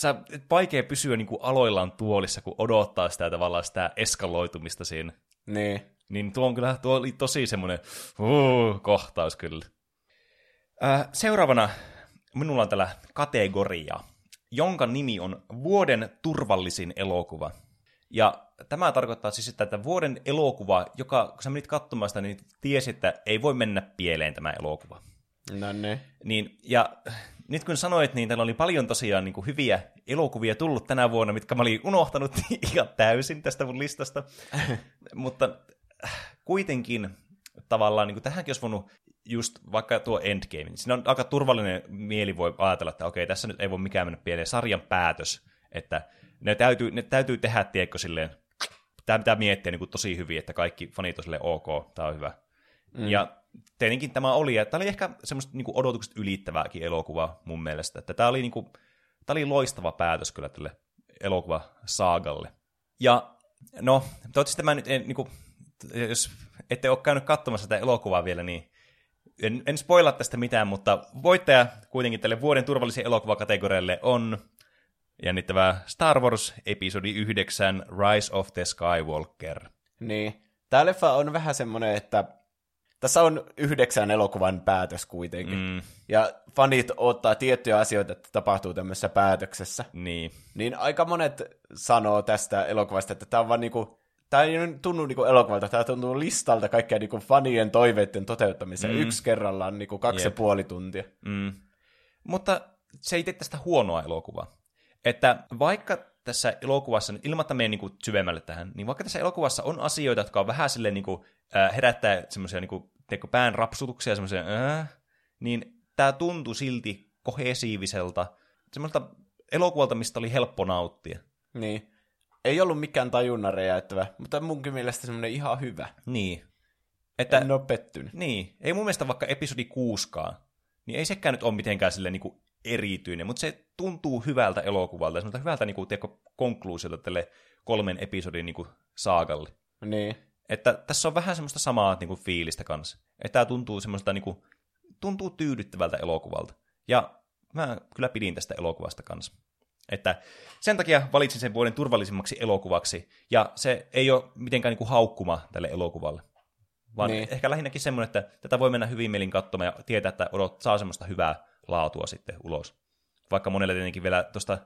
sä, vaikea pysyä niin kuin aloillaan tuolissa, kun odottaa sitä tavallaan sitä eskaloitumista siinä. Niin. Niin tuo on kyllä, tuo oli tosi semmoinen uh, kohtaus kyllä. Äh, seuraavana minulla on täällä kategoria, jonka nimi on Vuoden turvallisin elokuva. Ja tämä tarkoittaa siis sitä, että vuoden elokuva, joka, kun sä menit katsomaan sitä, niin tiesi, että ei voi mennä pieleen tämä elokuva. No ne. Niin, ja nyt kun sanoit, niin täällä oli paljon tosiaan niin kuin hyviä elokuvia tullut tänä vuonna, mitkä mä olin unohtanut ihan täysin tästä mun listasta. Mutta äh, kuitenkin tavallaan niin kuin tähänkin olisi voinut just vaikka tuo Endgame, niin siinä on aika turvallinen mieli voi ajatella, että okei, tässä nyt ei voi mikään mennä pieleen. Sarjan päätös, että ne täytyy, ne täytyy tehdä, tiedätkö, silleen, tämä pitää miettiä niin kuin tosi hyvin, että kaikki fanit on silleen, ok, tämä on hyvä. Mm. Ja tietenkin tämä oli, ja tämä oli ehkä semmoista niin kuin odotukset ylittävääkin elokuva mun mielestä, että tämä oli, niin kuin, tämä oli loistava päätös kyllä tälle elokuva-saagalle. Ja no, toivottavasti tämä nyt, en, niin kuin, jos ette ole käynyt katsomassa tätä elokuvaa vielä, niin en, en spoilaa tästä mitään, mutta voittaja kuitenkin tälle vuoden turvallisen elokuvakategorialle on jännittävää Star Wars episodi 9 Rise of the Skywalker. Niin. Tämä leffa on vähän semmoinen, että tässä on yhdeksän elokuvan päätös kuitenkin. Mm. Ja fanit ottaa tiettyjä asioita, että tapahtuu tämmöisessä päätöksessä. Niin. Niin aika monet sanoo tästä elokuvasta, että tämä on vaan niinku, tämä ei tunnu niinku elokuvalta, tämä tuntuu listalta kaikkea niinku fanien toiveiden toteuttamiseen. Mm. Yksi kerrallaan niinku kaksi Jep. ja puoli tuntia. Mm. Mutta se ei tee tästä huonoa elokuvaa. Että vaikka tässä elokuvassa, ilmatta meidän niin syvemmälle tähän, niin vaikka tässä elokuvassa on asioita, jotka on vähän silleen niin kuin, äh, herättää semmoisia niin kuin, pään rapsutuksia, semmoisia, äh, niin tämä tuntui silti kohesiiviselta, semmoista elokuvalta, mistä oli helppo nauttia. Niin. Ei ollut mikään tajunnan räjäyttävä, mutta munkin mielestä semmoinen ihan hyvä. Niin. Että, en ole pettynyt. Niin. Ei mun mielestä vaikka episodi kuuskaan, niin ei sekään nyt ole mitenkään silleen niin kuin erityinen, mutta se tuntuu hyvältä elokuvalta, semmoista hyvältä niin kuin, tiedätkö, konkluusiolta tälle kolmen episodin niin kuin, saagalle. Niin. Että tässä on vähän semmoista samaa niin kuin, fiilistä kanssa. Että tämä tuntuu semmoista, niin kuin, tuntuu tyydyttävältä elokuvalta. Ja mä kyllä pidin tästä elokuvasta kanssa. Että sen takia valitsin sen vuoden turvallisimmaksi elokuvaksi, ja se ei ole mitenkään niin kuin haukkuma tälle elokuvalle. Vaan niin. ehkä lähinnäkin semmoinen, että tätä voi mennä hyvin mielin katsomaan ja tietää, että odot, saa semmoista hyvää laatua sitten ulos. Vaikka monelle tietenkin vielä tuosta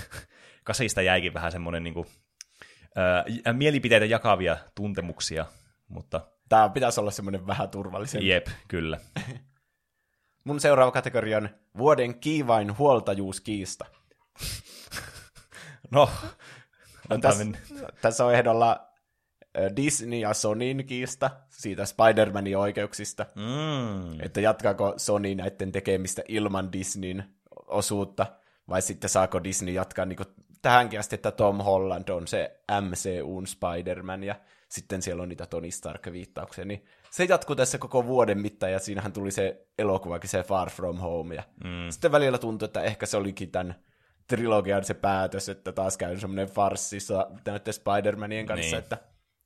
kasista jäikin vähän semmoinen niin kuin, ää, mielipiteitä jakavia tuntemuksia, mutta Tämä pitäisi olla semmoinen vähän turvallisempi. Jep, kyllä. Mun seuraava kategoria on vuoden kiivain huoltajuuskiista. No, Tässä, tässä on ehdolla Disney ja Sonin kiista siitä Spider-Manin oikeuksista. Mm. Että jatkaako Sony näiden tekemistä ilman Disneyn osuutta, vai sitten saako Disney jatkaa niin kuin tähänkin asti, että Tom Holland on se MCUn Spider-Man, ja sitten siellä on niitä Tony Stark-viittauksia, niin se jatkuu tässä koko vuoden mittaan, ja siinähän tuli se elokuvakin, se Far From Home, ja mm. sitten välillä tuntui, että ehkä se olikin tämän trilogian se päätös, että taas käy semmoinen farssissa näiden Spider-Manien kanssa, Niin. että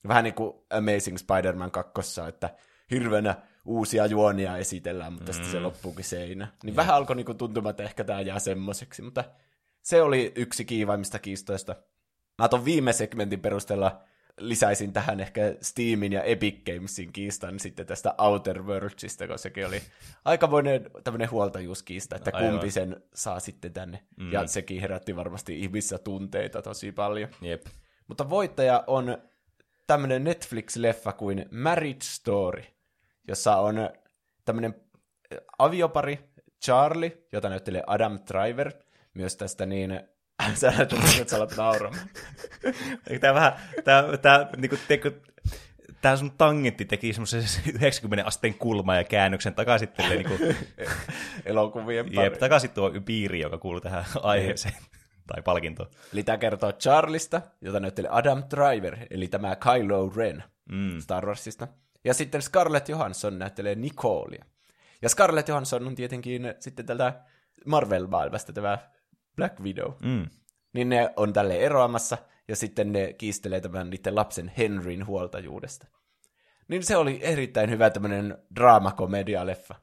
vähän niin kuin Amazing Spider-Man 2, että hirveänä uusia juonia esitellään, mutta mm. sitten se loppuukin seinä. Niin vähän alkoi niin tuntumaan, että ehkä tämä jää semmoiseksi, mutta se oli yksi kiivaimmista kiistoista. Mä ton viime segmentin perusteella lisäisin tähän ehkä Steamin ja Epic Gamesin kiistan sitten tästä Outer Worldsista, koska sekin oli aikamoinen tämmöinen huoltajuuskiista, että Aivan. kumpi sen saa sitten tänne. Mm. Ja sekin herätti varmasti ihmisissä tunteita tosi paljon. Jep. Mutta voittaja on tämmöinen Netflix-leffa kuin Marriage Story, jossa on tämmöinen aviopari Charlie, jota näyttelee Adam Driver, myös tästä niin... Sä näytät, että sä alat nauramaan. Tää vähän, tää, tää, niinku, teikö, tää sun tangentti teki semmoisen 90 asteen kulman ja käännöksen takaisin tälleen, niinku, Elokuvien pari. jep, takaisin tuo piiri, joka kuuluu tähän aiheeseen, tai palkintoon. Eli tämä kertoo Charlista, jota näyttelee Adam Driver, eli tämä Kylo Ren mm. Star Warsista. Ja sitten Scarlett Johansson näyttelee Nicolea. Ja Scarlett Johansson on tietenkin sitten tältä Marvel-maailmasta tämä Black Widow. Mm. Niin ne on tälle eroamassa, ja sitten ne kiistelee tämän niiden lapsen Henryn huoltajuudesta. Niin se oli erittäin hyvä tämmöinen draamakomedia-leffa,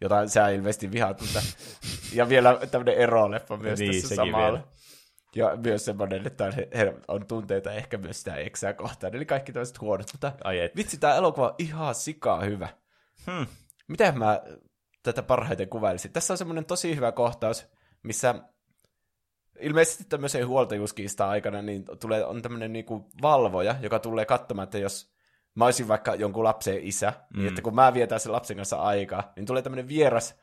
jota sä ilmeisesti vihaat, mutta... ja vielä tämmöinen eroleffa myös Niin, tässä samalla. vielä. Ja myös semmoinen, että he on tunteita ehkä myös sitä eksää kohtaan. Eli kaikki toiset huonot. Mutta Ai et. vitsi, tämä elokuva on ihan sikaa hyvä. Hmm. Miten mä tätä parhaiten kuvailisin? Tässä on semmoinen tosi hyvä kohtaus, missä ilmeisesti tämmöisen huoltajuuskiista aikana niin tulee, on tämmöinen niinku valvoja, joka tulee katsomaan, että jos mä olisin vaikka jonkun lapsen isä, mm. niin että kun mä vietän sen lapsen kanssa aikaa, niin tulee tämmöinen vieras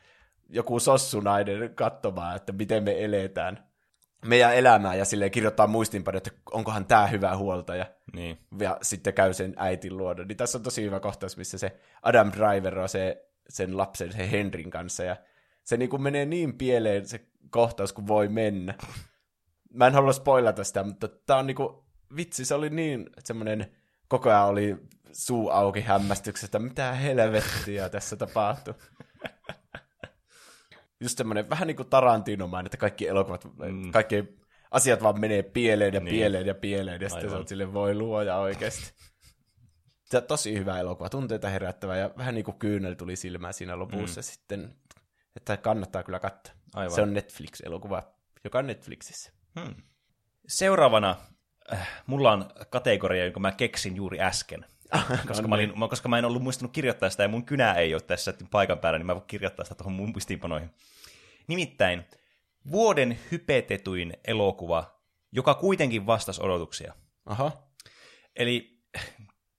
joku sossunainen katsomaan, että miten me eletään meidän elämää ja silleen kirjoittaa muistinpano, että onkohan tämä hyvä huoltaja. Niin. Ja sitten käy sen äitin luoda. Niin tässä on tosi hyvä kohtaus, missä se Adam Driver on se, sen lapsen, se Henrin kanssa. Ja se niin kuin menee niin pieleen se kohtaus kuin voi mennä. Mä en halua spoilata sitä, mutta tää on niinku, vitsi, se oli niin semmoinen, koko ajan oli suu auki hämmästyksestä, mitä helvettiä tässä tapahtui. Just semmoinen vähän niin kuin Tarantinomainen, että kaikki elokuvat, mm. kaikki asiat vaan menee pieleen ja Niin. pieleen ja pieleen, ja sitten se Aivan. sille voi luoja oikeasti. Se on tosi hyvä elokuva, tunteita herättävä, ja vähän niin kuin kyynel tuli silmään siinä lopussa mm. sitten, että kannattaa kyllä katsoa. Aivan. Se on Netflix-elokuva, joka on Netflixissä. Hmm. Seuraavana äh, mulla on kategoria, jonka mä keksin juuri äsken. koska, mä olin, mä- koska mä en ollut muistanut kirjoittaa sitä ja mun kynä ei ole tässä paikan päällä, niin mä voin kirjoittaa sitä tuohon mun muistiinpanoihin. Nimittäin vuoden hypetetuin elokuva, joka kuitenkin vastasi odotuksia. Aha. Eli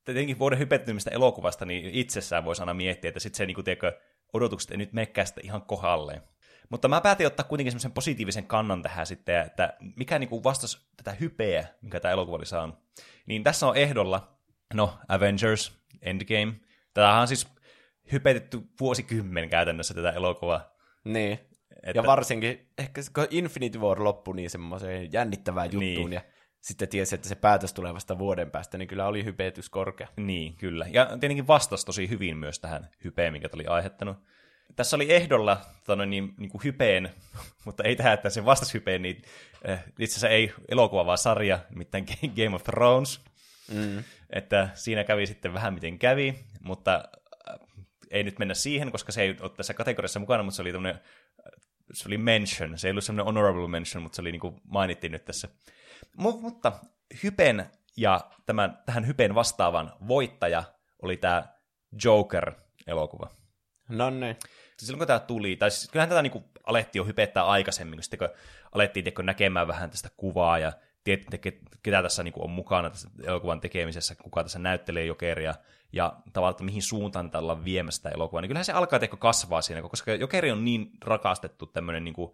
tietenkin vuoden hypetetymistä elokuvasta niin itsessään voisi aina miettiä, että sitten se niinku, tiedätkö, odotukset ei nyt menekään sitä ihan kohdalleen. Mutta mä päätin ottaa kuitenkin semmoisen positiivisen kannan tähän sitten, että mikä niinku vastasi tätä hypeä, mikä tämä elokuva oli saanut. Niin tässä on ehdolla, no, Avengers, Endgame. Tätähän on siis hypetetty vuosikymmen käytännössä tätä elokuvaa. Niin. Että- Ja varsinkin, ehkä se- kun Infinity War loppui niin semmoiseen jännittävään juttuun, Niin. ja sitten tiesi, että se päätös tulee vasta vuoden päästä, niin kyllä oli hypetys korkea. Niin, kyllä. Ja tietenkin vastasi tosi hyvin myös tähän hypeen, mikä oli aiheuttanut. Tässä oli ehdolla tota, niin, niin kuin hypeen, mutta ei tähän, että se vastasi hypeen, niin äh, itse asiassa ei elokuva, vaan sarja, nimittäin Game of Thrones. Mm. Että siinä kävi sitten vähän miten kävi, mutta äh, ei nyt mennä siihen, koska se ei ole tässä kategoriassa mukana, mutta se oli tämmöinen, se oli mention, se ei ollut semmoinen honorable mention, mutta se oli niin kuin mainittiin nyt tässä. Mu- mutta Hypen ja tämän, tähän Hypen vastaavan voittaja oli tämä Joker-elokuva. No niin. Siis silloin kun tämä tuli, tai siis kyllähän tätä niinku alettiin jo hypettää aikaisemmin, kun sitten kun alettiin tiedätkö, näkemään vähän tästä kuvaa ja tiedätte, ketä tässä niin kuin on mukana tässä elokuvan tekemisessä, kuka tässä näyttelee Jokeria, ja tavallaan, että mihin suuntaan tällä ollaan viemässä sitä elokuvaa, niin kyllähän se alkaa teko kasvaa siinä, koska Jokeri on niin rakastettu tämmöinen niin kuin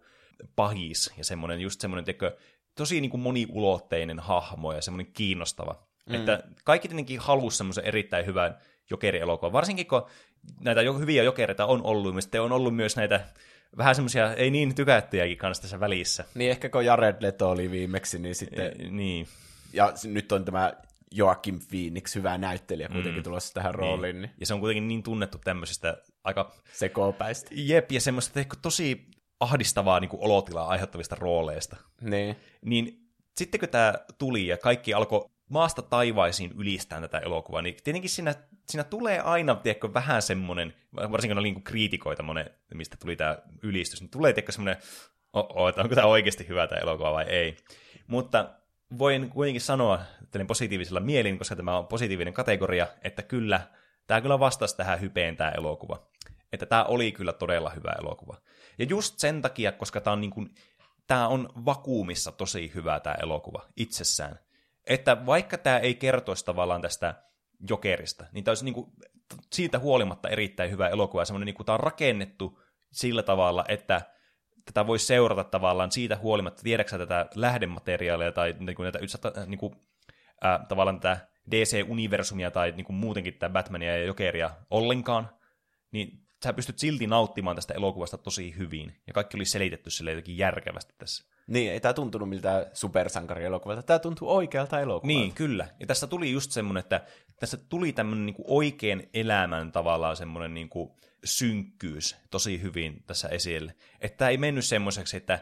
pahis, ja semmoinen just semmoinen teko, tosi niin kuin moniulotteinen hahmo ja semmoinen kiinnostava. Mm. Että kaikki tietenkin halusi semmoisen erittäin hyvän jokerielokuvan, varsinkin kun näitä hyviä jokereita on ollut, ja sitten on ollut myös näitä vähän semmoisia ei niin tykättyjäkin kanssa tässä välissä. Niin ehkä kun Jared Leto oli viimeksi, niin sitten... E, niin. Ja nyt on tämä Joakim Phoenix, hyvä näyttelijä kuitenkin mm. tulossa tähän niin. rooliin. Niin. Ja se on kuitenkin niin tunnettu tämmöisestä aika... Sekopäistä. Jep, ja semmoista tosi ahdistavaa niin kuin olotilaa aiheuttavista rooleista. Niin. Niin sitten kun tämä tuli ja kaikki alkoi maasta taivaisiin ylistää tätä elokuvaa, niin tietenkin siinä, siinä tulee aina, tiedätkö, vähän semmoinen, varsinkin on niin kriitikoita monen, mistä tuli tämä ylistys, niin tulee, tiedätkö, semmoinen, oh, että onko tämä oikeasti hyvä tämä elokuva vai ei. Mutta voin kuitenkin sanoa että positiivisella mielin, koska tämä on positiivinen kategoria, että kyllä, tämä kyllä vastasi tähän hypeen tämä elokuva. Että tämä oli kyllä todella hyvä elokuva. Ja just sen takia, koska tämä on, niin kuin, tämä on vakuumissa tosi hyvä tämä elokuva itsessään. Että vaikka tämä ei kertoisi tavallaan tästä jokerista, niin tämä olisi niin kuin, siitä huolimatta erittäin hyvä elokuva. Semmoinen, niin kuin, tämä on rakennettu sillä tavalla, että tätä voi seurata tavallaan siitä huolimatta, tiedäksä tätä lähdemateriaalia tai niin kuin, näitä, niin kuin, äh, tavallaan tätä DC-universumia tai niin kuin muutenkin tätä Batmania ja Jokeria ollenkaan, niin sä pystyt silti nauttimaan tästä elokuvasta tosi hyvin. Ja kaikki oli selitetty sille jotenkin järkevästi tässä. Niin, ei tämä tuntunut miltä supersankarielokuvalta. Tämä tuntuu oikealta elokuvalta. Niin, kyllä. Ja tässä tuli just semmoinen, että tässä tuli tämmöinen niinku oikein elämän tavallaan semmoinen niinku synkkyys tosi hyvin tässä esille. Että tämä ei mennyt semmoiseksi, että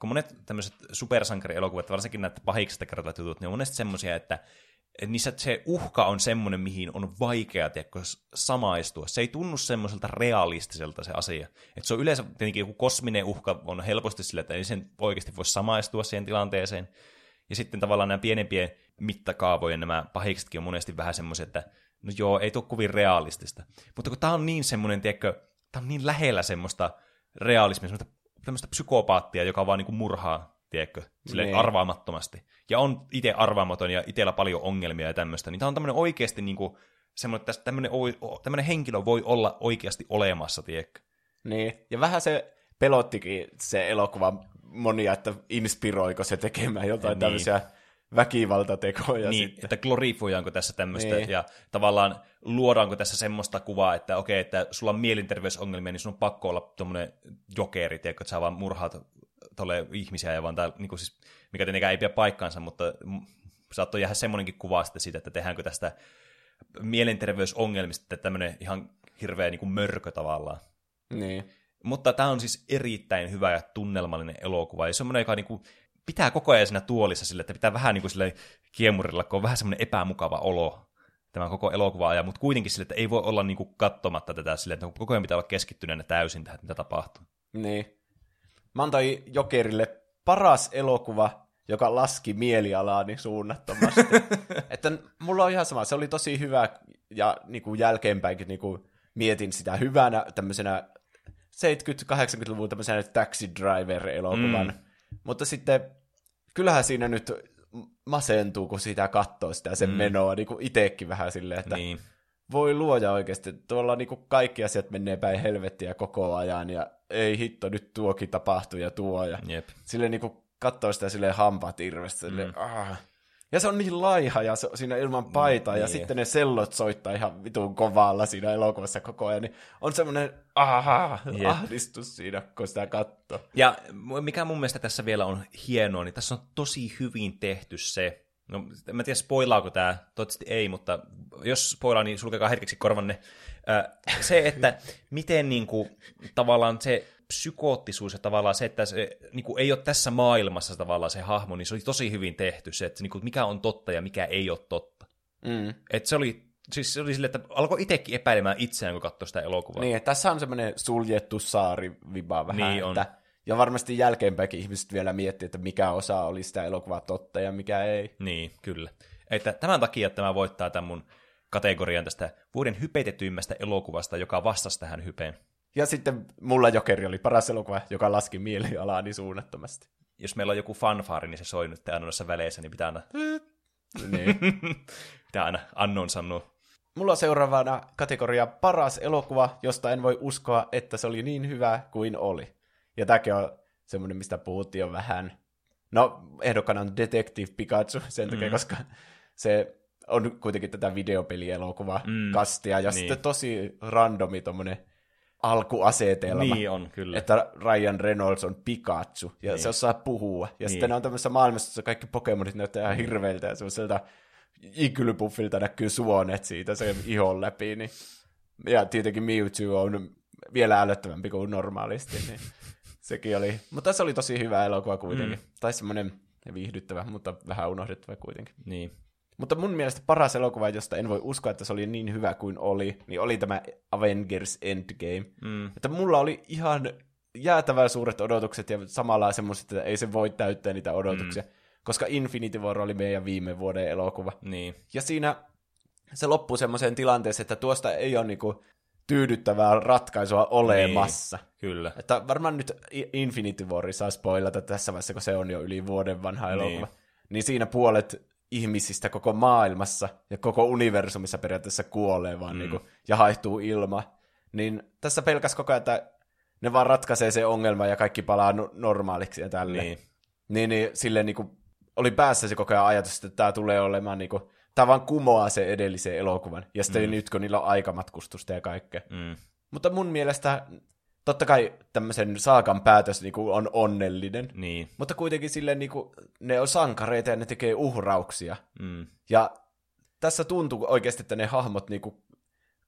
kun monet tämmöiset supersankarielokuvat, varsinkin näitä pahiksista kertovat jutut, niin on monesti semmoisia, että niissä se uhka on semmoinen, mihin on vaikea tiedätkö, samaistua. Se ei tunnu semmoiselta realistiselta se asia. Et se on yleensä tietenkin joku kosminen uhka on helposti sillä, että ei sen oikeasti voi samaistua siihen tilanteeseen. Ja sitten tavallaan nämä pienempien mittakaavojen nämä pahiksetkin on monesti vähän semmoisia, että no joo, ei tule kovin realistista. Mutta kun tämä on niin semmoinen, tiedätkö, tämä on niin lähellä semmoista realismia, semmoista tämmöistä psykopaattia, joka vaan niin murhaa tiedätkö, sille niin. arvaamattomasti. Ja on itse arvaamaton ja itsellä paljon ongelmia ja tämmöistä, niin tämä on tämmöinen oikeasti niin kuin, semmoinen, että tämmöinen, tämmöinen henkilö voi olla oikeasti olemassa, tiedätkö. Niin, ja vähän se pelottikin se elokuva monia, että inspiroiko se tekemään jotain niin. tämmöisiä väkivaltatekoja niin, sitten. että glorifoidaanko tässä tämmöistä, niin. ja tavallaan luodaanko tässä semmoista kuvaa, että okei, että sulla on mielenterveysongelmia, niin sun on pakko olla tuommoinen jokeri, tiedätkö, että sä vaan murhaat tolle ihmisiä, ja vaan tää, niin kuin siis, mikä tietenkään ei pidä paikkaansa, mutta saattoi jäädä semmoinenkin kuva sitten siitä, että tehdäänkö tästä mielenterveysongelmista tämmöinen ihan hirveä niin kuin mörkö tavallaan. Niin. Mutta tämä on siis erittäin hyvä ja tunnelmallinen elokuva, ja semmoinen, joka niin kuin, pitää koko ajan siinä tuolissa sille, että pitää vähän niin kuin sille kiemurilla, kun on vähän semmoinen epämukava olo tämän koko elokuva ajan, mutta kuitenkin sille, että ei voi olla niin kuin katsomatta tätä sille, että koko ajan pitää olla keskittyneenä täysin tähän, mitä tapahtuu. Niin. Mä antoin Jokerille paras elokuva, joka laski mielialaani suunnattomasti. että mulla on ihan sama, se oli tosi hyvä ja niin kuin jälkeenpäinkin niin kuin mietin sitä hyvänä tämmöisenä 70-80-luvun tämmöisenä taxi driver-elokuvan. Mm. Mutta sitten kyllähän siinä nyt masentuu, kun sitä katsoo sitä sen mm. menoa, niin kuin itsekin vähän silleen, että niin. Voi luoja oikeasti, tuolla niin kuin kaikki asiat menee päin helvettiä koko ajan, ja ei hitto, nyt tuokin tapahtuu ja tuo, ja Jep. silleen niin kuin katsoo sitä silleen hampaat irvestä, silleen, mm. ah, ja se on niin laiha ja se, siinä ilman paitaa mm, ja niin. sitten ne sellot soittaa ihan vitun kovalla siinä elokuvassa koko ajan, niin on semmoinen aha, yep. ahdistus siinä, kun sitä katsoo. Ja mikä mun mielestä tässä vielä on hienoa, niin tässä on tosi hyvin tehty se, no en tiedä spoilaako tämä, toivottavasti ei, mutta jos spoilaa, niin sulkekaa hetkeksi korvanne. se, että miten niin kuin, tavallaan se psykoottisuus ja tavallaan se, että se niin kuin ei ole tässä maailmassa tavallaan se hahmo, niin se oli tosi hyvin tehty se, että niin kuin, mikä on totta ja mikä ei ole totta. Mm. Et se oli siis se oli sille, että alkoi itsekin epäilemään itseään, kun katsoi sitä elokuvaa. Niin, tässä on semmoinen suljettu saari viba vähän, niin on. Että, ja varmasti jälkeenpäinkin ihmiset vielä miettii, että mikä osa oli sitä elokuvaa totta ja mikä ei. Niin, kyllä. Että tämän takia tämä voittaa tämän mun kategorian tästä vuoden hypetetyimmästä elokuvasta, joka vastasi tähän hypeen. Ja sitten mulla Jokeri oli paras elokuva, joka laski mielialaani suunnattomasti. jos meillä on joku fanfaari, niin se soi nyt aina noissa väleissä, niin pitää aina, Niin. pitää aina annon sanoa. Mulla on seuraavana kategoria paras elokuva, josta en voi uskoa, että se oli niin hyvä kuin oli. Ja tämäkin on semmoinen, mistä puhuttiin jo vähän. No, ehdokkana on Detective Pikachu sen takia, mm. koska se on kuitenkin tätä videopelielokuva mm. kastia, ja niin. sitten tosi randomi tommonen alkuasetelma. Niin on, kyllä. Että Ryan Reynolds on Pikachu, ja niin. se osaa puhua. Ja niin. sitten on tämmöisessä maailmassa, jossa kaikki Pokemonit näyttää ihan hirveiltä, ja semmoiselta ikylypuffilta näkyy suonet siitä sen ihon läpi. Niin. Ja tietenkin Mewtwo on vielä älyttävämpi kuin normaalisti, niin sekin oli. Mutta se oli tosi hyvä elokuva kuitenkin. Mm. Tai semmoinen viihdyttävä, mutta vähän unohdettava kuitenkin. Niin. Mutta mun mielestä paras elokuva, josta en voi uskoa, että se oli niin hyvä kuin oli, niin oli tämä Avengers Endgame. Mm. Että mulla oli ihan jäätävän suuret odotukset ja samalla semmoiset, että ei se voi täyttää niitä odotuksia. Mm. Koska Infinity War oli meidän viime vuoden elokuva. Niin. Ja siinä se loppui semmoiseen tilanteeseen, että tuosta ei ole niinku tyydyttävää ratkaisua olemassa. Niin, kyllä. Että varmaan nyt Infinity War saa spoilata tässä vaiheessa, kun se on jo yli vuoden vanha elokuva. Niin, niin siinä puolet ihmisistä koko maailmassa ja koko universumissa periaatteessa kuolee vaan mm. niin kuin, ja haihtuu ilma. Niin tässä pelkäs koko ajan, että ne vaan ratkaisee se ongelma ja kaikki palaa no- normaaliksi ja tälle. Niin. Niin, niin silleen niin kuin, oli päässä se koko ajan ajatus, että tämä tulee olemaan niin kuin, tämä vaan kumoaa se edellisen elokuvan. Ja sitten mm. nyt, kun niillä on aikamatkustusta ja kaikkea. Mm. Mutta mun mielestä totta kai tämmöisen saakan päätös niin kuin, on onnellinen. Niin. Mutta kuitenkin silleen niin kuin, ne on sankareita ja ne tekee uhrauksia. Mm. Ja tässä tuntuu oikeasti, että ne hahmot niin kuin,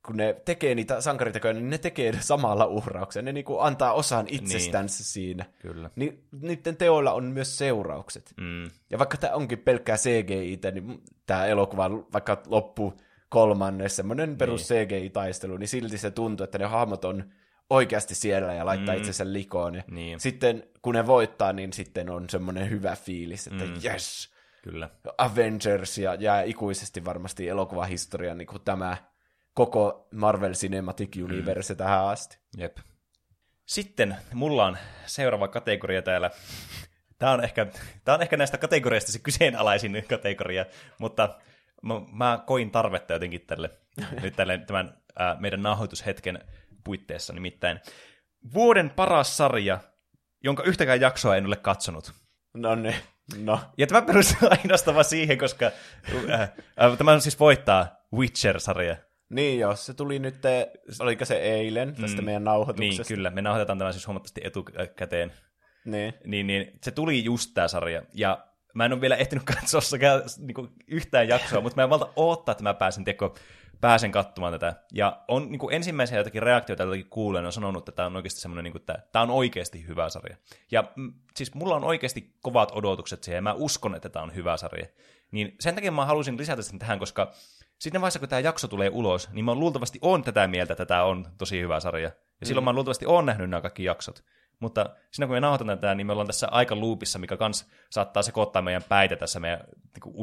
kun ne tekee niitä sankaritekoja, niin ne tekee samalla uhrauksia. Ne niinku antaa osan itsestänsä niin. siinä. Kyllä. Niin niiden teoilla on myös seuraukset. Mm. Ja vaikka tämä onkin pelkkää CGI, niin tämä elokuva vaikka loppu kolmannes, semmoinen perus niin. CGI-taistelu, niin silti se tuntuu, että ne hahmot on oikeasti siellä ja laittaa mm. itsensä likoon. Ja niin. Sitten kun ne voittaa, niin sitten on semmoinen hyvä fiilis, että mm. yes, Kyllä. Avengers ja jää ikuisesti varmasti elokuvahistorian niin kuin tämä koko Marvel Cinematic Universe mm. tähän asti. Jep. Sitten mulla on seuraava kategoria täällä. Tämä on ehkä, tämä on ehkä näistä kategoriasta se kyseenalaisin kategoria, mutta mä, mä koin tarvetta jotenkin tälle, nyt tälle tämän ää, meidän nauhoitushetken puitteissa nimittäin. Vuoden paras sarja, jonka yhtäkään jaksoa en ole katsonut. No niin, no. Ja tämä perustuu ainoastaan siihen, koska äh, äh, tämä siis voittaa Witcher-sarja. Niin joo, se tuli nyt, oliko se eilen tästä mm, meidän nauhoituksesta? Niin, kyllä. Me nauhoitetaan tämän siis huomattavasti etukäteen. Niin. Niin, niin se tuli just tämä sarja. Ja mä en ole vielä ehtinyt katsoa sekä, niin kuin, yhtään jaksoa, mutta mä en valta odottaa, että mä pääsen, teko, pääsen katsomaan tätä. Ja on niin kuin ensimmäisiä jotakin reaktioita jotakin kuulen, on sanonut, että tämä on oikeasti semmoinen, niin kuin, että tämä on oikeasti hyvä sarja. Ja mm, siis mulla on oikeasti kovat odotukset siihen, ja mä uskon, että tämä on hyvä sarja. Niin sen takia mä halusin lisätä sen tähän, koska sitten vaiheessa, kun tämä jakso tulee ulos, niin mä luultavasti on tätä mieltä, että tämä on tosi hyvä sarja. Ja mm. silloin mä luultavasti on nähnyt nämä kaikki jaksot. Mutta siinä kun me nauhoitamme tätä, niin me ollaan tässä aika loopissa, mikä kans saattaa sekoittaa meidän päitä tässä meidän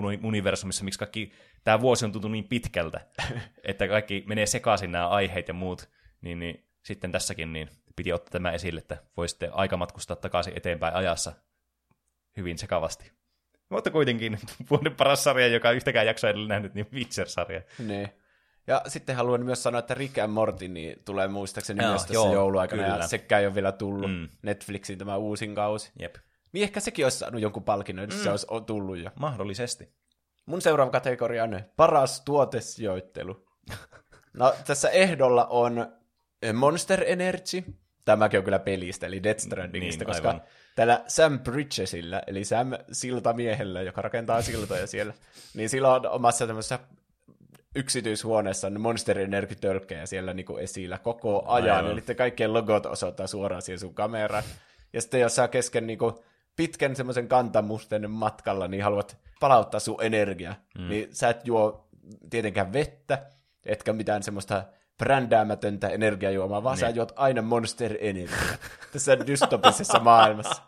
niin universumissa, miksi kaikki tämä vuosi on tuntunut niin pitkältä, että kaikki menee sekaisin nämä aiheet ja muut. Niin, niin sitten tässäkin niin piti ottaa tämä esille, että voisitte aikamatkustaa takaisin eteenpäin ajassa hyvin sekavasti. Mutta kuitenkin vuoden paras sarja, joka yhtäkään jaksoa edellä nähnyt, niin Witcher-sarja. Niin. Ja sitten haluan myös sanoa, että Rick and Morty niin tulee muistaakseni joo, myös tässä joo, jouluaikana, kyllä. ja sekään ei ole vielä tullut mm. Netflixiin tämä uusin kausi. Jep. Niin ehkä sekin olisi saanut jonkun palkinnon, jos mm. se olisi tullut jo. Mahdollisesti. Mun seuraava kategoria on paras tuotesijoittelu. no, tässä ehdolla on Monster Energy. Tämäkin on kyllä pelistä, eli Death Strandingista, niin, koska aivan tällä Sam Bridgesillä, eli Sam Siltamiehellä, joka rakentaa siltoja siellä, niin sillä on omassa tämmöisessä yksityishuoneessa Monster Energy tölkkejä siellä niinku esillä koko ajan, Aivan. eli kaikkien logot osoittaa suoraan siihen sun kameraan. Ja sitten jos sä kesken niinku pitkän semmoisen kantamusten matkalla, niin haluat palauttaa sun energiaa, mm. niin sä et juo tietenkään vettä, etkä mitään semmoista brändäämätöntä energiajuomaa, vaan niin. sä juot aina Monster Energy tässä dystopisessa maailmassa.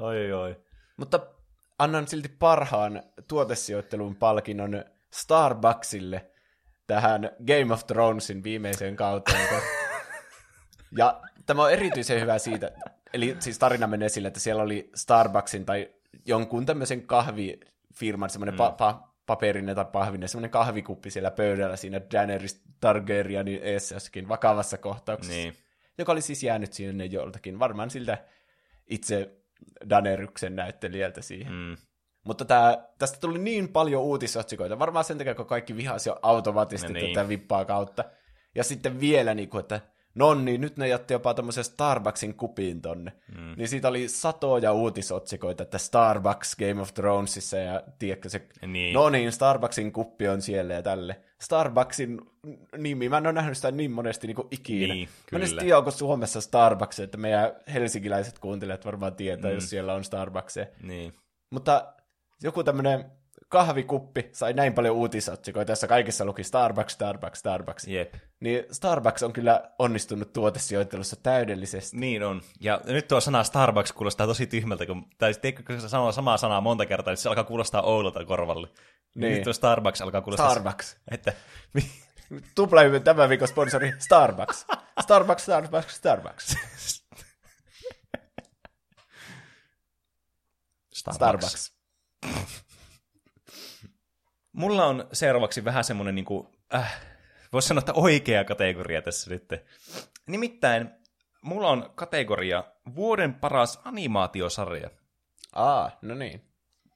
Oi, oi. Mutta annan silti parhaan tuotesijoittelun palkinnon Starbucksille tähän Game of Thronesin viimeiseen kauteen. ja tämä on erityisen hyvä siitä, eli siis tarina menee sille, että siellä oli Starbucksin tai jonkun tämmöisen kahvifirman semmoinen mm. pa- pa- paperinen tai pahvinen, semmoinen kahvikuppi siellä pöydällä siinä Daenerys Targaryenin eessä jossakin vakavassa kohtauksessa. Niin. Joka oli siis jäänyt sinne joltakin, varmaan siltä itse Daneryksen näyttelijältä siihen. Mm. Mutta tää, tästä tuli niin paljon uutisotsikoita, varmaan sen takia, kun kaikki vihasi jo automaattisesti No no niin. tätä vippaa kautta. Ja sitten vielä, niin kuin, että no niin, nyt ne jätti jopa tämmöisen Starbucksin kupiin tonne. Mm. Niin siitä oli satoja uutisotsikoita, että Starbucks Game of Thronesissa ja tiedätkö se, Niin. no niin, Starbucksin kuppi on siellä ja tälle. Starbucksin nimi, mä en ole nähnyt sitä niin monesti niin kuin ikinä. Niin, mä en kyllä. tiedä, onko Suomessa Starbucks, että meidän helsinkiläiset kuuntelijat varmaan tietää, mm. jos siellä on Starbucksia. Niin. Mutta joku tämmöinen kahvikuppi sai näin paljon uutisotsikoita, jossa kaikissa luki Starbucks, Starbucks, Starbucks. Jep. Niin Starbucks on kyllä onnistunut tuotesijoittelussa täydellisesti. Niin on. Ja nyt tuo sana Starbucks kuulostaa tosi tyhmältä, kun, tai tiedätkö, kun sä sanoo samaa sanaa monta kertaa, niin se alkaa kuulostaa oudolta korvalle. Niin. Niin. Nyt tuo Starbucks alkaa kuulostaa... Starbucks. Että, Tuplahyvy tämän viikon sponsori Starbucks. Starbucks, Starbucks, Starbucks. Starbucks. Mulla on seuraavaksi vähän semmoinen, niin kuin, äh, voisi sanoa, että oikea kategoria tässä nyt. Nimittäin mulla on kategoria vuoden paras animaatiosarja. Aa, no niin.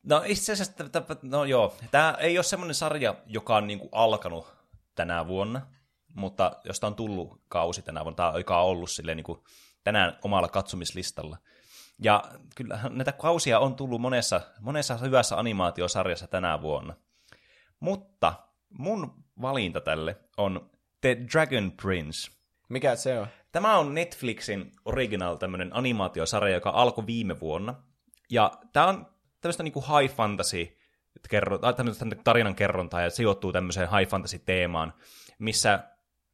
No itse asiassa, t- t- no joo, tämä ei ole semmoinen sarja, joka on niinku alkanut tänä vuonna, mutta josta on tullut kausi tänä vuonna, tai joka on ollut silleen niinku tänään omalla katsomislistalla. Ja kyllähän näitä kausia on tullut monessa, monessa hyvässä animaatiosarjassa tänä vuonna. Mutta mun valinta tälle on The Dragon Prince. Mikä se on? Tämä on Netflixin original tämmöinen animaatiosarja, joka alkoi viime vuonna. Ja tämä on tämmöistä niinku high fantasy kerro, tarinan kerrontaa ja sijoittuu tämmöiseen high fantasy teemaan, missä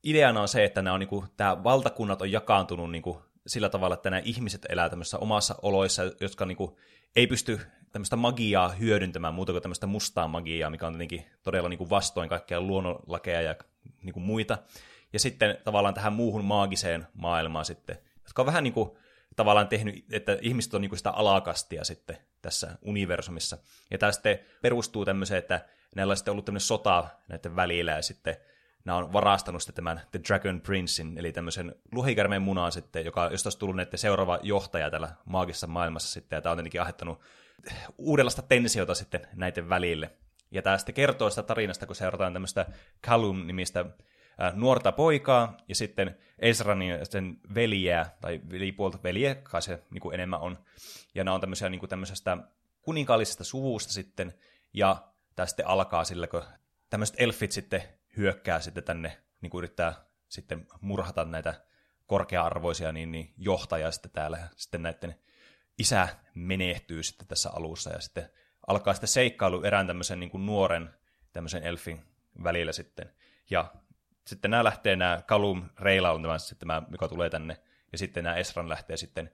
ideana on se, että nämä on niinku, tämä valtakunnat on jakaantunut niinku sillä tavalla, että nämä ihmiset elää tämmöisissä omassa oloissa, jotka niinku ei pysty tämmöistä magiaa hyödyntämään muuta kuin tämmöistä mustaa magiaa, mikä on tietenkin todella niinku vastoin kaikkea luonnonlakeja ja niinku muita. Ja sitten tavallaan tähän muuhun maagiseen maailmaan sitten, jotka on vähän niin kuin tavallaan tehnyt, että ihmiset on niin kuin sitä alakastia sitten tässä universumissa. Ja tämä sitten perustuu tämmöiseen, että näillä on sitten ollut tämmöinen sota näiden välillä, ja sitten nämä on varastanut sitten tämän The Dragon Princein, eli tämmöisen luhikärmeen munan sitten, joka, josta olisi tullut näiden seuraava johtaja täällä maagisessa maailmassa sitten, ja tämä on tietenkin ahettanut uudenlaista tensiota sitten näiden välille. Ja tämä sitten kertoo sitä tarinasta, kun seurataan tämmöistä Callum-nimistä nuorta poikaa, ja sitten Ezranin sen veljeä, tai velipuolta velje, kai se niin kuin enemmän on. Ja nämä on tämmöisiä niin kuin tämmöisestä kuninkaallisesta suvusta sitten, ja tämä sitten alkaa sillä, kun tämmöiset elfit sitten hyökkää sitten tänne, niin kuin yrittää sitten murhata näitä korkea-arvoisia niin, niin johtajia sitten täällä, sitten näiden isä menehtyy sitten tässä alussa, ja sitten alkaa sitten seikkailu erään tämmöisen niin kuin nuoren tämmöisen elfin välillä sitten. Ja sitten nämä lähtee, nämä Kalum Reila on tämä, sitten tämä, joka tulee tänne, ja sitten nämä Esran lähtee sitten,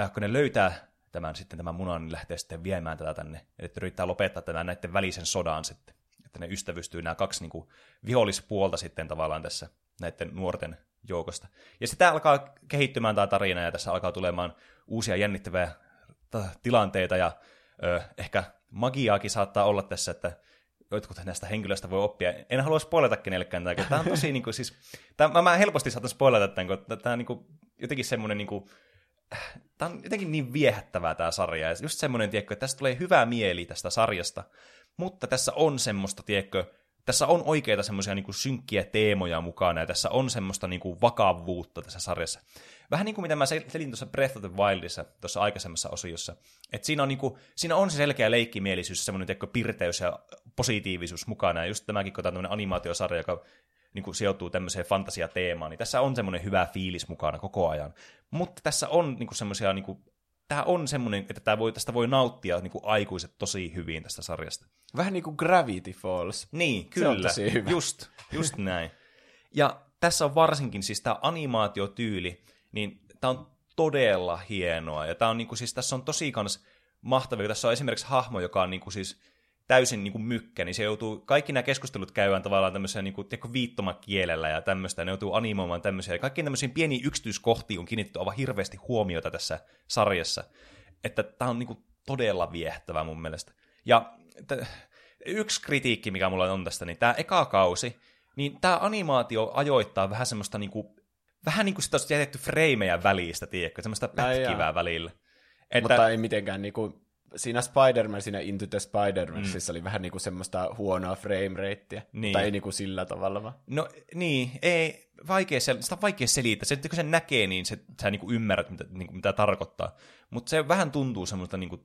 äh, kun ne löytää tämän, sitten tämän munan, niin lähtee sitten viemään tätä tänne, eli yrittää lopettaa tämän näiden välisen sodan sitten, että ne ystävystyy nämä kaksi niin kuin, vihollispuolta sitten tavallaan tässä näiden nuorten joukosta. Ja sitten alkaa kehittymään tämä tarina, ja tässä alkaa tulemaan uusia jännittäviä ta- tilanteita, ja ö, ehkä magiaakin saattaa olla tässä, että jotkut näistä henkilöistä voi oppia. En halua spoilata kenellekään tätä, tämä on tosi, niin kuin, siis, tämä, mä, mä helposti saatan spoilata tämän, kun tämä on niin kuin, jotenkin semmoinen, niin kuin, tämä on jotenkin niin viehättävää tämä sarja, ja just semmoinen, tiedätkö, että tästä tulee hyvä mieli tästä sarjasta, mutta tässä on semmoista, tiedätkö, tässä on oikeita semmoisia niin synkkiä teemoja mukana, ja tässä on semmoista niin vakavuutta tässä sarjassa. Vähän niin kuin mitä mä sel- selin tuossa Breath of the Wildissa, tuossa aikaisemmassa osiossa. Että siinä on, niin siinä on se selkeä leikkimielisyys, semmoinen tiedätkö, pirteys ja positiivisuus mukana. Ja just tämäkin, kun tämä on animaatiosarja, joka niin kuin sijoittuu tämmöiseen fantasiateemaan, niin tässä on semmoinen hyvä fiilis mukana koko ajan. Mutta tässä on niin semmoisia, niin tämä on semmoinen, että tämä voi, tästä voi nauttia niin kuin aikuiset tosi hyvin tästä sarjasta. Vähän niin kuin Gravity Falls. Niin, Se on kyllä. tosi hyvä. Just, just näin. Ja tässä on varsinkin siis tämä animaatiotyyli, niin tämä on todella hienoa. Ja tämä on niinku, siis tässä on tosi kans mahtavia. Tässä on esimerkiksi hahmo, joka on niinku siis täysin niin kuin mykkä, niin se joutuu, kaikki nämä keskustelut käydään tavallaan tämmöisellä niin kuin, tiedätkö, viittomakielellä ja tämmöistä, ne joutuu animoimaan tämmöisiä, ja kaikkiin tämmöisiin pieniin yksityiskohtiin on kiinnitetty aivan hirveästi huomiota tässä sarjassa, että tämä on niin kuin, todella viehättävää mun mielestä. Ja t- yksi kritiikki, mikä mulla on tästä, niin tämä eka kausi, niin tämä animaatio ajoittaa vähän semmoista niin kuin, vähän niin kuin sitä olisi jätetty freimejä välistä, tiedätkö, semmoista pätkivää välillä. Että... Mutta ei mitenkään niin kuin, siinä Spider-Man, siinä Into the spider mm. oli vähän niin kuin semmoista huonoa frame ratea. Niin. Tai ei niin kuin sillä tavalla vaan. No niin, ei, vaikea sel- sitä on vaikea selittää. Se, kun sen näkee, niin se, sä niin kuin ymmärrät, mitä, niin kuin, mitä tarkoittaa. Mutta se vähän tuntuu semmoista niin kuin,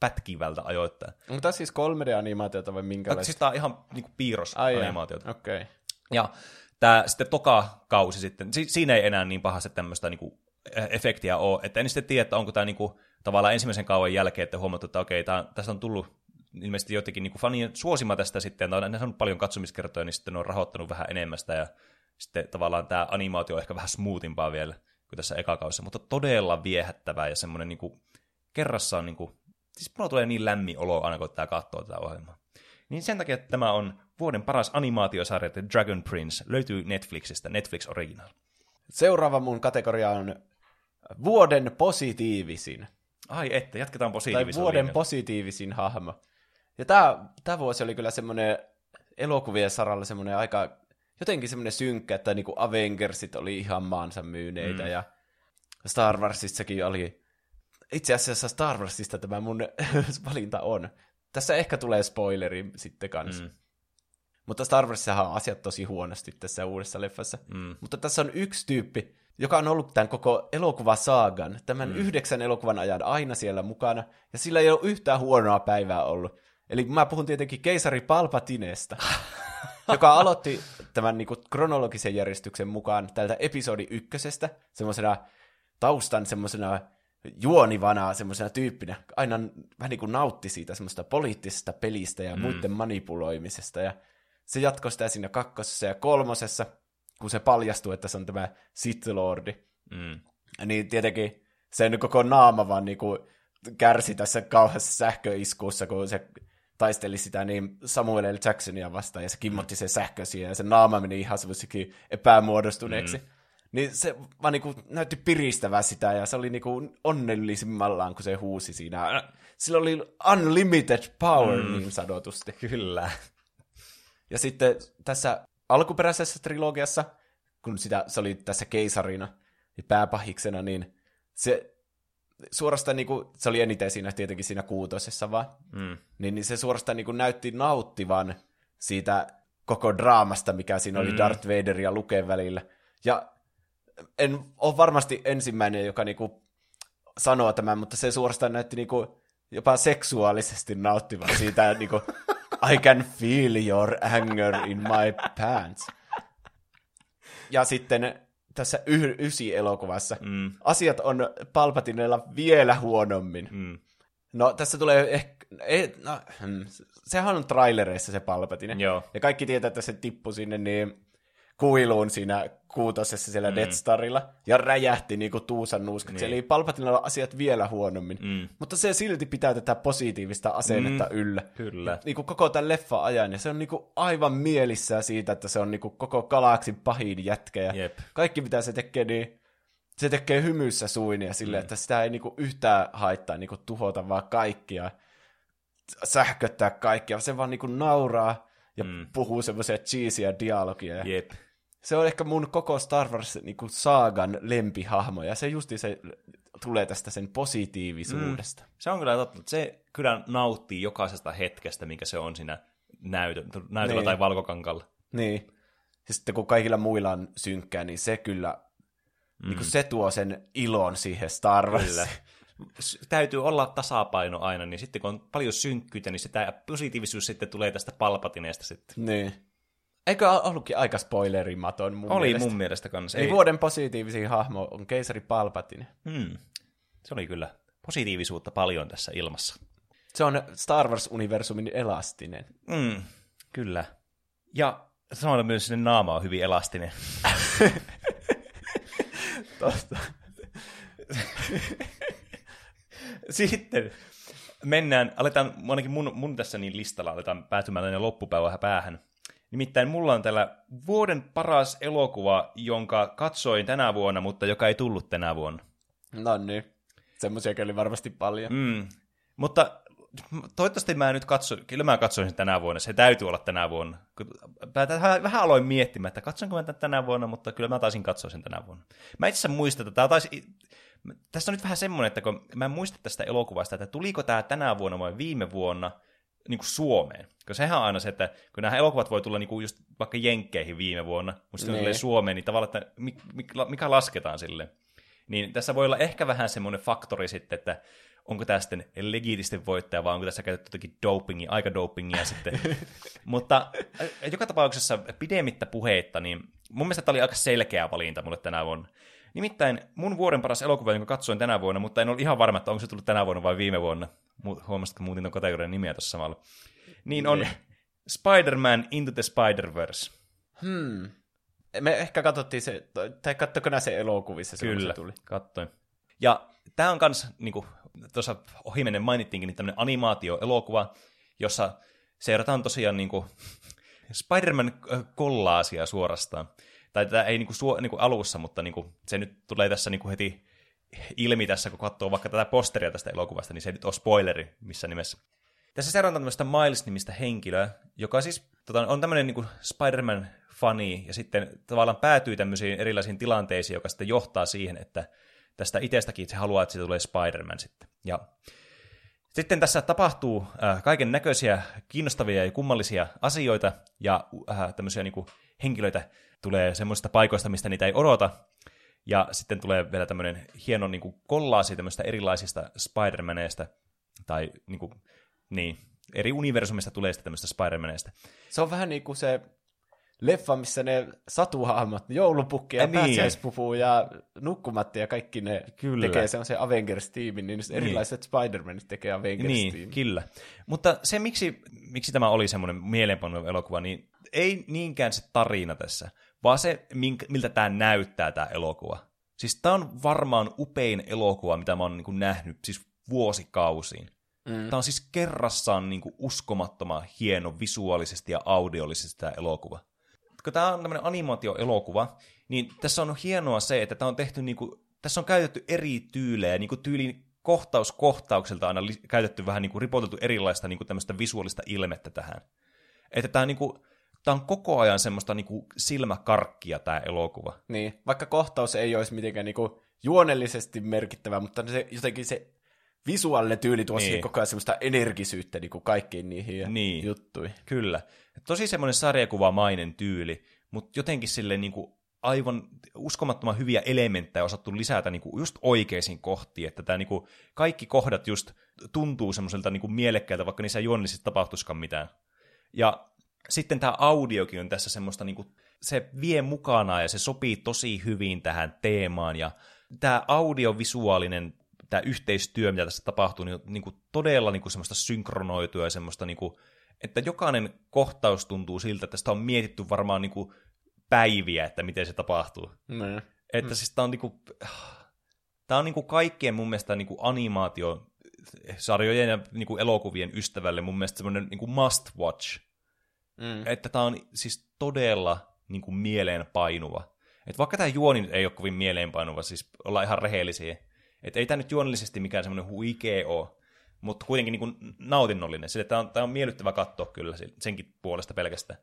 pätkivältä ajoittain. Onko tämä siis 3D-animaatiota vai minkälaista? Siis tämä on ihan niin kuin piirrosanimaatiota. Okei. Okay. Ja tämä sitten toka kausi sitten, si- siinä ei enää niin pahasti tämmöistä niin kuin, efektiä ole, että en sitten tiedä, että onko tämä niin kuin, tavallaan ensimmäisen kauan jälkeen, että huomattu, että okei, tämä, tästä on tullut ilmeisesti jotenkin niin kuin fanien suosima tästä sitten, tai on saanut paljon katsomiskertoja, niin sitten ne on rahoittanut vähän enemmästä, ja sitten tavallaan tämä animaatio on ehkä vähän smoothimpaa vielä kuin tässä ekakaudessa, mutta todella viehättävää ja semmoinen niin kuin, kerrassaan, niin kuin, siis mulla tulee niin lämmin olo aina, kun tämä katsoo tätä ohjelmaa. Niin sen takia, että tämä on vuoden paras animaatiosarja, The Dragon Prince, löytyy Netflixistä, Netflix Original. Seuraava mun kategoria on vuoden positiivisin. Ai että, jatketaan positiivisella Tai vuoden linjalla. positiivisin hahmo. Ja tämä, tämä vuosi oli kyllä semmoinen elokuvien saralla semmoinen aika, jotenkin semmoinen synkkä, että niinku Avengersit oli ihan maansa myyneitä mm. ja Star Warsissakin oli, itse asiassa Star Warsista tämä mun valinta on. Tässä ehkä tulee spoileri sitten kanssa. Mm. Mutta Star Warsissahan on asiat tosi huonosti tässä uudessa leffassa. Mm. Mutta tässä on yksi tyyppi, joka on ollut tämän koko elokuvasaagan, tämän mm. yhdeksän elokuvan ajan aina siellä mukana, ja sillä ei ole yhtään huonoa päivää ollut. Eli mä puhun tietenkin keisari Palpatinesta, joka aloitti tämän niin kuin, kronologisen järjestyksen mukaan tältä episodi ykkösestä, semmoisena taustan semmoisena juonivana semmoisena tyyppinä. Aina vähän niin kuin nautti siitä semmoista poliittisesta pelistä ja mm. muiden manipuloimisesta, ja se jatkoi sitä siinä kakkosessa ja kolmosessa, kun se paljastuu, että se on tämä Sith Lordi, mm. niin tietenkin sen koko naama vaan niin kuin kärsi tässä kauheassa sähköiskuussa, kun se taisteli sitä niin Samuel L. Jacksonia vastaan, ja se kimmotti sen sähkö siihen, ja se naama meni ihan semmoisikin epämuodostuneeksi. Mm. Niin se vaan niin kuin näytti piristävää sitä, ja se oli niin kuin onnellisimmallaan, kun se huusi siinä. Sillä oli unlimited power, mm. niin sanotusti. Kyllä. Ja sitten tässä alkuperäisessä trilogiassa, kun sitä, se oli tässä keisarina ja pääpahiksena, niin se suorastaan niin kuin, se oli eniten siinä tietenkin siinä kuutosessa vaan, mm. niin, niin se suorastaan niin kuin näytti nauttivan siitä koko draamasta, mikä siinä oli mm. Darth Vader ja Luken välillä. Ja en ole varmasti ensimmäinen, joka niin kuin sanoo tämän, mutta se suorastaan näytti niin kuin jopa seksuaalisesti nauttivan siitä niin kuin, I can feel your anger in my pants. Ja sitten tässä y- ysi elokuvassa mm. asiat on Palpatinella vielä huonommin. Mm. No tässä tulee ehkä, eh, no, hmm, sehän on trailereissa se Palpatine. Joo. Ja kaikki tietää, että se tippui sinne niin kuiluun siinä kuutosessa siellä mm. Death Starilla ja räjähti niin kuin tuusan nuuskaksi. Niin. Eli Palpatinella asiat vielä huonommin. Mm. Mutta se silti pitää tätä positiivista asennetta mm. yllä. Kyllä. Niin kuin koko tämän leffa ajan. Ja se on niin kuin aivan mielissään siitä, että se on niin kuin koko galaksin pahin jätkä. Ja Jep. kaikki mitä se tekee, niin se tekee hymyssä suinia silleen, mm. että sitä ei niin kuin yhtään haittaa niin kuin tuhota vaan kaikkia sähköttää kaikkia. Se vaan niin kuin nauraa ja mm. puhuu semmoisia cheesia dialogia. Jep se on ehkä mun koko Star Wars niin kuin saagan lempihahmo, ja se justi se tulee tästä sen positiivisuudesta. Mm. Se on kyllä totta. Se kyllä nauttii jokaisesta hetkestä, minkä se on siinä näytö, näytöllä niin. tai valkokankalla. Niin. Ja sitten kun kaikilla muilla on synkkää, niin se kyllä, mm. niin kuin se tuo sen ilon siihen Star Warsiin. Täytyy olla tasapaino aina, niin sitten kun on paljon synkkyyttä, niin sitä positiivisuus sitten tulee tästä palpatineesta sitten. Niin. Eikö ollutkin aika spoilerimaton mun Oli mielestä? mun mielestä kanssa. Eli Ei. vuoden positiivisin hahmo on keisari Palpatine. Hmm. Se oli kyllä positiivisuutta paljon tässä ilmassa. Se on Star Wars-universumin elastinen. Hmm. Kyllä. Ja samalla myös sinne naama on hyvin elastinen. Sitten mennään, aletaan, ainakin mun, mun tässä niin listalla aletaan päätymään tänne loppupäivään päähän. Nimittäin mulla on täällä vuoden paras elokuva, jonka katsoin tänä vuonna, mutta joka ei tullut tänä vuonna. No niin. Semmoisiakin oli varmasti paljon. Mm. Mutta toivottavasti mä nyt katso, kyllä mä katsoin sen tänä vuonna, se täytyy olla tänä vuonna. Mä vähän aloin miettimään, että katsonko mä tämän tänä vuonna, mutta kyllä mä taisin katsoa sen tänä vuonna. Mä itse asiassa muistan, että tämä taisi, tässä on nyt vähän semmoinen, että kun mä en muista tästä elokuvasta, että tuliko tämä tänä vuonna vai viime vuonna niin kuin Suomeen. Koska sehän on aina se, että kun nämä elokuvat voi tulla niin kuin just vaikka Jenkkeihin viime vuonna, mutta sitten tulee niin. Suomeen, niin tavallaan, että mikä lasketaan sille. Niin tässä voi olla ehkä vähän semmoinen faktori sitten, että onko tämä sitten legitisti voittaja, vai onko tässä käytetty jotakin dopingia, aika dopingia sitten. Mutta joka tapauksessa pidemmittä puheitta, niin mun mielestä tämä oli aika selkeä valinta mulle tänä vuonna. Nimittäin mun vuoden paras elokuva, jonka katsoin tänä vuonna, mutta en ole ihan varma, että onko se tullut tänä vuonna vai viime vuonna. Huomasitko, muutin tuon kategorian nimeä tuossa samalla. Niin on niin. Spider-Man Into the Spider-Verse. Hmm. Me ehkä katsottiin se, tai kattoko se elokuvissa se, Kyllä, se tuli? katsoin. Ja tämä on kans, niin kuin tuossa ohimennen mainittiinkin, niin tämmöinen animaatio-elokuva, jossa seurataan tosiaan niin kuin Spider-Man kollaasia suorastaan tai tätä ei niinku, suo, niinku alussa, mutta niinku, se nyt tulee tässä niinku heti ilmi tässä, kun katsoo vaikka tätä posteria tästä elokuvasta, niin se ei nyt ole spoileri missä nimessä. Tässä seurataan tämmöistä Miles-nimistä henkilöä, joka siis tota, on tämmöinen niinku Spider-Man-fani, ja sitten tavallaan päätyy tämmöisiin erilaisiin tilanteisiin, joka sitten johtaa siihen, että tästä itsestäkin se haluaa, että siitä tulee Spider-Man sitten. Ja sitten tässä tapahtuu äh, kaiken näköisiä kiinnostavia ja kummallisia asioita, ja äh, tämmöisiä niinku henkilöitä tulee semmoista paikoista, mistä niitä ei odota. Ja sitten tulee vielä tämmöinen hieno niin kuin kollaasi tämmöistä erilaisista Spider-Maneista, tai niin, kuin, niin eri universumista tulee sitten tämmöistä Spider-Maneista. Se on vähän niin kuin se leffa, missä ne satuhahmot, joulupukki ja niin. pääsiäispupu ja nukkumatti ja kaikki ne kyllä. tekee se Avengers-tiimin, niin, niin erilaiset Spider-Manit tekee Avengers-tiimin. Niin, kyllä. Mutta se, miksi, miksi tämä oli semmoinen mieleenpano elokuva, niin ei niinkään se tarina tässä, vaan se, miltä tämä näyttää, tämä elokuva. Siis tämä on varmaan upein elokuva, mitä mä oon niin kuin nähnyt siis vuosikausiin. Mm. Tämä on siis kerrassaan niin kuin uskomattoman hieno visuaalisesti ja audiollisesti tämä elokuva. Kun tämä on tämmöinen animaatioelokuva, niin tässä on hienoa se, että tämä on tehty niin kuin, tässä on käytetty eri tyylejä, niin kuin tyyliin kohtaus kohtaukselta aina li- käytetty vähän niin kuin ripoteltu erilaista niin kuin tämmöistä visuaalista ilmettä tähän. Että tämä on niin kuin, tämä on koko ajan semmoista niinku silmäkarkkia tämä elokuva. Niin, vaikka kohtaus ei olisi mitenkään niinku juonellisesti merkittävä, mutta se, jotenkin se visuaalinen tyyli tuo niin. koko ajan semmoista energisyyttä niinku kaikkiin niihin niin. juttuihin. Kyllä. Tosi semmoinen sarjakuvamainen tyyli, mutta jotenkin silleen niinku aivan uskomattoman hyviä elementtejä osattu lisätä niinku just oikeisiin kohtiin, että tämä niinku, kaikki kohdat just tuntuu semmoiselta niinku mielekkäältä, vaikka niissä juonellisesti tapahtuisikaan mitään. Ja sitten tämä audiokin on tässä semmoista, niin kuin, se vie mukana ja se sopii tosi hyvin tähän teemaan. Ja tämä audiovisuaalinen tämä yhteistyö, mitä tässä tapahtuu, niin, niin kuin todella niin kuin semmoista synkronoitua ja semmoista, niin kuin, että jokainen kohtaus tuntuu siltä, että sitä on mietitty varmaan niin kuin päiviä, että miten se tapahtuu. Mm. Että siis tämä on, niin kuin, tämä on niin kuin kaikkien mun mielestä niin kuin animaatio sarjojen ja niin kuin elokuvien ystävälle mun mielestä semmoinen niin must watch Mm. Että tämä on siis todella niin kuin mieleenpainuva. Et vaikka tämä juoni nyt ei ole kovin mieleenpainuva, siis ollaan ihan rehellisiä. Että ei tämä nyt juonellisesti mikään semmoinen huikea ole, mutta kuitenkin niin kuin nautinnollinen. Sille tämä on, tämä on miellyttävä katsoa kyllä senkin puolesta pelkästään.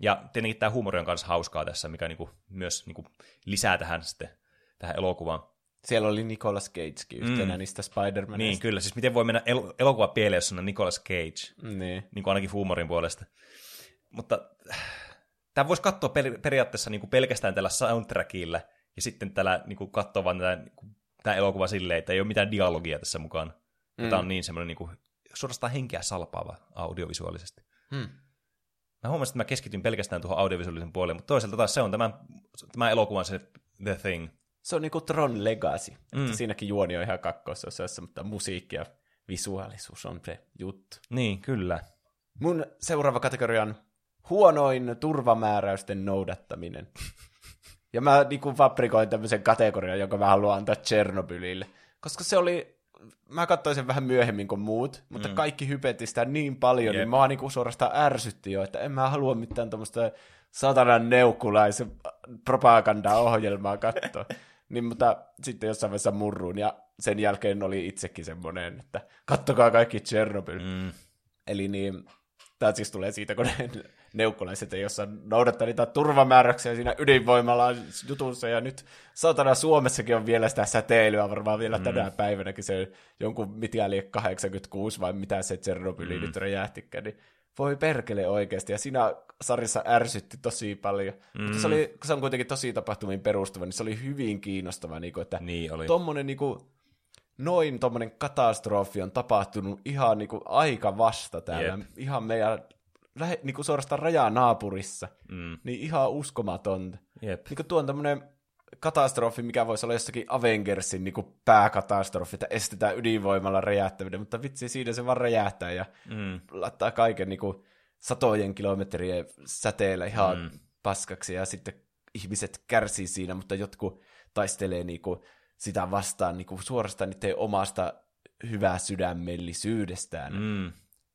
Ja tietenkin tämä huumori on myös hauskaa tässä, mikä niin kuin myös niin kuin lisää tähän sitten tähän elokuvaan. Siellä oli Nicolas Cagekin yhtenä mm. niistä spider Niin, kyllä. Siis miten voi mennä el- elokuva pieleen, jos on Nicolas Cage. Niin. niin kuin ainakin huumorin puolesta. Mutta tämä voisi katsoa per, periaatteessa niin kuin pelkästään tällä soundtrackilla, ja sitten tällä niin kuin katsoa vaan tätä, niin kuin, tämä elokuva silleen, että ei ole mitään dialogia tässä mukaan. Mm. Tämä on niin semmoinen niin kuin, suorastaan henkeä salpaava audiovisuaalisesti. Mm. Mä huomasin, että mä keskityn pelkästään tuohon audiovisuaalisen puoleen, mutta toisaalta taas se on tämä, tämä elokuvan se The Thing. Se on niin kuin Tron Legacy. Mm. Että siinäkin juoni on ihan kakkososassa, mutta musiikki ja visuaalisuus on se juttu. Niin, kyllä. Mun seuraava kategoria on huonoin turvamääräysten noudattaminen. Ja mä niin kuin fabrikoin tämmöisen kategorian, jonka mä haluan antaa Chernobylille. Koska se oli mä katsoin sen vähän myöhemmin kuin muut, mutta mm. kaikki hypetti sitä niin paljon, Jep. niin mä niinku suorastaan ärsytti jo, että en mä halua mitään tuommoista satanan neukkulaisen propaganda-ohjelmaa katsoa. niin, mutta sitten jossain vaiheessa murruun, ja sen jälkeen oli itsekin semmoinen, että kattokaa kaikki Chernobyl. Mm. Eli niin, tämä siis tulee siitä, kun ne neukkolaiset ei jossain noudattaa niitä turvamääräyksiä siinä ydinvoimalla jutussa, ja nyt saatana Suomessakin on vielä sitä säteilyä, varmaan vielä mm. tänä päivänäkin se jonkun mitäli 86 vai mitä se Tsernobyli mm. nyt räjähtikään, niin voi perkele oikeasti, ja siinä sarjassa ärsytti tosi paljon. Mm. Mutta se, oli, kun se on kuitenkin tosi tapahtumiin perustuva, niin se oli hyvin kiinnostava, niin kuin, että niin oli. tommonen niin kuin, noin tommonen katastrofi on tapahtunut ihan niin kuin, aika vasta täällä, Jep. ihan meidän lähe, niin kuin suorastaan rajaa naapurissa, mm. niin ihan uskomatonta. Jep. Niin kuin tuo on tämmöinen katastrofi, mikä voisi olla jossakin Avengersin niin kuin pääkatastrofi, että estetään ydinvoimalla räjähtäminen, mutta vitsi, siinä se vaan räjähtää ja mm. laittaa kaiken niin kuin, satojen kilometrien säteellä ihan mm. paskaksi ja sitten ihmiset kärsii siinä, mutta jotkut taistelee niin kuin, sitä vastaan niin kuin, suorastaan niiden omasta hyvää sydämellisyydestään. Mm.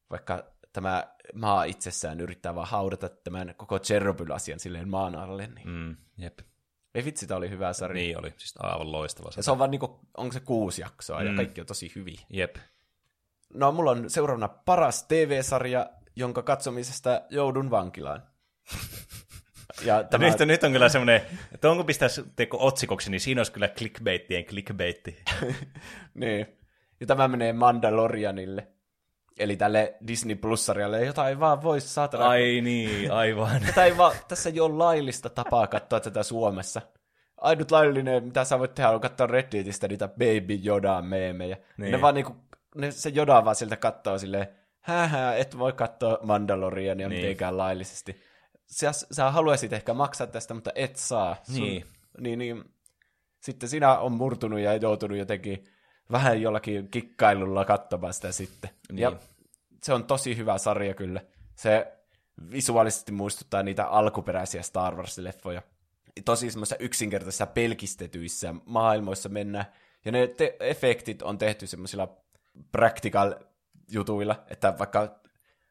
Vaikka tämä maa itsessään yrittää vaan haudata tämän koko Chernobyl-asian silleen maan alle. Niin. Mm, jep. Ei vitsi, tämä oli hyvä sarja. Niin oli, siis aivan loistava sarja. Ja se on vaan niinku, onko se kuusi jaksoa mm. ja kaikki on tosi hyviä. Jep. No, mulla on seuraavana paras TV-sarja, jonka katsomisesta joudun vankilaan. Ja tämä... nyt, nyt on kyllä semmoinen, että onko pistäisi teko otsikoksi, niin siinä olisi kyllä clickbaittien clickbaitti. niin. Ja tämä menee Mandalorianille. Eli tälle Disney Plus-sarjalle, jota ei vaan voi saatana... Ai niin, aivan. Tätä ei vaan, tässä ei ole laillista tapaa katsoa tätä Suomessa. Ainut laillinen, mitä sä voit tehdä, on katsoa Redditistä niitä Baby Yoda-meemejä. Niin. Ne vaan niinku, ne, se Yoda vaan sieltä katsoo silleen, hähä, et voi katsoa Mandaloriania niin. mitenkään laillisesti. Sä, sä haluaisit ehkä maksaa tästä, mutta et saa. Sun, niin. niin. Niin, sitten sinä on murtunut ja joutunut jotenkin vähän jollakin kikkailulla katsomaan sitä sitten. Niin. Ja se on tosi hyvä sarja kyllä. Se visuaalisesti muistuttaa niitä alkuperäisiä Star Wars-leffoja. Tosi semmoisissa yksinkertaisissa pelkistetyissä maailmoissa mennä. Ja ne te- efektit on tehty semmoisilla practical jutuilla, että vaikka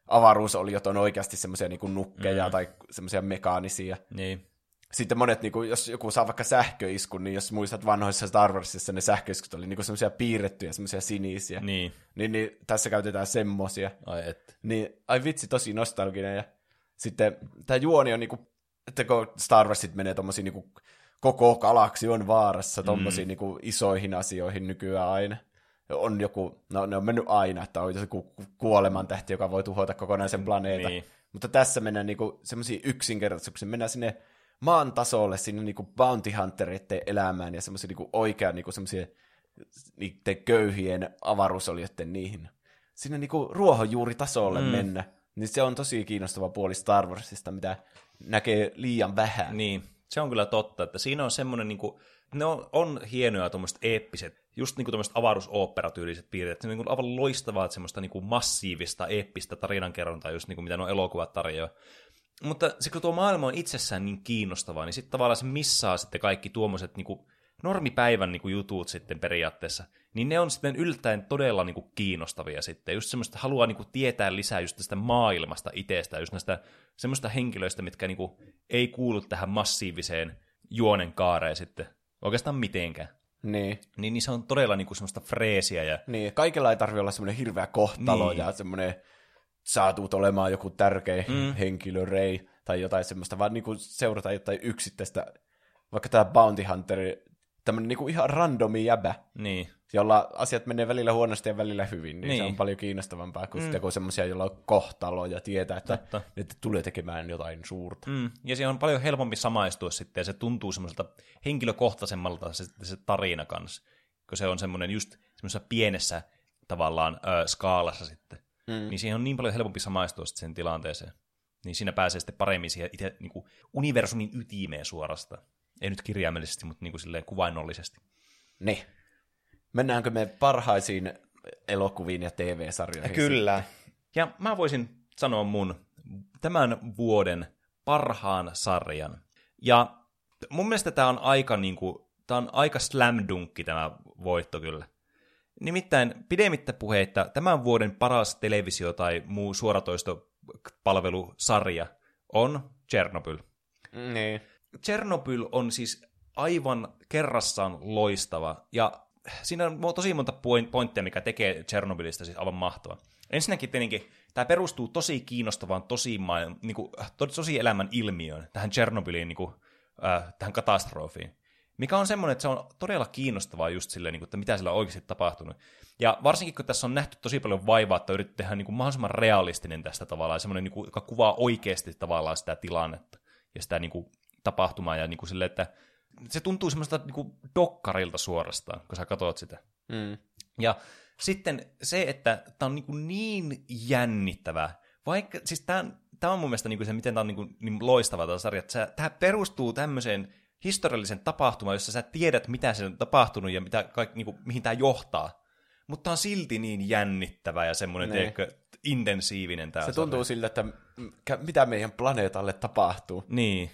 avaruusoliot on oikeasti semmoisia niin nukkeja mm. tai semmoisia mekaanisia. Niin. Sitten monet, niin kuin, jos joku saa vaikka sähköiskun, niin jos muistat vanhoissa Star Warsissa, ne sähköiskut oli niin semmoisia piirrettyjä, semmoisia sinisiä. Niin. Niin, niin. tässä käytetään semmosia. Ai et. Niin, ai vitsi, tosi nostalginen. Ja sitten tämä juoni on niin kuin, että kun Star Warsit menee tommosiin niin kuin, koko galaksi on vaarassa tommosiin mm. niin kuin, isoihin asioihin nykyään aina on joku, no ne on mennyt aina, että on joku kuolemantähti, joka voi tuhota kokonaisen planeetan. Niin. Mutta tässä mennään niinku semmoisiin yksinkertaisuuksiin, mennään sinne maan tasolle, sinne niinku bounty hunteritten elämään ja semmoisia niinku oikean niinku semmoisia niiden köyhien avaruusolioiden niihin. Sinne niinku ruohonjuuritasolle mm. mennä. Niin se on tosi kiinnostava puoli Star Warsista, mitä näkee liian vähän. Niin, se on kyllä totta, että siinä on semmoinen niinku, ne on, on hienoja tuommoiset eeppiset, just niinku tuommoiset avaruusoopperatyyliset piirteet, se on niinku aivan loistavaa semmoista niinku massiivista, eeppistä tarinankerrontaa, just niinku mitä nuo elokuvat tarjoaa. Mutta se kun tuo maailma on itsessään niin kiinnostavaa, niin sitten tavallaan se missaa sitten kaikki tuommoiset niinku normipäivän niinku jutut sitten periaatteessa, niin ne on sitten yllättäen todella niinku kiinnostavia sitten. Just semmoista haluaa niinku tietää lisää just tästä maailmasta itsestä, just näistä semmoista henkilöistä, mitkä niinku ei kuulu tähän massiiviseen juonen kaareen sitten oikeastaan mitenkään. Niin. Niin, niin se on todella niinku semmoista freesiä. Ja... Niin, kaikilla ei tarvitse olla semmoinen hirveä kohtalo niin. ja semmoinen sä tuut olemaan joku tärkeä mm. henkilö, Rei, tai jotain semmoista, vaan niinku seurata jotain yksittäistä, vaikka tämä Bounty Hunter, tämmöinen niinku ihan randomi jäbä, niin. Jolla asiat menee välillä huonosti ja välillä hyvin, niin, niin. se on paljon kiinnostavampaa kuin mm. sitten, kun semmoisia, joilla on kohtalo ja tietää, että Totta. että tulee tekemään jotain suurta. Mm. Ja se on paljon helpompi samaistua sitten, ja se tuntuu semmoiselta henkilökohtaisemmalta se, se tarina kanssa, kun se on semmoinen just semmoisessa pienessä tavallaan ö, skaalassa sitten mm. niin siihen on niin paljon helpompi samaistua sen tilanteeseen. Niin siinä pääsee sitten paremmin siihen itse niin kuin universumin ytimeen suorastaan. Ei nyt kirjaimellisesti, mutta niin kuin silleen kuvainnollisesti. Niin. Mennäänkö me parhaisiin elokuviin ja TV-sarjoihin? Kyllä. Ja mä voisin sanoa mun tämän vuoden parhaan sarjan. Ja mun mielestä tämä on aika, niin kuin, tämä on aika slam dunkki tämä voitto kyllä. Nimittäin pidemmittä puheitta tämän vuoden paras televisio- tai muu suoratoistopalvelusarja on Chernobyl. Niin. Chernobyl on siis aivan kerrassaan loistava, ja siinä on tosi monta pointteja, mikä tekee Chernobylista siis aivan mahtava. Ensinnäkin tietenkin tämä perustuu tosi kiinnostavaan, tosi, niin kuin, tosi elämän ilmiöön, tähän Chernobyliin, niin kuin, äh, tähän katastrofiin. Mikä on semmoinen, että se on todella kiinnostavaa just silleen, niin kuin, että mitä sillä on oikeasti tapahtunut. Ja varsinkin, kun tässä on nähty tosi paljon vaivaa, että yritetään tehdä niin kuin, mahdollisimman realistinen tästä tavallaan, semmoinen, niin kuin, joka kuvaa oikeasti tavallaan sitä tilannetta ja sitä niin kuin, tapahtumaa, ja niin kuin, silleen, että se tuntuu semmoista niin dokkarilta suorastaan, kun sä katsot sitä. Mm. Ja sitten se, että tämä on niin, niin jännittävää, vaikka, siis tämä, tämä on mun mielestä niin kuin se, miten tämä on niin, kuin, niin loistava tämä sarja, että tämä perustuu tämmöiseen historiallisen tapahtumaan, jossa sä tiedät, mitä se on tapahtunut ja mitä, kaik, niin kuin, mihin tämä johtaa. Mutta on silti niin jännittävä ja semmoinen, niin. tiedätkö, intensiivinen tämä Se tuntuu siltä, että mitä meidän planeetalle tapahtuu. Niin.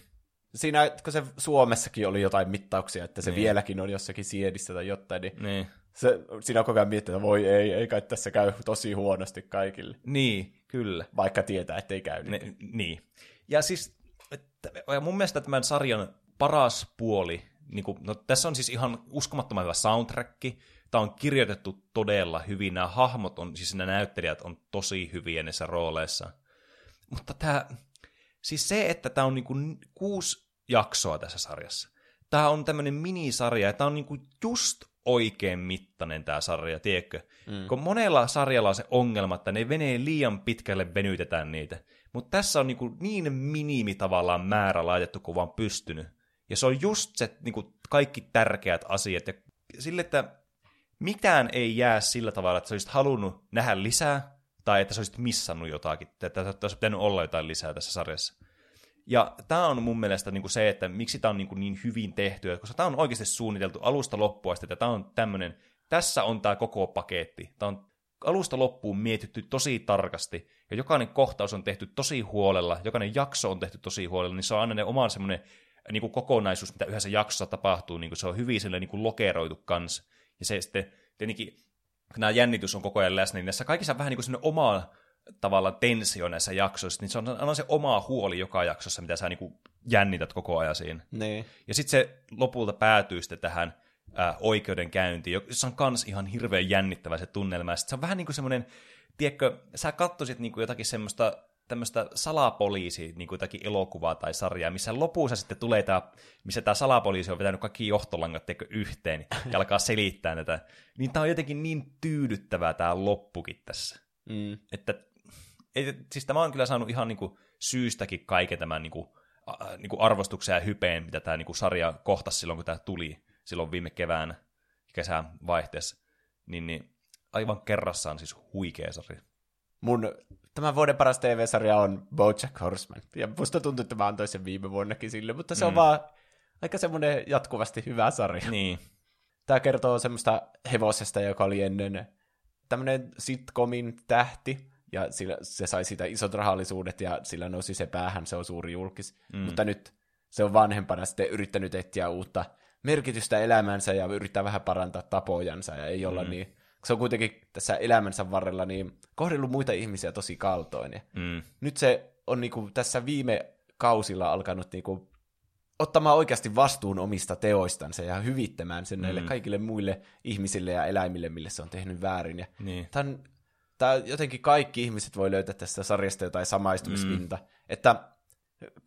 Siinä, kun se Suomessakin oli jotain mittauksia, että se niin. vieläkin on jossakin siedissä tai jotain, niin, niin. Se, siinä on koko ajan miettinyt, että voi ei, ei kai tässä käy tosi huonosti kaikille. Niin, kyllä. Vaikka tietää, ettei käy. Ne, niin. Ja siis, että, ja mun mielestä tämän sarjan paras puoli, niin kuin, no, tässä on siis ihan uskomattoman hyvä soundtrack, tämä on kirjoitettu todella hyvin, nämä hahmot on, siis nämä näyttelijät on tosi hyviä näissä rooleissa. Mutta tämä, siis se, että tämä on niinku kuusi jaksoa tässä sarjassa. Tämä on tämmöinen minisarja, ja tämä on niinku just oikein mittainen tämä sarja, tiedätkö? Mm. Kun monella sarjalla on se ongelma, että ne venee liian pitkälle, venytetään niitä. Mutta tässä on niinku niin minimi tavallaan määrä laitettu, kun vaan pystynyt. Ja se on just se niinku kaikki tärkeät asiat. Ja sille, että mitään ei jää sillä tavalla, että sä olisit halunnut nähdä lisää, tai että sä olisit missannut jotakin, että olisi pitänyt olla jotain lisää tässä sarjassa. Ja tämä on mun mielestä niinku se, että miksi tämä on niinku niin hyvin tehty, koska tämä on oikeasti suunniteltu alusta loppuun asti, että tämä on tämmöinen, tässä on tämä koko paketti. Tämä on alusta loppuun mietitty tosi tarkasti, ja jokainen kohtaus on tehty tosi huolella, jokainen jakso on tehty tosi huolella, niin se on aina ne oman semmoinen niin kuin kokonaisuus, mitä yhdessä jaksossa tapahtuu, niin se on hyvin niin kuin lokeroitu kanssa. Ja se sitten, tietenkin, kun nämä jännitys on koko ajan läsnä, niin näissä kaikissa vähän niin kuin oma tavallaan tensio näissä jaksoissa, niin se on aina se oma huoli joka jaksossa, mitä sä niin kuin jännität koko ajan siinä. Nee. Ja sitten se lopulta päätyy sitten tähän ää, oikeudenkäyntiin, jossa on kans ihan hirveän jännittävä se tunnelma. Ja se on vähän niin kuin semmoinen, tiedätkö, sä katsoisit niin kuin jotakin semmoista tämmöistä salapoliisi, niin kuin jotakin elokuvaa tai sarjaa, missä lopussa sitten tulee tämä, missä tämä salapoliisi on vetänyt kaikki johtolangat teko yhteen ja alkaa selittää näitä. Niin tämä on jotenkin niin tyydyttävää tämä loppukin tässä. Mm. Että, et, siis tämä on kyllä saanut ihan niin kuin syystäkin kaiken tämän niin kuin, a, niin kuin arvostuksen ja hypeen, mitä tämä niin kuin sarja kohtasi silloin, kun tämä tuli silloin viime keväänä kesän vaihteessa. Niin, niin aivan kerrassaan siis huikea sarja mun tämän vuoden paras TV-sarja on BoJack Horseman. Ja musta tuntuu, että mä antoin sen viime vuonnakin sille, mutta se mm. on vaan aika semmoinen jatkuvasti hyvä sarja. Niin. Tämä kertoo semmoista hevosesta, joka oli ennen tämmöinen sitcomin tähti, ja sillä, se sai siitä isot rahallisuudet, ja sillä nousi se päähän, se on suuri julkis. Mm. Mutta nyt se on vanhempana sitten yrittänyt etsiä uutta merkitystä elämänsä, ja yrittää vähän parantaa tapojansa, ja ei olla mm. niin se on kuitenkin tässä elämänsä varrella niin kohdellut muita ihmisiä tosi kaltoin. Ja mm. Nyt se on niinku tässä viime kausilla alkanut niinku ottamaan oikeasti vastuun omista teoistansa ja hyvittämään sen mm. näille kaikille muille ihmisille ja eläimille, mille se on tehnyt väärin. Ja niin. tämän, tämä jotenkin kaikki ihmiset voi löytää tästä sarjasta jotain samaistumispinta. Mm. Että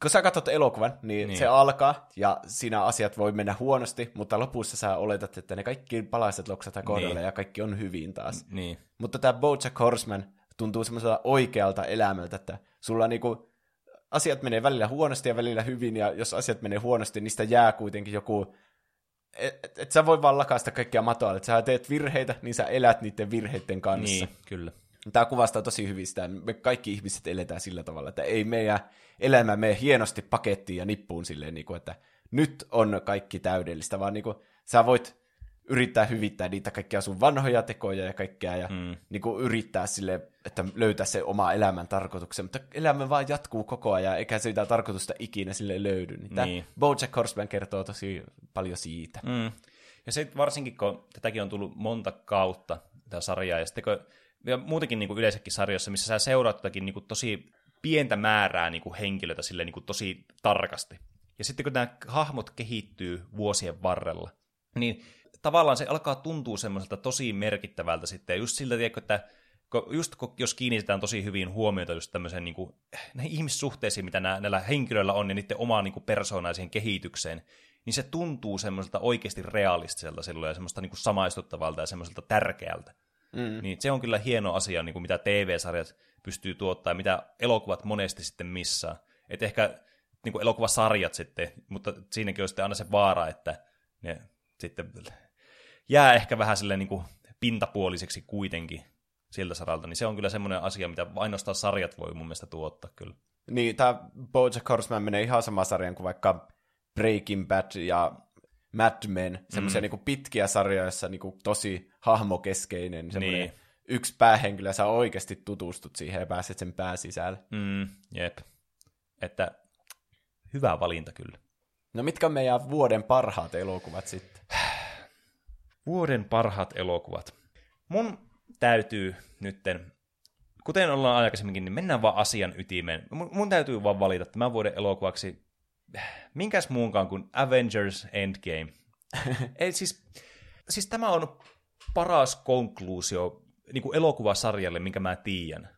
kun sä katsot elokuvan, niin, niin se alkaa, ja siinä asiat voi mennä huonosti, mutta lopussa sä oletat, että ne kaikki palaiset loksataan kohdalle, niin. ja kaikki on hyvin taas. Niin. Mutta tämä Bojack Horseman tuntuu semmoiselta oikealta elämältä, että sulla niinku asiat menee välillä huonosti ja välillä hyvin, ja jos asiat menee huonosti, niistä jää kuitenkin joku et, et, sä voi vaan lakasta kaikkia matoa, että sä teet virheitä, niin sä elät niiden virheiden kanssa. Niin, kyllä. Tämä kuvastaa tosi hyvin sitä, me kaikki ihmiset eletään sillä tavalla, että ei meidän elämä mene hienosti pakettiin ja nippuun silleen, niin kuin, että nyt on kaikki täydellistä, vaan niin kuin, sä voit yrittää hyvittää niitä kaikkia sun vanhoja tekoja ja kaikkea, ja mm. niin kuin, yrittää sille, että löytää se oma elämän tarkoituksen, mutta elämä vaan jatkuu koko ajan, eikä sitä tarkoitusta ikinä sille löydy. Niin niin. Bojack Horseman kertoo tosi paljon siitä. Mm. Ja sitten varsinkin, kun tätäkin on tullut monta kautta, tätä sarjaa. Ja, sitten, kun, ja muutenkin niin kuin yleensäkin sarjoissa, missä sä seuraat jotakin niin kuin tosi pientä määrää niin kuin henkilöitä sille niin kuin tosi tarkasti. Ja sitten kun nämä hahmot kehittyy vuosien varrella, niin tavallaan se alkaa tuntua semmoiselta tosi merkittävältä sitten. Ja just siltä, tiedätkö, että just jos kiinnitetään tosi hyvin huomiota just tämmöiseen niin kuin, näihin ihmissuhteisiin, mitä nää, näillä henkilöillä on, ja niiden omaan niin persoonalliseen kehitykseen, niin se tuntuu semmoiselta oikeasti realistiselta silloin, ja semmoista niin kuin samaistuttavalta ja semmoiselta tärkeältä. Mm. Niin se on kyllä hieno asia, niin kuin mitä TV-sarjat pystyy tuottaa, mitä elokuvat monesti sitten missaa. Että ehkä niin kuin elokuvasarjat sitten, mutta siinäkin on sitten aina se vaara, että ne sitten jää ehkä vähän silleen niin kuin pintapuoliseksi kuitenkin siltä saralta, niin se on kyllä semmoinen asia, mitä ainoastaan sarjat voi mun mielestä tuottaa kyllä. Niin, tämä Bojack Horseman menee ihan sama sarjan kuin vaikka Breaking Bad ja Mad Men, semmoisia mm. niinku pitkiä sarjoja, joissa niinku tosi hahmokeskeinen, niin. yksi päähenkilö, sä oikeasti tutustut siihen ja pääset sen pääsisälle. Mm, jep. Että hyvä valinta kyllä. No mitkä on meidän vuoden parhaat elokuvat sitten? Vuoden parhaat elokuvat. Mun täytyy nytten, kuten ollaan aikaisemminkin, niin mennään vaan asian ytimeen. Mun, mun täytyy vaan valita tämän vuoden elokuvaksi minkäs muunkaan kuin Avengers Endgame. Ei, siis, siis tämä on paras konkluusio niin kuin elokuvasarjalle, minkä mä tiedän.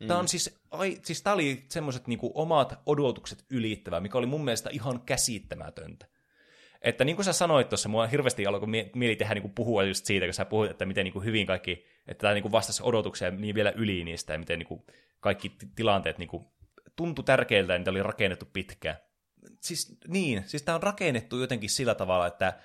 Mm. Tämä on siis, ai, siis tämä oli semmoiset niin omat odotukset ylittävä, mikä oli mun mielestä ihan käsittämätöntä. Että niin kuin sä sanoit tuossa, mua hirveästi alkoi mieli tehdä niin kuin puhua just siitä, kun sä puhuit, että miten niin kuin hyvin kaikki, että tämä niin kuin vastasi odotuksia niin vielä yli niistä, ja miten niin kuin kaikki tilanteet niin kuin tuntui tärkeiltä, ja niitä oli rakennettu pitkään. Siis niin, siis tämä on rakennettu jotenkin sillä tavalla, että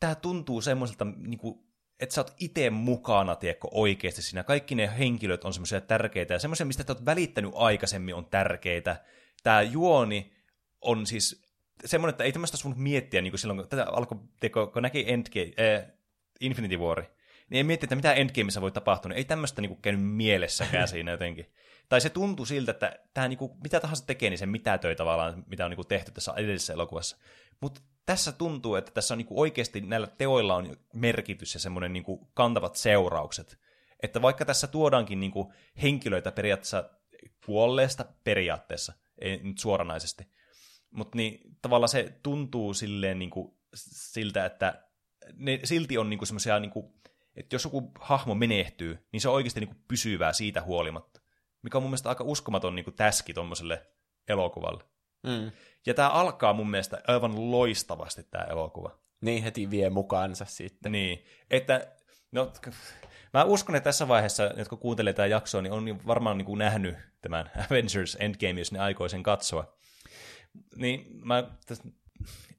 tämä tuntuu semmoiselta, niin kuin, että sä oot itse mukana, tiedätkö, oikeasti siinä. Kaikki ne henkilöt on semmoisia tärkeitä, ja semmoisia, mistä sä oot välittänyt aikaisemmin, on tärkeitä. Tämä juoni on siis semmoinen, että ei tämmöistä voinut miettiä niin kuin silloin, kun tätä alkoi, teko, kun näki Endgame, äh, Infinity War, niin ei miettiä, että mitä Endgameissa voi tapahtua, niin ei tämmöistä niin kuin, käynyt mielessäkään siinä jotenkin. Tai se tuntui siltä, että tämä niin kuin, mitä tahansa tekee, niin se mitä töitä tavallaan, mitä on niin kuin, tehty tässä edellisessä elokuvassa. Mutta tässä tuntuu, että tässä on niin kuin, oikeasti näillä teoilla on merkitys ja semmoinen niin kuin, kantavat seuraukset. Että vaikka tässä tuodaankin niin kuin, henkilöitä periaatteessa kuolleesta periaatteessa, ei nyt suoranaisesti, mutta niin, tavallaan se tuntuu silleen niin kuin, siltä, että ne silti on niin semmoisia, niin että jos joku hahmo menehtyy, niin se on oikeasti niin kuin pysyvää siitä huolimatta. Mikä on mun mielestä aika uskomaton niin kuin täski tuommoiselle elokuvalle. Mm. Ja tämä alkaa mun mielestä aivan loistavasti tämä elokuva. Niin heti vie mukaansa sitten. Niin, että no, mä uskon, että tässä vaiheessa, jotka kuuntelee tätä jaksoa, niin on varmaan niin kuin nähnyt tämän Avengers Endgame, jos ne aikoi sen katsoa. Niin mä, täs,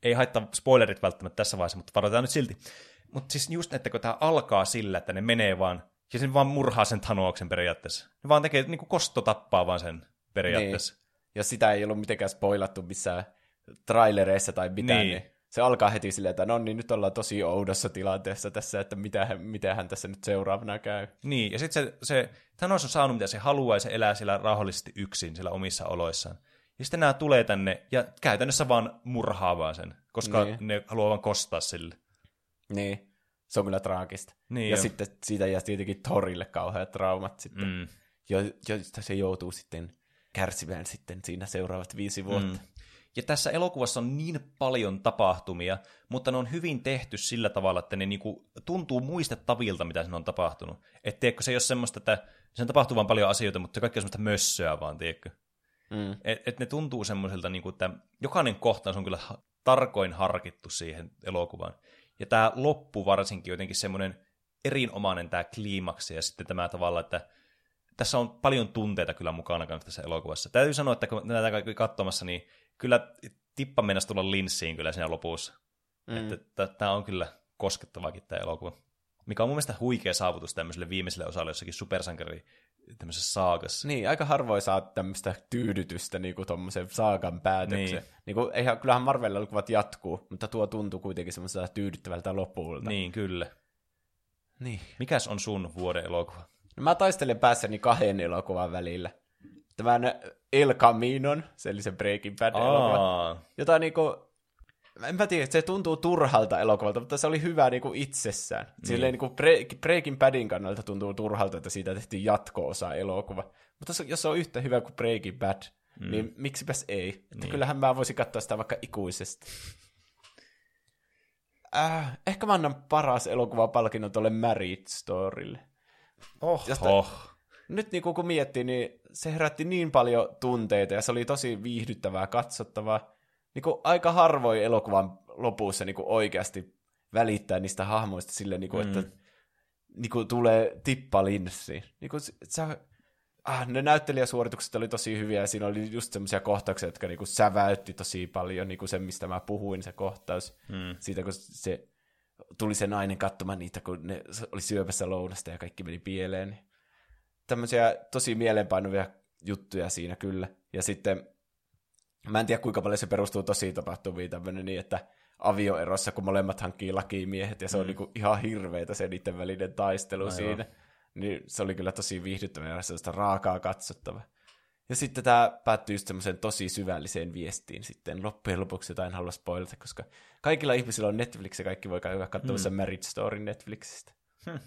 ei haittaa spoilerit välttämättä tässä vaiheessa, mutta varoitetaan nyt silti. Mutta siis just, että kun tämä alkaa sillä, että ne menee vaan, ja sen vaan murhaa sen Thanos'en periaatteessa. Ne vaan tekee, niin kuin kosto tappaa vaan sen periaatteessa. Niin. Ja sitä ei ollut mitenkään spoilattu missään trailereissa tai mitään, niin. niin se alkaa heti silleen, että no niin, nyt ollaan tosi oudossa tilanteessa tässä, että mitä, mitä hän tässä nyt seuraavana käy. Niin, ja sitten se, se Thanos on saanut mitä se haluaa, ja se elää siellä rauhallisesti yksin, siellä omissa oloissaan. Ja sitten nämä tulee tänne ja käytännössä vaan murhaa vaan sen, koska niin. ne haluaa vaan kostaa sille. Niin, se on kyllä traagista. Niin ja jo. sitten siitä jää tietenkin Torille kauheat traumat sitten, mm. joista se joutuu sitten kärsivään sitten siinä seuraavat viisi vuotta. Mm. Ja tässä elokuvassa on niin paljon tapahtumia, mutta ne on hyvin tehty sillä tavalla, että ne niinku tuntuu muistettavilta, mitä siinä on tapahtunut. Että tiedätkö, se ei ole semmoista, että sen tapahtuu vaan paljon asioita, mutta kaikki on semmoista mössöä vaan, tiedätkö. Mm. Että et ne tuntuu semmoiselta, niin kuin, että jokainen kohtaus on kyllä tarkoin harkittu siihen elokuvaan. Ja tämä loppu varsinkin jotenkin semmoinen erinomainen tämä kliimaksi ja sitten tämä tavalla, että tässä on paljon tunteita kyllä mukana tässä elokuvassa. Täytyy sanoa, että kun näitä kaikki katsomassa, niin kyllä tippa mennä tulla linssiin kyllä siinä lopussa. Mm. Että tämä on kyllä koskettavakin tämä elokuva. Mikä on mun mielestä huikea saavutus tämmöiselle viimeiselle osalle jossakin supersankari tämmöisessä saagassa. Niin, aika harvoin saa tämmöistä tyydytystä niin kuin tuommoisen saagan päätöksen. Niin. Niin kuin, eihän, kyllähän Marvel-elokuvat jatkuu, mutta tuo tuntuu kuitenkin semmoiselta tyydyttävältä lopulta. Niin, kyllä. Niin. Mikäs on sun vuoden elokuva? No, mä taistelen päässäni kahden elokuvan välillä. Tämän El Caminon, se eli se Breaking Bad elokuva, jota niinku, en mä tiedä, se tuntuu turhalta elokuvalta, mutta se oli hyvä niin kuin itsessään. Niin. Silleen niin kuin Breaking Badin kannalta tuntuu turhalta, että siitä tehtiin jatko-osa elokuva. Mutta jos se on yhtä hyvä kuin Breaking Bad, mm. niin miksipäs ei. Että niin. kyllähän mä voisin katsoa sitä vaikka ikuisesti. Äh, ehkä mä annan paras elokuvapalkinnon tuolle Marriage Storylle. Oho. Josta, nyt niin kun miettii, niin se herätti niin paljon tunteita ja se oli tosi viihdyttävää katsottavaa. Niin kuin aika harvoin elokuvan lopussa niin kuin oikeasti välittää niistä hahmoista sille, niin kuin, mm. että niin kuin tulee tippalinssi. Niin kuin, se, ah, ne näyttelijäsuoritukset oli tosi hyviä ja siinä oli just semmoisia kohtauksia, jotka niin kuin säväytti tosi paljon, niin kuin se, mistä mä puhuin, se kohtaus. Mm. Siitä, kun se tuli se nainen katsomaan niitä, kun ne oli syöpässä lounasta ja kaikki meni pieleen. Tämmöisiä tosi mieleenpainuvia juttuja siinä kyllä. Ja sitten, mä en tiedä kuinka paljon se perustuu tosi tapahtuviin tämmöinen niin, että avioerossa, kun molemmat hankkii lakimiehet, ja se mm. on niinku ihan hirveitä se niiden välinen taistelu Aivan. siinä. Niin se oli kyllä tosi viihdyttävä ja sellaista raakaa katsottava. Ja sitten tämä päättyy just semmoiseen tosi syvälliseen viestiin sitten loppujen lopuksi, jota en halua spoilata, koska kaikilla ihmisillä on Netflix ja kaikki voi käydä katsomassa mm. Marriage Story Netflixistä. Hmm.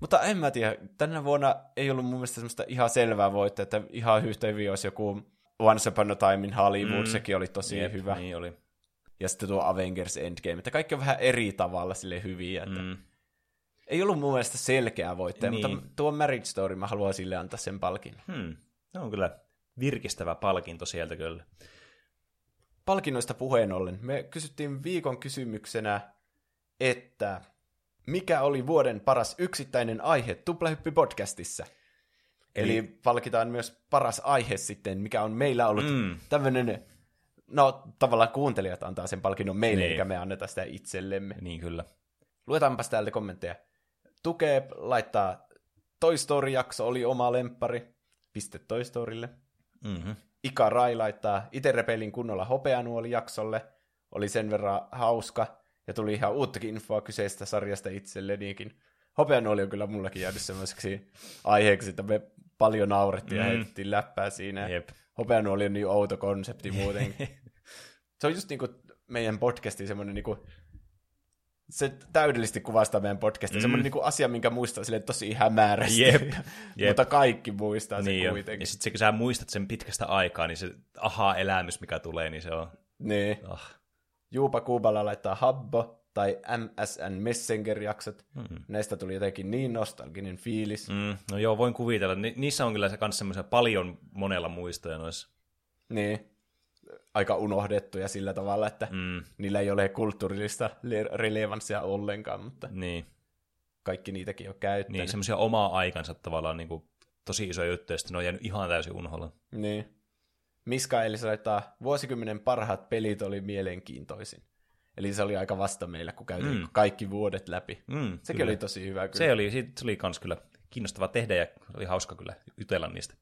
Mutta en mä tiedä, tänä vuonna ei ollut mun mielestä semmoista ihan selvää voittaa, että ihan yhtä hyvin olisi joku Once Upon a Time in Hollywood, mm. sekin oli tosi Jep, hyvä. Niin oli. Ja sitten tuo Avengers Endgame, että kaikki on vähän eri tavalla sille hyviä, että mm. ei ollut mun mielestä selkeää voittaja, niin. mutta tuo Marriage Story mä haluan sille antaa sen palkin. Hmm. Se on kyllä virkistävä palkinto sieltä kyllä. Palkinnoista puheen ollen, me kysyttiin viikon kysymyksenä, että mikä oli vuoden paras yksittäinen aihe Tuplahyppy-podcastissa. Eli, Eli palkitaan myös paras aihe sitten, mikä on meillä ollut mm. tämmöinen, no tavallaan kuuntelijat antaa sen palkinnon meille, niin. eikä me anneta sitä itsellemme. Niin kyllä. Luetaanpas täältä kommentteja. Tukee laittaa Toy Story-jakso oli oma lemppari. Piste Toy Storylle. Mm-hmm. Ika Rai laittaa itse repelin kunnolla hopeanuoli jaksolle. Oli sen verran hauska ja tuli ihan uuttakin infoa kyseistä sarjasta itsellenikin. Hopeanuoli on kyllä mullakin jäänyt semmoiseksi aiheeksi, että me paljon naurettiin mm. ja heitettiin läppää siinä. Jep. Hopeanuoli on niin outo konsepti muutenkin. se on just niin kuin meidän podcastin semmoinen niin kuin, se täydellisesti kuvastaa meidän podcastia. Mm. Semmoinen niin asia, minkä muistaa sille tosi hämärästi. Jep. Jep. Mutta kaikki muistaa niin sen kuitenkin. Ja sitten kun sä muistat sen pitkästä aikaa, niin se aha-elämys, mikä tulee, niin se on... Niin. Oh. Juupa Kuuballa laittaa Habbo tai MSN Messenger-jaksot. Mm-hmm. Näistä tuli jotenkin niin nostalginen fiilis. Mm, no joo, voin kuvitella. Ni- niissä on kyllä se kanssa semmoisia paljon monella muistoja noissa. Niin. Aika unohdettuja sillä tavalla, että mm. niillä ei ole kulttuurillista relevanssia ollenkaan, mutta niin. kaikki niitäkin on käyttänyt. Niin, semmoisia omaa aikansa tavallaan niin kuin, tosi iso juttu, ja sitten ne on jäänyt ihan täysin unholla. Niin. Miska eli laittaa, vuosikymmenen parhaat pelit oli mielenkiintoisin. Eli se oli aika vasta meillä, kun käytiin mm. kaikki vuodet läpi. Mm, Sekin kyllä. oli tosi hyvä. Kyllä. Se oli, se oli kans kyllä kiinnostava tehdä ja oli hauska kyllä jutella niistä.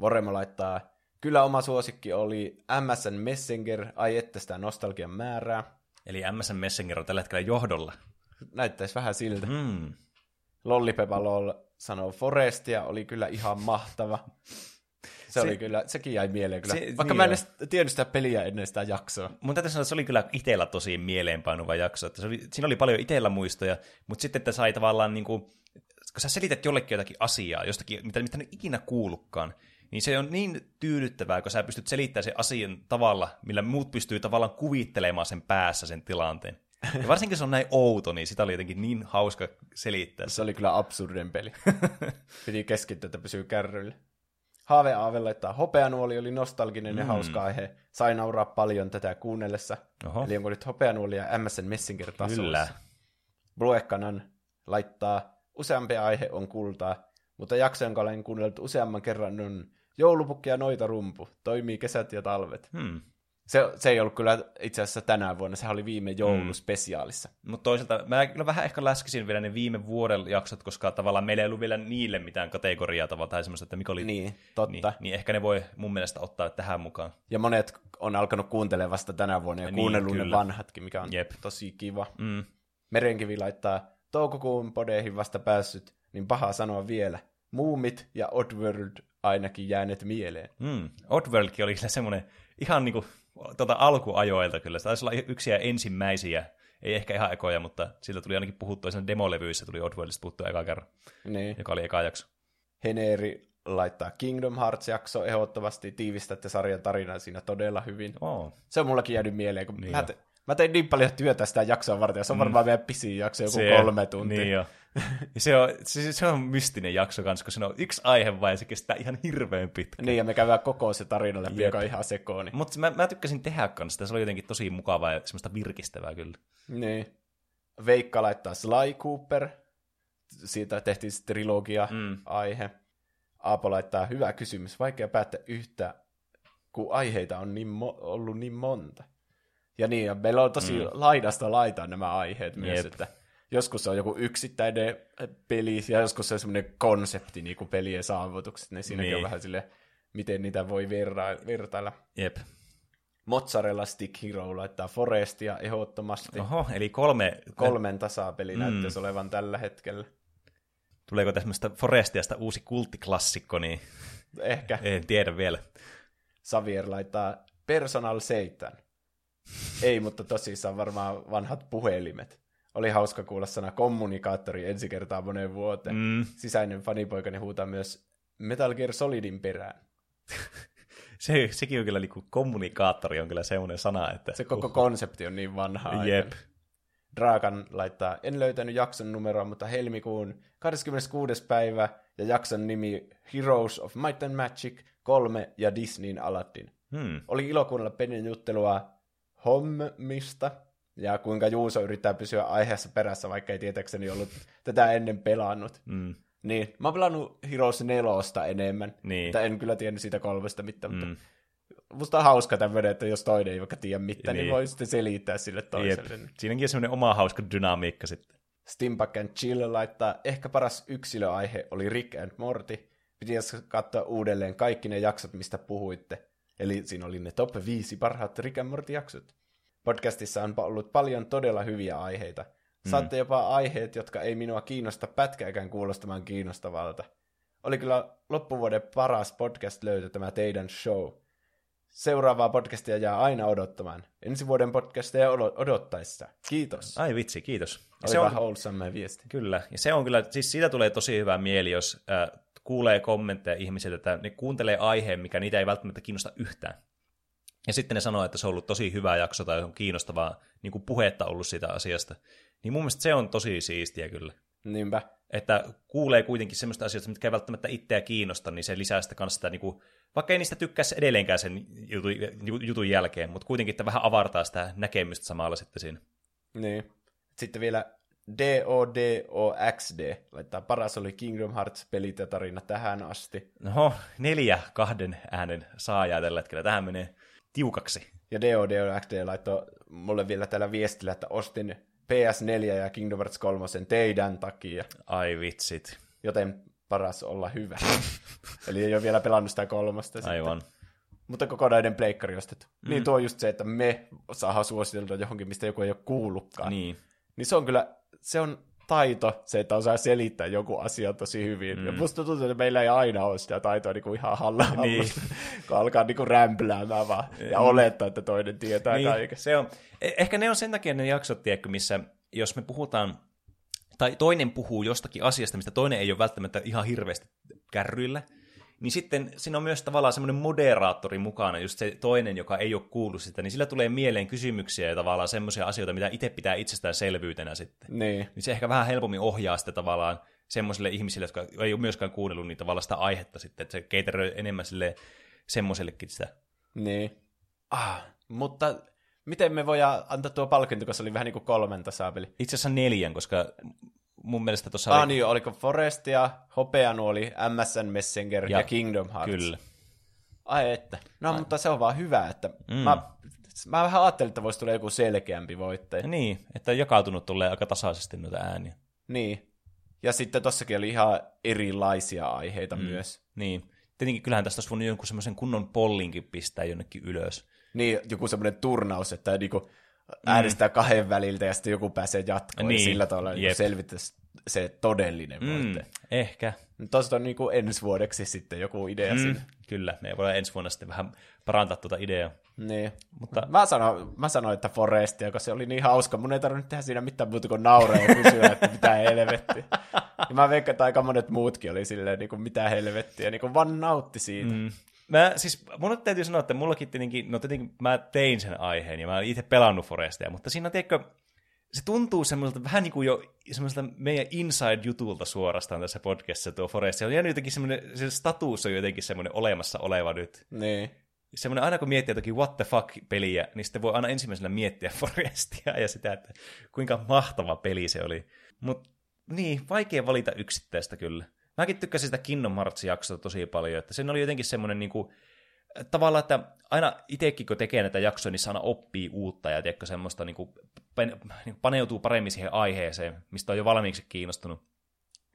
Voremo laittaa, kyllä oma suosikki oli MSN Messenger, ai että sitä nostalgian määrää. Eli MSN Messenger on tällä hetkellä johdolla. Näyttäisi vähän siltä. Mm. Lollipepa Lol sanoo Forestia, oli kyllä ihan mahtava. Se, se oli kyllä, sekin jäi mieleen kyllä. Se, Vaikka niin mä en edes tiennyt sitä peliä ennen sitä jaksoa. Mun täytyy sanoa, että se oli kyllä itsellä tosi mieleenpainuva jakso. Että se oli, siinä oli paljon itsellä muistoja, mutta sitten että sai tavallaan niin kuin, kun sä selität jollekin jotakin asiaa, jostakin, mitä, mitä en ikinä kuullutkaan, niin se on niin tyydyttävää, kun sä pystyt selittämään sen asian tavalla, millä muut pystyy tavallaan kuvittelemaan sen päässä sen tilanteen. Ja varsinkin se on näin outo, niin sitä oli jotenkin niin hauska selittää. Se oli kyllä absurden peli. Piti keskittyä, että pysyy kärryillä. Haave Aave laittaa hopeanuoli oli nostalginen mm. ja hauska aihe. Sain nauraa paljon tätä kuunnellessa. Oho. Eli onko nyt hopeanuoli ja MSN Messenger tasossa? Kyllä. Bluekanan laittaa useampi aihe on kultaa, mutta jakso, jonka olen kuunnellut useamman kerran, on joulupukki ja noita rumpu. Toimii kesät ja talvet. Hmm. Se, se ei ollut kyllä itse asiassa tänä vuonna, sehän oli viime jouluspesiaalissa. Mm. Mutta toisaalta mä kyllä vähän ehkä läskisin vielä ne viime vuoden jaksot, koska tavallaan meillä ei ollut vielä niille mitään kategoriaa tavallaan tai semmoista, että mikä oli... Niin, totta. Niin, niin ehkä ne voi mun mielestä ottaa tähän mukaan. Ja monet on alkanut kuuntelemaan vasta tänä vuonna ja niin, kuunnellut ne vanhatkin, mikä on Jep. tosi kiva. Mm. Merenkivi laittaa toukokuun podeihin vasta päässyt, niin paha sanoa vielä. Muumit ja Oddworld ainakin jääneet mieleen. Mm. Oddworldkin oli kyllä semmoinen ihan niinku tuota alkuajoilta kyllä. Se taisi olla yksi ensimmäisiä, ei ehkä ihan ekoja, mutta sillä tuli ainakin puhuttua sen demolevyissä, tuli Oddworldista puhuttua eka kerran, Niin. joka oli eka jakso. Heneri laittaa Kingdom Hearts-jakso ehdottomasti, tiivistätte sarjan tarinaa siinä todella hyvin. Oh. Se on mullakin jäänyt mieleen, kun Niin mä, jo. te, mä tein niin paljon työtä sitä jaksoa varten, ja se on varmaan meidän pisin jakso, joku kolme tuntia. Niin jo. Ja se, on, se, se on mystinen jakso kanssa, kun se on yksi aihe vai se kestää ihan hirveän pitkä. Niin, ja me käydään koko se tarina läpi, Jep. joka on ihan sekooni. Mutta mä, mä tykkäsin tehdä kanssa sitä, se oli jotenkin tosi mukavaa ja semmoista virkistävää kyllä. Niin. Veikka laittaa Sly Cooper. Siitä tehtiin sitten trilogia-aihe. Aapo laittaa hyvä kysymys. Vaikea päättää yhtä, kun aiheita on niin mo- ollut niin monta. Ja niin, ja meillä on tosi mm. laidasta laitaan nämä aiheet myös, Jep. että joskus on joku yksittäinen peli, ja joskus se on semmoinen konsepti, niin kuin pelien saavutukset, niin siinäkin Niin. on vähän sille, miten niitä voi verra- vertailla. Jep. Mozzarella Stick Hero laittaa Forestia ehdottomasti. Oho, eli kolme... Kolmen tasapeli Mm. näyttäisi olevan tällä hetkellä. Tuleeko tämmöistä Forestiasta uusi kulttiklassikko, niin Ehkä en tiedä vielä. Xavier laittaa Personal Satan. Ei, mutta tosissaan varmaan vanhat puhelimet. Oli hauska kuulla sana kommunikaattori ensi kertaa moneen vuoteen. Mm. Sisäinen fanipoikani huutaa myös Metal Gear Solidin perään. Se, sekin on kyllä niinku kommunikaattori on kyllä semmoinen sana, että... Se koko konsepti on niin vanha. Jep. Dragan laittaa, en löytänyt jakson numeroa, mutta helmikuun 26. päivä ja jakson nimi Heroes of Might and Magic 3 ja Disneyn Aladdin. Hmm. Oli ilo kuunnella Penin juttelua hommista ja kuinka Juuso yrittää pysyä aiheessa perässä, vaikka ei tietääkseni ollut tätä ennen pelannut. Mm. Niin, mä oon pelannut Heroes 4 enemmän, Niin. mutta en kyllä tiennyt siitä kolmesta mitään, mutta Mm. musta on hauska tämmöinen, että jos toinen ei vaikka tiedä mitään, niin, Niin. voi sitten selittää sille Jep. toiselle. Siinäkin on semmoinen oma hauska dynamiikka sitten. Stimpack and Chill laittaa, ehkä paras yksilöaihe oli Rick and Morty. Pitäisi katsoa uudelleen kaikki ne jaksot, mistä puhuitte. Eli siinä oli ne top 5 parhaat Rick and Morty-jaksot. Podcastissa on ollut paljon todella hyviä aiheita. Saatte jopa aiheet, jotka ei minua kiinnosta pätkääkään kuulostamaan kiinnostavalta. Oli kyllä loppuvuoden paras podcast löytö tämä teidän show. Seuraavaa podcastia jää aina odottamaan. Ensi vuoden podcasteja odo- odottaessa. Kiitos. Ai vitsi, kiitos. Oli se on, wholesome viesti. Kyllä, ja se on kyllä, siis siitä tulee tosi hyvä mieli, jos äh, kuulee kommentteja ihmisiltä, että ne kuuntelee aiheen, mikä niitä ei välttämättä kiinnosta yhtään. Ja sitten ne sanoo, että se on ollut tosi hyvä jakso tai on kiinnostavaa niin kuin puhetta ollut siitä asiasta. Niin mun mielestä se on tosi siistiä kyllä. Niinpä. Että kuulee kuitenkin semmoista asioista, mitkä ei välttämättä itseä kiinnosta, niin se lisää sitä kanssa sitä, niin kuin, vaikka ei niistä tykkäisi edelleenkään sen jutun, jutun jälkeen, mutta kuitenkin että vähän avartaa sitä näkemystä samalla sitten siinä. Niin. Sitten vielä DODOXD laittaa paras oli Kingdom Hearts pelit ja tarina tähän asti. Oho, neljä kahden äänen saajaa tällä hetkellä. Tähän menee tiukaksi. Ja DODOXD laittoi mulle vielä tällä viestillä, että ostin PS4 ja Kingdom Hearts 3 teidän takia, Ai vitsit. joten paras olla hyvä. Eli ei ole vielä pelannut sitä kolmasta. sitten. Aivan. Mutta kokonainen pleikkari ostettu. Mm. Niin tuo on just se, että me saadaan suositeltua johonkin, mistä joku ei ole kuullutkaan. Niin. Niin se on kyllä, se on taito, se, että osaa selittää joku asia tosi hyvin. Mm. Ja musta tuntuu, että meillä ei aina ole sitä taitoa niin kuin ihan halla Niin. kun alkaa niin kuin rämpläämään vaan ja olettaa, että toinen tietää niin. kaiken. se on. Eh- Ehkä ne on sen takia ne jaksot, tiedätkö, missä jos me puhutaan, tai toinen puhuu jostakin asiasta, mistä toinen ei ole välttämättä ihan hirveästi kärryillä, niin sitten siinä on myös tavallaan semmoinen moderaattori mukana, just se toinen, joka ei ole kuullut sitä, niin sillä tulee mieleen kysymyksiä ja tavallaan semmoisia asioita, mitä itse pitää itsestäänselvyytenä sitten. Niin. Niin se ehkä vähän helpommin ohjaa sitä tavallaan semmoisille ihmisille, jotka ei ole myöskään kuunnellut niin tavallaan sitä aihetta sitten, että se keiteröi enemmän sille semmoisellekin sitä. Niin. Ah, mutta miten me voidaan antaa tuo palkinto, kun se oli vähän niin kuin kolmen tasapeli? Itse asiassa neljän, koska mun mielestä tuossa Ah niin, oliko Forestia, Hopeanuoli, MSN Messenger ja, Ja- Kingdom Hearts? Kyllä. Ai että. No, mutta se on vaan hyvä, että mm. mä, mä vähän ajattelin, että voisi tulla joku selkeämpi voittaja. Ja niin, että jakautunut tulee aika tasaisesti noita ääniä. Niin. Ja sitten tossakin oli ihan erilaisia aiheita mm. myös. Niin. Tietenkin kyllähän tästä olisi voinut jonkun semmoisen kunnon pollinkin pistää jonnekin ylös. Niin, joku semmoinen turnaus, että niinku äänestää kahden väliltä ja sitten joku pääsee jatkoon. Niin, Ja sillä tavalla niin selvittäisi se todellinen voitte. Mm, ehkä. Tuosta on niinku ensi vuodeksi sitten joku idea mm. siinä. Kyllä, me voidaan ensi vuonna sitten vähän parantaa tuota ideaa. Niin. Mutta... Mä, sanoin, mä sanoin, että Forestia, koska se oli niin hauska. Mun ei tarvinnut tehdä siinä mitään muuta kuin nauraa ja kysyä, että mitä helvettiä. Ja mä veikkaan, että aika monet muutkin oli silleen, niin kuin, mitä helvettiä, niin kuin vaan nautti siitä. Mm. Mä, siis mun täytyy sanoa, että mullakin tietenkin, no tietenkin mä tein sen aiheen ja mä olen itse pelannut Forestia, mutta siinä on, tiedätkö, se tuntuu semmoiselta vähän niin kuin jo semmoiselta meidän inside-jutulta suorastaan tässä podcastissa tuo Forest. Se on jotenkin semmoinen, se status on jotenkin semmoinen olemassa oleva nyt. Niin. Semmoinen aina kun miettii jotakin what the fuck-peliä, niin sitten voi aina ensimmäisenä miettiä Forestia ja sitä, että kuinka mahtava peli se oli. Mutta niin, vaikea valita yksittäistä kyllä. Mäkin tykkäsin sitä Kingdom Hearts-jaksoa tosi paljon, että sen oli jotenkin semmoinen niin kuin, tavallaan, että aina itsekin kun tekee näitä jaksoja, niin aina oppii uutta ja tiedätkö, semmoista niin kuin, niin paneutuu paremmin siihen aiheeseen, mistä on jo valmiiksi kiinnostunut.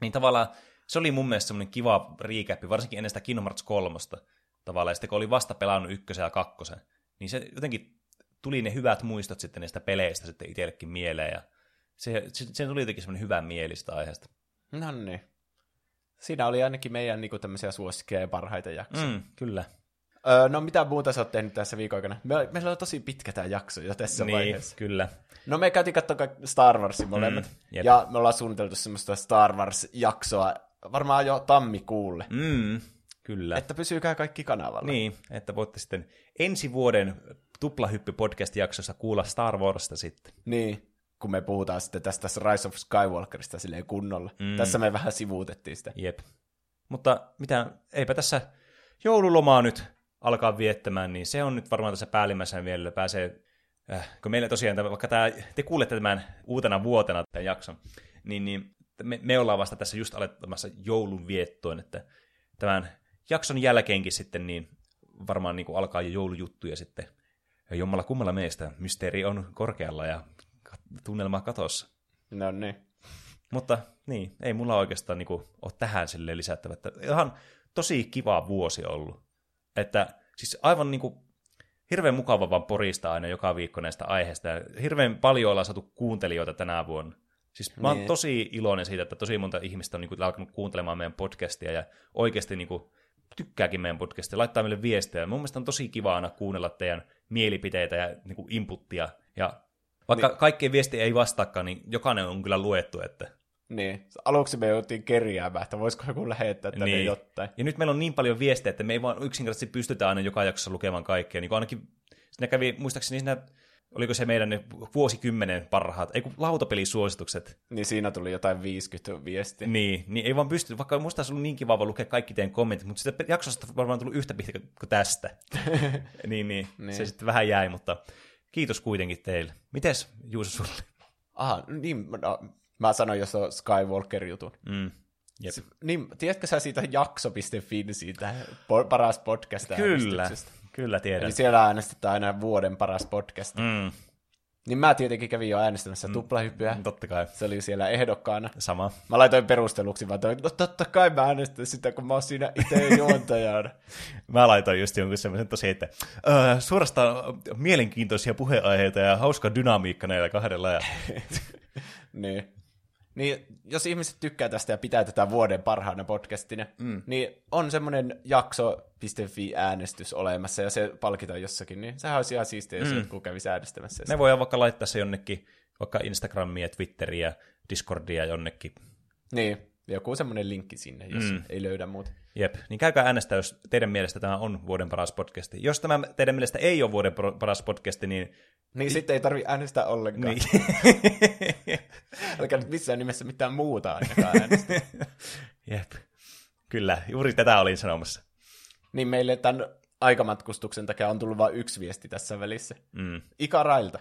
Niin tavallaan se oli mun mielestä semmoinen kiva riikäppi, varsinkin ennen sitä Kingdom Hearts 3. Tavallaan, ja sitten kun oli vasta pelannut ykkösen ja kakkosen, niin se jotenkin tuli ne hyvät muistot sitten niistä peleistä sitten itsellekin mieleen, ja se, se, se tuli jotenkin semmoinen hyvä mielistä aiheesta. No niin. Siinä oli ainakin meidän niin kuin, tämmöisiä suosikkeja ja parhaita jaksoja. Mm, kyllä. Öö, no mitä muuta sä oot tehnyt tässä viikon aikana? Me, meillä on tosi pitkä tämä jakso jo tässä niin, vaiheessa. kyllä. No me käytiin katsoa Star Warsin molemmat. Mm, ja me ollaan suunniteltu semmoista Star Wars-jaksoa varmaan jo tammikuulle. Mm, kyllä. Että pysykää kaikki kanavalla. Niin, että voitte sitten ensi vuoden Tuplahyppy podcast-jaksossa kuulla Star Warsta sitten. Niin, kun me puhutaan sitten tästä Rise of Skywalkerista silleen kunnolla. Mm. Tässä me vähän sivuutettiin sitä. Jep. Mutta mitä, eipä tässä joululomaa nyt alkaa viettämään, niin se on nyt varmaan tässä päällimmäisenä vielä pääsee, äh, kun meillä tosiaan, vaikka tämä, te kuulette tämän uutena vuotena tämän jakson, niin, niin me, me ollaan vasta tässä just alettamassa joulun viettoon, että tämän jakson jälkeenkin sitten niin varmaan niin kuin alkaa jo joulujuttuja sitten. Jommalla kummalla meistä mysteeri on korkealla ja tunnelma katossa. No niin. Mutta niin, ei mulla oikeastaan niin kuin, ole tähän sille lisättävä. Että ihan tosi kiva vuosi ollut. Että siis aivan niin kuin, hirveän mukava vaan porista aina joka viikko näistä aiheista. Ja hirveän paljon ollaan saatu kuuntelijoita tänä vuonna. Siis mä oon niin. tosi iloinen siitä, että tosi monta ihmistä on niin kuin, alkanut kuuntelemaan meidän podcastia ja oikeasti niin kuin, tykkääkin meidän podcastia, laittaa meille viestejä. Mun mielestä on tosi kiva aina kuunnella teidän mielipiteitä ja niin kuin inputtia. Ja vaikka niin. kaikkien viesti ei vastaakaan, niin jokainen on kyllä luettu, että niin, aluksi me joutiin kerjäämään, että voisiko joku lähettää tänne niin. jotain. Ja nyt meillä on niin paljon viestejä, että me ei vaan yksinkertaisesti pystytä aina joka jaksossa lukemaan kaikkea. Niin ainakin siinä kävi, muistaakseni siinä, oliko se meidän ne vuosikymmenen parhaat, ei kun lautapelisuositukset. Niin siinä tuli jotain 50 viestiä. Niin, niin ei vaan pysty, vaikka musta olisi ollut niin kiva lukea kaikki teidän kommentit, mutta sitä jaksosta varmaan tullut yhtä pitkä kuin tästä. niin, niin, niin, se sitten vähän jäi, mutta kiitos kuitenkin teille. Mites Juuso sulle? Aha, niin, no, Mä sanoin jos on Skywalker-jutun. Mm. Jep. Niin, tiedätkö sä siitä jakso.fi siitä paras podcast Kyllä, kyllä tiedän. Eli siellä äänestetään aina vuoden paras podcast. Mm. Niin mä tietenkin kävin jo äänestämässä mm. tuplahyppyä. Totta kai. Se oli siellä ehdokkaana. Sama. Mä laitoin perusteluksi, vaan toin, no totta kai mä äänestän sitä, kun mä oon siinä itse juontajana. mä laitoin just jonkun semmoisen tosi, että uh, suorastaan mielenkiintoisia puheenaiheita ja hauska dynamiikka näillä kahdella. Ja... niin. Niin jos ihmiset tykkää tästä ja pitää tätä vuoden parhaana podcastina, mm. niin on semmoinen jakso.fi-äänestys olemassa ja se palkitaan jossakin, niin sehän olisi ihan siistiä, jos mm. jotkut kävisi äänestämässä. Me voidaan vaikka laittaa se jonnekin, vaikka Instagramia, Twitteriä, Discordia jonnekin. Niin, joku semmoinen linkki sinne, jos mm. ei löydä muuta. Jep, niin käykää äänestää, jos teidän mielestä tämä on vuoden paras podcasti. Jos tämä teidän mielestä ei ole vuoden paras podcasti, niin... Niin sitten ei tarvi äänestää ollenkaan. Niin. Älkää nyt missään nimessä mitään muuta ainakaan äänestää. Jep, kyllä, juuri tätä olin sanomassa. Niin meille tämän aikamatkustuksen takia on tullut vain yksi viesti tässä välissä. Mm. Ika Railta.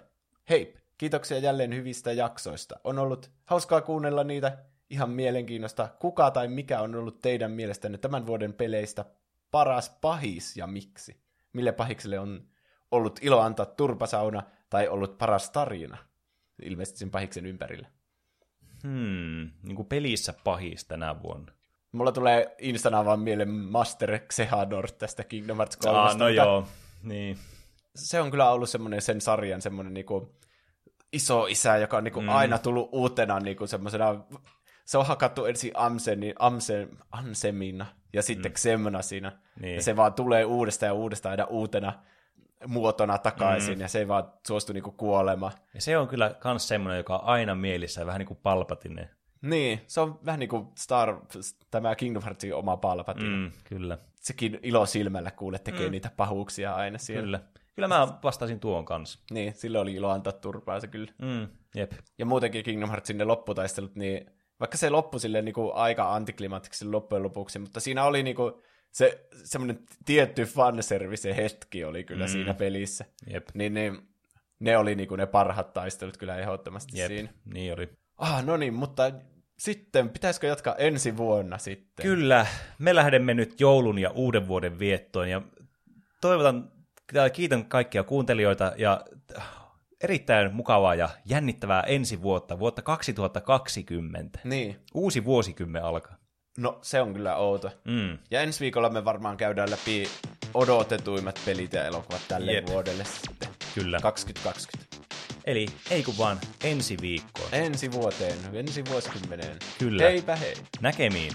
Hei, kiitoksia jälleen hyvistä jaksoista. On ollut hauskaa kuunnella niitä ihan mielenkiinnosta, kuka tai mikä on ollut teidän mielestänne tämän vuoden peleistä paras pahis ja miksi? Mille pahikselle on ollut ilo antaa turpasauna tai ollut paras tarina? Ilmeisesti sen pahiksen ympärillä. Hmm, niin kuin pelissä pahis tänä vuonna. Mulla tulee instana vaan mieleen Master Xehador tästä Kingdom Hearts 3. Ah, no joo, niin. Se on kyllä ollut semmoinen sen sarjan semmoinen niinku iso isä, joka on niinku mm. aina tullut uutena niinku semmoisena se on hakattu ensin Amseni, Amse, Amsemina ja sitten mm. Xemnasina. Niin. Ja se vaan tulee uudestaan ja uudestaan aina uutena muotona takaisin, mm. ja se ei vaan suostu niinku kuolemaan. Ja se on kyllä kans semmoinen, joka on aina mielissä, vähän niin kuin palpatinen. Niin, se on vähän niin kuin Star, tämä Kingdom Heartsin oma palpatine. Mm, kyllä, Sekin ilo silmällä kuule tekee mm. niitä pahuuksia aina siellä. kyllä. Kyllä mä vastasin tuon kanssa. Niin, sillä oli ilo antaa turpaa se kyllä. Mm, jep. Ja muutenkin Kingdom Heartsin ne lopputaistelut, niin vaikka se loppui silleen niin kuin aika antiklimaattisesti loppujen lopuksi, mutta siinä oli niin kuin se semmoinen tietty fanservice hetki oli kyllä mm. siinä pelissä. Jep. Niin, niin ne oli niin kuin ne parhaat taistelut kyllä ehdottomasti Jep, siinä. niin oli. Ah, no niin, mutta sitten pitäisikö jatkaa ensi vuonna sitten? Kyllä, me lähdemme nyt joulun ja uuden vuoden viettoon ja toivotan, kiitän kaikkia kuuntelijoita ja erittäin mukavaa ja jännittävää ensi vuotta, vuotta 2020. Niin, Uusi vuosikymmen alkaa. No se on kyllä outo. Mm. Ja ensi viikolla me varmaan käydään läpi odotetuimmat pelit ja elokuvat tälle Jep. vuodelle sitten. Kyllä. 2020. Eli ei kun vaan ensi viikkoon. Ensi vuoteen, ensi vuosikymmeneen. Kyllä. Heipä hei. Näkemiin.